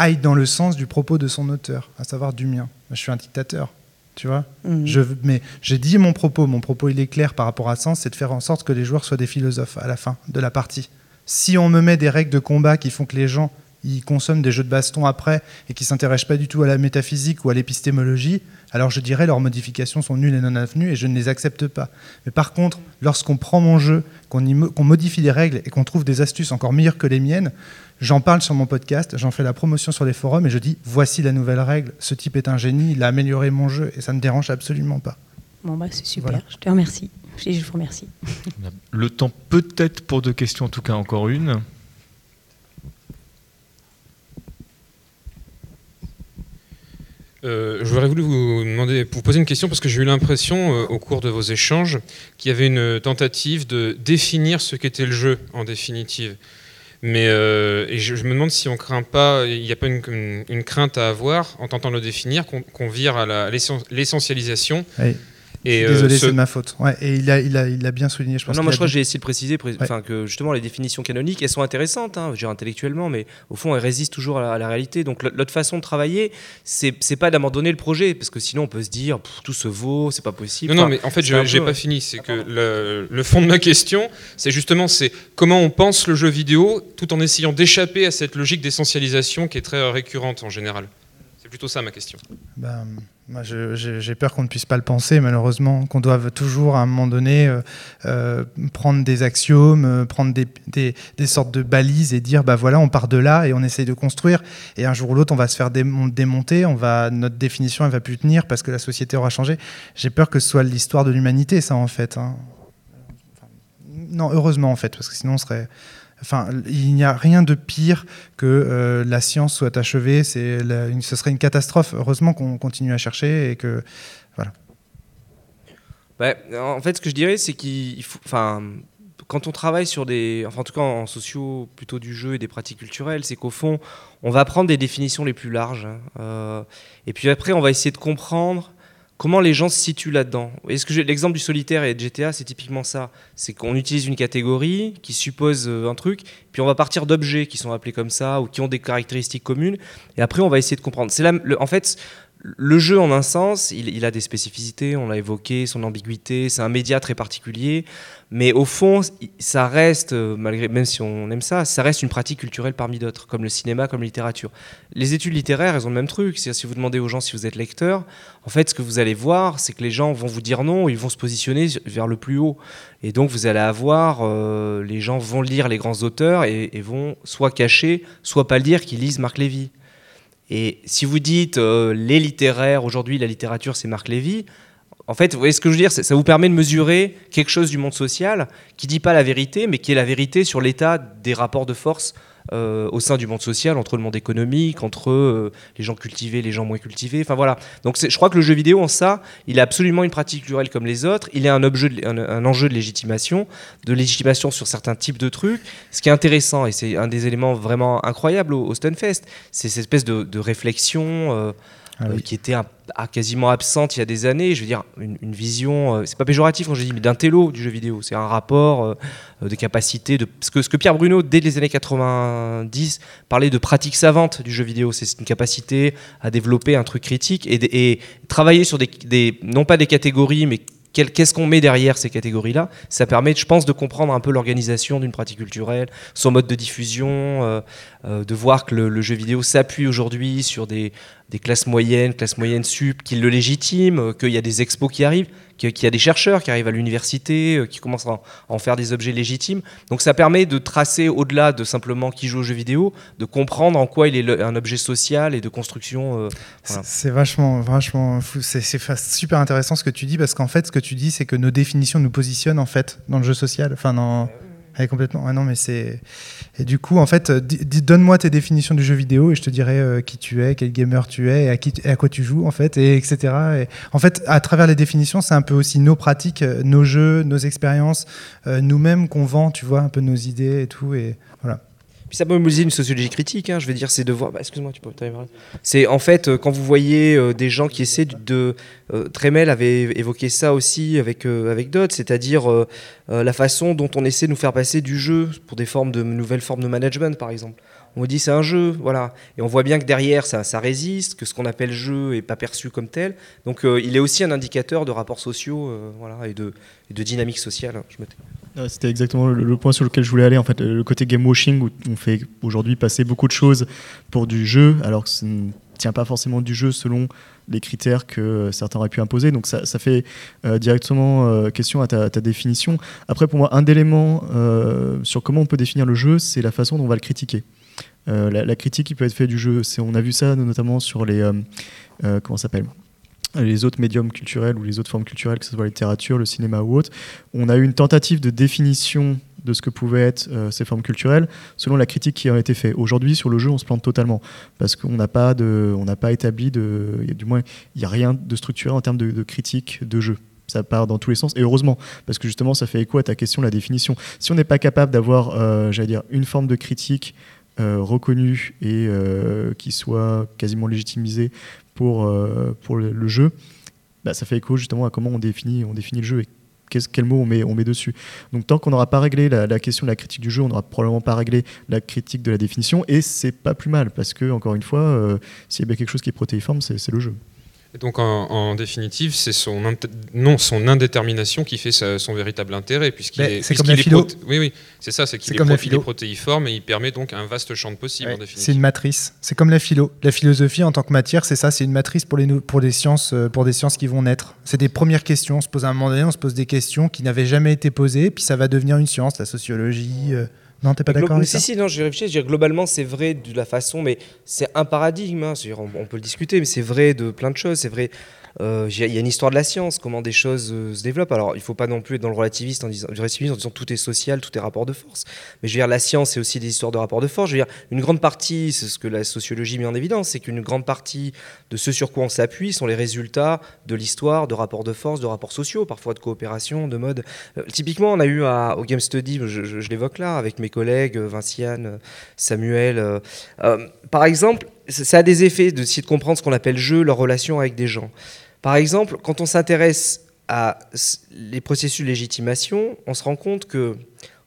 aille dans le sens du propos de son auteur, à savoir du mien. Je suis un dictateur, tu vois. Mmh. Je, mais j'ai dit mon propos, mon propos il est clair par rapport à ça, c'est de faire en sorte que les joueurs soient des philosophes à la fin de la partie. Si on me met des règles de combat qui font que les gens ils consomment des jeux de baston après et qui s'intéressent pas du tout à la métaphysique ou à l'épistémologie, alors je dirais leurs modifications sont nulles et non avenues et je ne les accepte pas. Mais par contre, lorsqu'on prend mon jeu, qu'on qu modifie les règles et qu'on trouve des astuces encore meilleures que les miennes, j'en parle sur mon podcast, j'en fais la promotion sur les forums et je dis voici la nouvelle règle, ce type est un génie, il a amélioré mon jeu et ça ne dérange absolument pas.
Bon bah c'est super, voilà. je te remercie. Je vous remercie.
Le temps peut-être pour deux questions, en tout cas encore une.
Euh, J'aurais voulu vous poser une question parce que j'ai eu l'impression euh, au cours de vos échanges qu'il y avait une tentative de définir ce qu'était le jeu en définitive. Mais euh, je, me demande si on craint pas, il n'y a pas une, une, crainte à avoir en tentant de le définir, qu'on qu vire à l'essentialisation.
Oui. Et Désolé, euh, ce... c'est de ma faute. Ouais, et il a, il, a, il a bien souligné. Je pense
non, moi je crois
dit...
que j'ai essayé de préciser ouais. que justement les définitions canoniques, elles sont intéressantes, hein, je dire, intellectuellement, mais au fond elles résistent toujours à la, à la réalité. Donc l'autre façon de travailler, c'est pas d'abandonner le projet, parce que sinon on peut se dire tout se vaut, c'est pas possible.
Non, enfin, non, mais en fait, je n'ai pas fini. C'est que le, le, fond de ma question, c'est justement c'est comment on pense le jeu vidéo tout en essayant d'échapper à cette logique d'essentialisation qui est très récurrente en général. C'est plutôt ça ma question.
Ben... J'ai peur qu'on ne puisse pas le penser, malheureusement, qu'on doive toujours, à un moment donné, euh, euh, prendre des axiomes, euh, prendre des, sortes de balises et dire, bah voilà, on part de là et on essaye de construire. Et un jour ou l'autre, on va se faire démonter, on va, notre définition, elle va plus tenir parce que la société aura changé. J'ai peur que ce soit l'histoire de l'humanité, ça, en fait. Hein. Non, heureusement, en fait, parce que sinon, on serait Enfin, il n'y a rien de pire que euh, la science soit achevée. C'est, ce serait une catastrophe. Heureusement qu'on continue à chercher et que voilà.
Bah, en fait, ce que je dirais, c'est qu'il faut. Enfin, quand on travaille sur des. Enfin, en tout cas, en sociaux, plutôt du jeu et des pratiques culturelles, c'est qu'au fond, on va prendre des définitions les plus larges. Hein. Euh, et puis après, on va essayer de comprendre comment les gens se situent là-dedans? Est-ce que l'exemple du solitaire et de GTA, c'est typiquement ça? C'est qu'on utilise une catégorie qui suppose euh, un truc, puis on va partir d'objets qui sont appelés comme ça ou qui ont des caractéristiques communes, et après on va essayer de comprendre. C'est en fait, le jeu, en un sens, il, a des spécificités, on l'a évoqué, son ambiguïté, c'est un média très particulier, mais au fond, ça reste, euh, malgré, même si on aime ça, ça reste une pratique culturelle parmi d'autres, comme le cinéma, comme la littérature. Les études littéraires, elles ont le même truc. Si vous demandez aux gens si vous êtes lecteur, en fait, ce que vous allez voir, c'est que les gens vont vous dire non, ils vont se positionner vers le plus haut. Et donc, vous allez avoir, euh, les gens vont lire les grands auteurs et, et vont soit cacher, soit pas le dire qu'ils lisent Marc Lévy. Et si vous dites euh, les littéraires, aujourd'hui la littérature c'est Marc Lévy, en fait, vous voyez ce que je veux dire Ça vous permet de mesurer quelque chose du monde social qui dit pas la vérité, mais qui est la vérité sur l'état des rapports de force euh, au sein du monde social, entre le monde économique, entre euh, les gens cultivés, les gens moins cultivés. Enfin voilà. Donc je crois que le jeu vidéo en ça, il est absolument une pratique culturelle comme les autres. Il est un, objet un, enjeu de légitimation, de légitimation sur certains types de trucs. Ce qui est intéressant et c'est un des éléments vraiment incroyables au, Stunfest, c'est cette espèce de, réflexion. Euh, ah euh, qui était quasiment absente il y a des années. Je veux dire, une, vision, euh, c'est pas péjoratif quand je dis, mais d'un télo du jeu vidéo. C'est un rapport euh, de capacité. De... Ce, que, ce que Pierre Bruno, dès les années 90, parlait de pratique savante du jeu vidéo. C'est une capacité à développer un truc critique et, et travailler sur des, des, non pas des catégories, mais qu'est-ce qu'on met derrière ces catégories-là Ça permet, je pense, de comprendre un peu l'organisation d'une pratique culturelle, son mode de diffusion, euh, euh, de voir que le, jeu vidéo s'appuie aujourd'hui sur des, classes moyennes, classes moyennes sup, qui le légitiment, euh, qu'il y a des expos qui arrivent, qu'il y a des chercheurs qui arrivent à l'université, qui commencent à en faire des objets légitimes. Donc ça permet de tracer au-delà de simplement qui joue au jeu vidéo, de comprendre en quoi il est un objet social et de construction.
C'est vachement, vachement fou. C'est super intéressant ce que tu dis parce qu'en fait, ce que tu dis, c'est que nos définitions nous positionnent en fait dans le jeu social. Enfin, dans complètement. Et du coup, en fait, donne-moi tes définitions du jeu vidéo et je te dirai euh, qui tu es, quel gamer tu es, et à, quoi tu joues, en fait, et etc. Et en fait, à travers les définitions, c'est un peu aussi nos pratiques, euh, nos jeux, nos expériences, euh, nous-mêmes qu'on vend, tu vois, un peu nos idées et tout. Et voilà.
Puis ça peut mobiliser une sociologie critique, hein, je veux dire, c'est de voir. Bah, excuse-moi, tu peux. C'est en fait euh, quand vous voyez euh, des gens qui essaient de. Euh, Tremel avait évoqué ça aussi avec avec d'autres, c'est-à-dire la façon dont on essaie de nous faire passer du jeu pour des formes de nouvelles formes de management, par exemple. On dit c'est un jeu, voilà. Et on voit bien que derrière ça, résiste, que ce qu'on appelle jeu est pas perçu comme tel. Donc il est aussi un indicateur de rapports sociaux, voilà, et de, de dynamique sociale. Hein, je me
c'était exactement le, point sur lequel je voulais aller. En fait, le côté game washing où on fait aujourd'hui passer beaucoup de choses pour du jeu, alors que ça ne tient pas forcément du jeu selon les critères que certains auraient pu imposer. Donc ça, fait euh, directement euh, question à ta, définition. Après, pour moi, un élément euh, sur comment on peut définir le jeu, c'est la façon dont on va le critiquer. La, la, critique qui peut être faite du jeu, on a vu ça notamment sur les comment s'appelle? Les autres médiums culturels ou les autres formes culturelles, que ce soit la littérature, le cinéma ou autre, on a eu une tentative de définition de ce que pouvaient être euh, ces formes culturelles selon la critique qui a été faite. Aujourd'hui, sur le jeu, on se plante totalement parce qu'on n'a pas, pas établi de, du moins, il n'y a rien de structuré en termes de, critique de jeu ça part dans tous les sens et heureusement parce que justement ça fait écho à ta question la définition si on n'est pas capable d'avoir euh, j'allais dire une forme de critique euh, reconnue et qui soit quasiment légitimisée pour, euh, pour le, jeu, bah, ça fait écho justement à comment on définit, le jeu et quel mot on met, dessus. Donc tant qu'on n'aura pas réglé la, question de la critique du jeu, on n'aura probablement pas réglé la critique de la définition, et c'est pas plus mal, parce que, encore une fois, euh, s'il y a quelque chose qui est protéiforme, c'est le jeu
donc en, définitive, c'est son, non, son indétermination qui fait son véritable intérêt, puisqu'il est,
c'est comme la philo.
oui, oui, c'est ça, c'est qu'il est, protéiforme et il permet donc un vaste champ de possibles.
c'est une matrice. C'est comme la philo. La philosophie en tant que matière, c'est ça, c'est une matrice pour les pour sciences, euh, pour des sciences qui vont naître. C'est des premières questions. On se pose à un moment donné, on se pose des questions qui n'avaient jamais été posées, puis ça va devenir une science, la sociologie. Euh, Non, t'es pas d'accord avec
si,
ça
Si, non, j'ai réfléchi. Je veux dire, globalement, c'est vrai de la façon, mais c'est un paradigme. Hein, on, on, peut le discuter, mais c'est vrai de plein de choses. C'est vrai euh, il y a une histoire de la science, comment des choses euh, se développent. Alors, il ne faut pas non plus être dans le relativiste en disant, tout est social, tout est rapport de force. Mais je veux dire, la science, c'est aussi des histoires de rapport de force. Je veux dire, une grande partie, c'est ce que la sociologie met en évidence, c'est qu'une grande partie de ce sur quoi on s'appuie sont les résultats de l'histoire, de rapports de force, de rapports sociaux, parfois de coopération, de mode. Euh, typiquement, on a eu au Game Study, je, l'évoque là, avec mes collègues, Vinciane, Samuel. par exemple, ça a des effets de de comprendre ce qu'on appelle jeu, leur relation avec des gens. Par exemple, quand on s'intéresse à les processus de légitimation, on se rend compte que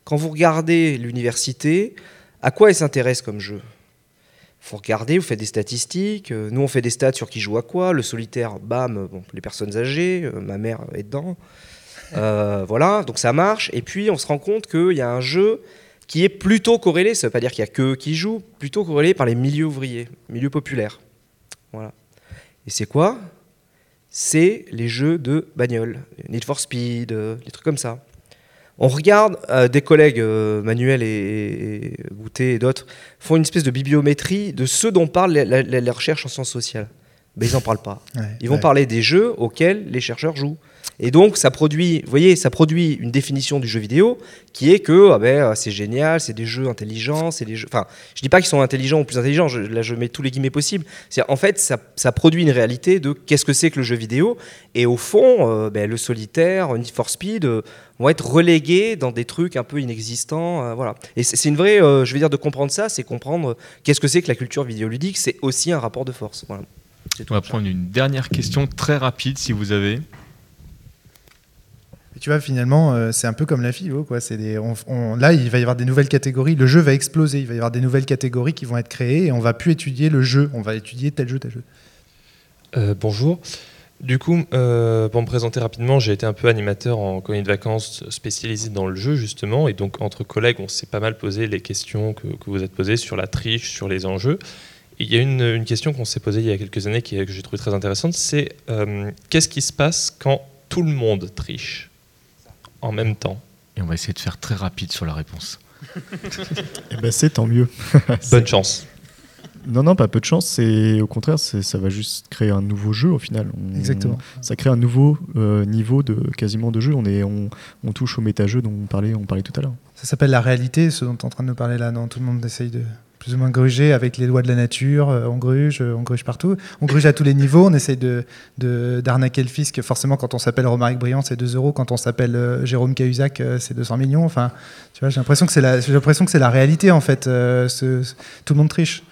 quand vous regardez l'université, à quoi elle s'intéresse comme jeu? Il faut regarder, vous faites des statistiques, euh, nous on fait des stats sur qui joue à quoi, le solitaire, bam, bon, les personnes âgées, euh, ma mère est dedans. Euh, voilà, donc ça marche. Et puis on se rend compte qu'il y a un jeu qui est plutôt corrélé, ça ne veut pas dire qu'il n'y a que qui jouent, plutôt corrélé par les milieux ouvriers, milieux populaires. Voilà. Et c'est quoi? C'est les jeux de bagnole, Need for Speed, les euh, trucs comme ça. On regarde, euh, des collègues, euh, Manuel et, Boutet et d'autres, font une espèce de bibliométrie de ce dont parle la, recherche en sciences sociales. Mais ils n'en parlent pas. ils vont parler des jeux auxquels les chercheurs jouent. Et donc, ça produit, voyez, ça produit une définition du jeu vidéo qui est que ah ben, euh, c'est génial, c'est des jeux intelligents, c'est des jeux. Enfin, je dis pas qu'ils sont intelligents ou plus intelligents. là, je mets tous les guillemets possibles. En fait, ça, produit une réalité de qu'est-ce que c'est que le jeu vidéo. Et au fond, euh, ben, le solitaire, Need for Speed euh, vont être relégués dans des trucs un peu inexistants. voilà. Et c'est une vraie, je veux dire, de comprendre ça, c'est comprendre qu'est-ce que c'est que la culture vidéoludique. C'est aussi un rapport de force.
On va prendre une dernière question très rapide, si vous avez
tu vois, finalement, euh, c'est un peu comme la philo. Là, il va y avoir des nouvelles catégories. Le jeu va exploser. Il va y avoir des nouvelles catégories qui vont être créées et on va plus étudier le jeu. On va étudier tel jeu, tel jeu.
Euh, bonjour. Du coup, euh, pour me présenter rapidement, j'ai été un peu animateur en colonie de vacances spécialisé dans le jeu, justement. Et donc, entre collègues, on s'est pas mal posé les questions que, vous êtes posées sur la triche, sur les enjeux. il y a une, question qu'on s'est posée il y a quelques années qui, que j'ai trouvé très intéressante c'est qu'est-ce qui se passe quand tout le monde triche? En même temps
Et on va essayer de faire très rapide sur la réponse.
Eh ben c'est tant mieux.
Bonne chance.
Non, non, pas peu de chance. C'est au contraire, ça va juste créer un nouveau jeu au final.
Exactement.
Ça crée un nouveau euh, niveau de quasiment de jeu. On est, on, touche au méta-jeu dont on parlait, on parlait tout à l'heure.
Ça s'appelle la réalité, ce dont tu es en train de nous parler là. Non, tout le monde essaye de plus ou moins gruger avec les lois de la nature. Euh, on gruge, euh, on gruge partout. On gruge à tous les niveaux. On essaye de, d'arnaquer le fisc. Forcément, quand on s'appelle Romaric Briand, c'est 2 euros. Quand on s'appelle euh, Jérôme Cahuzac, c'est 200 millions. Enfin, tu vois, j'ai l'impression que c'est la, j'ai l'impression que c'est la réalité en fait. Tout le monde triche.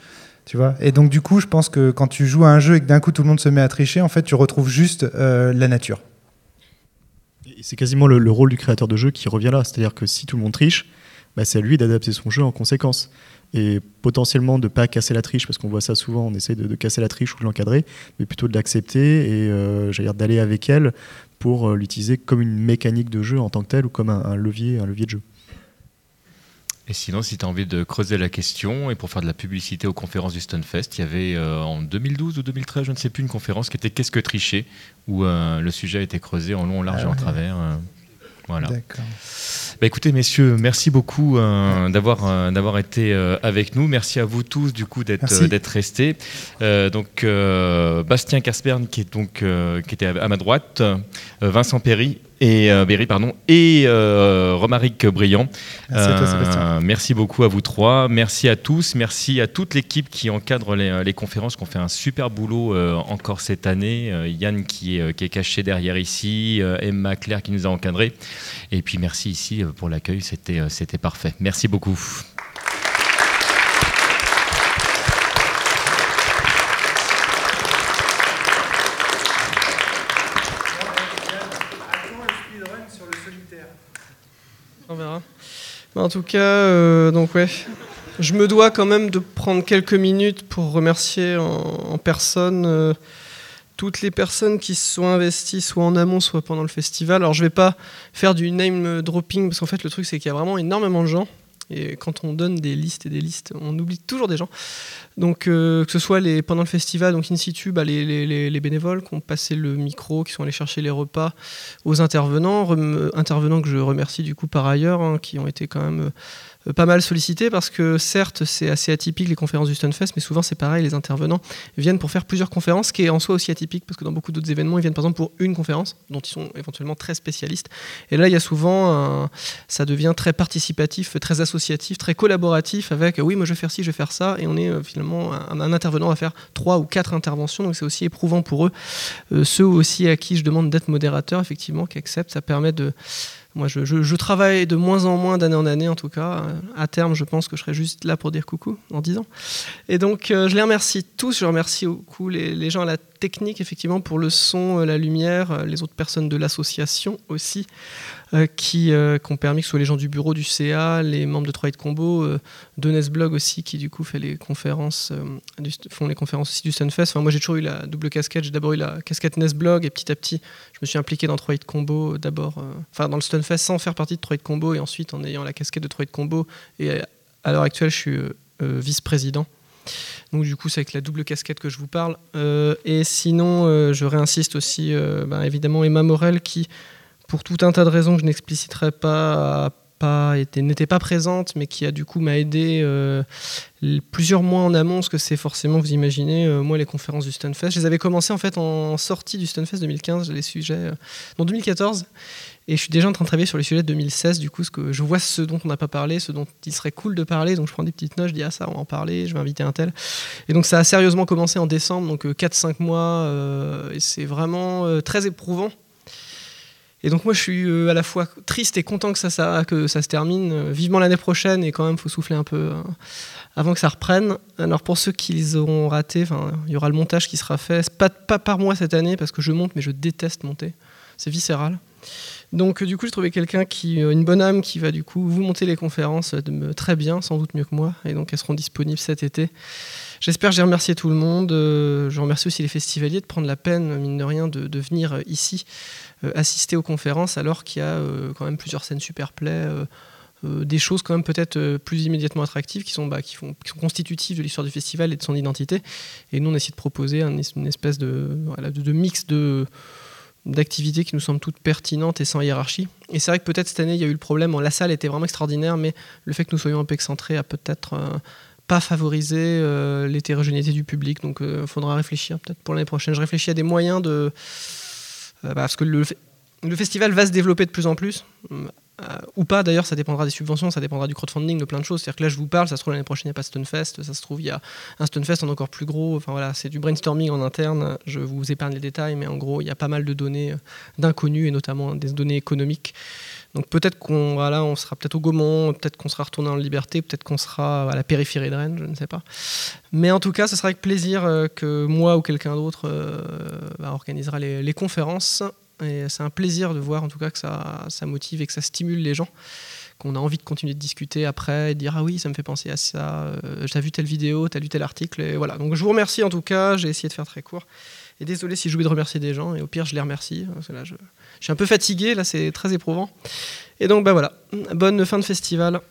Tu vois? Et donc du coup, je pense que quand tu joues à un jeu et que d'un coup tout le monde se met à tricher, en fait, tu retrouves juste la nature.
c'est quasiment le, rôle du créateur de jeu qui revient là. C'est-à-dire que si tout le monde triche, bah, c'est à lui d'adapter son jeu en conséquence et potentiellement de ne pas casser la triche, parce qu'on voit ça souvent, on essaie de, casser la triche ou de l'encadrer, mais plutôt de l'accepter et euh, d'aller avec elle pour euh, l'utiliser comme une mécanique de jeu en tant que telle ou comme un, levier, un levier de jeu.
Et sinon, si tu as envie de creuser la question et pour faire de la publicité aux conférences du Stonefest, il y avait euh, en 2012 ou 2013, je ne sais plus, une conférence qui était Qu'est-ce que tricher où le sujet a été creusé en long, en large et en ah travers. voilà. D'accord. Bah, écoutez, messieurs, merci beaucoup euh, d'avoir euh, d'avoir été euh, avec nous. Merci à vous tous du coup d'être d'être restés. donc Bastien Casperne qui est donc qui était à ma droite, Vincent Perry et euh, Berry, pardon, et euh, Romaric Briand.
Euh,
merci, beaucoup à vous trois. Merci à tous. Merci à toute l'équipe qui encadre les, conférences, qui ont fait un super boulot encore cette année. Yann qui est, qui est, caché derrière ici, Emma Claire qui nous a encadrés. Et puis merci ici pour l'accueil. C'était, c'était parfait. Merci beaucoup.
En tout cas, euh, donc ouais, je me dois quand même de prendre quelques minutes pour remercier en, personne euh, toutes les personnes qui se sont investies, soit en amont, soit pendant le festival. Alors je vais pas faire du name dropping parce qu'en fait le truc c'est qu'il y a vraiment énormément de gens et quand on donne des listes et des listes, on oublie toujours des gens. Donc que ce soit les, pendant le festival, donc in situ, bah, les, bénévoles qui ont passé le micro, qui sont allés chercher les repas aux intervenants, intervenants que je remercie du coup par ailleurs, hein, qui ont été quand même euh, pas mal sollicité parce que certes c'est assez atypique les conférences du Stunfest mais souvent c'est pareil les intervenants viennent pour faire plusieurs conférences ce qui est en soi aussi atypique parce que dans beaucoup d'autres événements ils viennent par exemple pour une conférence dont ils sont éventuellement très spécialistes. Et là il y a souvent ça devient très participatif très associatif très collaboratif avec oui moi je vais faire ci je vais faire ça et on est euh, finalement un, intervenant va faire trois ou quatre interventions donc c'est aussi éprouvant pour eux. Euh, ceux aussi à qui je demande d'être modérateur effectivement qui acceptent ça permet de moi, je, travaille de moins en moins d'année en année, en tout cas. À terme, je pense que je serai juste là pour dire coucou en 10 ans. Et donc, euh, je les remercie tous. Je remercie beaucoup les, gens à la technique, effectivement, pour le son, euh, la lumière, euh, les autres personnes de l'association aussi, euh, qui, ont permis que ce soit les gens du bureau du CA, les membres de 3 Combo, de Nesblog aussi, qui du coup fait les conférences, font les conférences aussi du Sunfest. Enfin, moi, j'ai toujours eu la double casquette. J'ai d'abord eu la casquette Nesblog et petit à petit, je me suis impliqué dans 3 Combo d'abord, enfin, dans le Stunfest sans faire partie de 3 Combo et ensuite en ayant la casquette de 3 Combo. Et à l'heure actuelle, je suis vice-président. Donc du coup, c'est avec la double casquette que je vous parle. Euh, et sinon, euh, je réinsiste aussi, euh, bah, évidemment, Emma Morel, qui, pour tout un tas de raisons que je n'expliciterai pas, n'était pas présente, mais qui a du coup m'a aidé plusieurs mois en amont, ce que c'est forcément, vous imaginez, moi les conférences du Stunfest. Je les avais commencées en fait en sortie du Stunfest 2015, les sujets, en 2014. Et je suis déjà en train de travailler sur les sujets de 2016, du coup, ce que je vois ce dont on n'a pas parlé, ce dont il serait cool de parler. Donc je prends des petites notes, je dis ah ça, on va en parler, je vais inviter un tel. Et donc ça a sérieusement commencé en décembre, donc 4-5 euh, mois, euh, et c'est vraiment euh, très éprouvant. Et donc moi je suis à la fois triste et content que ça, se termine. vivement l'année prochaine et quand même faut souffler un peu hein, avant que ça reprenne. Alors pour ceux qui les auront ratés, il y aura le montage qui sera fait. Pas, par moi cette année parce que je monte mais je déteste monter. C'est viscéral. Donc du coup, j'ai trouvé quelqu'un qui, euh, une bonne âme, qui va du coup vous monter les conférences très bien, sans doute mieux que moi, et donc elles seront disponibles cet été. J'espère j'ai remercié tout le monde. Euh, je remercie aussi les festivaliers de prendre la peine, mine de rien, de, venir euh, ici assister aux conférences, alors qu'il y a quand même plusieurs scènes super play. des choses quand même peut-être plus immédiatement attractives qui sont, bah, qui, font, sont constitutives de l'histoire du festival et de son identité. Et nous, on essaie de proposer une espèce de, mix de, d'activités qui nous semblent toutes pertinentes et sans hiérarchie. Et c'est vrai que peut-être cette année, il y a eu le problème, la salle était vraiment extraordinaire, mais le fait que nous soyons un peu excentrés a peut-être euh, pas favorisé euh, l'hétérogénéité du public. Donc il euh, faudra réfléchir peut-être pour l'année prochaine. Je réfléchis à des moyens de... Bah, parce que le, festival va se développer de plus en plus. Euh, ou pas d'ailleurs, ça dépendra des subventions, ça dépendra du crowdfunding, de plein de choses. C'est-à-dire que là, je vous parle, ça se trouve l'année prochaine, il n'y a pas Stunfest, ça se trouve, il y a un Stunfest en encore plus gros. Enfin voilà, c'est du brainstorming en interne. Je vous épargne les détails, mais en gros, il y a pas mal de données euh, d'inconnus et notamment des données économiques. Donc peut-être qu'on voilà, on sera peut-être au Gaumont, peut-être qu'on sera retourné en liberté, peut-être qu'on sera à la périphérie de Rennes, je ne sais pas. Mais en tout cas, ce sera avec plaisir euh, que moi ou quelqu'un d'autre bah, organisera les, conférences et c'est un plaisir de voir en tout cas que ça, ça motive et que ça stimule les gens, qu'on a envie de continuer de discuter après et de dire ah oui, ça me fait penser à ça, euh, j'ai vu telle vidéo, t'as lu tel article. Et voilà. Donc je vous remercie en tout cas, j'ai essayé de faire très court. Et désolé si j'oublie de remercier des gens, et au pire je les remercie. Là, je, je suis un peu fatigué, là c'est très éprouvant. Et donc bah voilà, bonne fin de festival.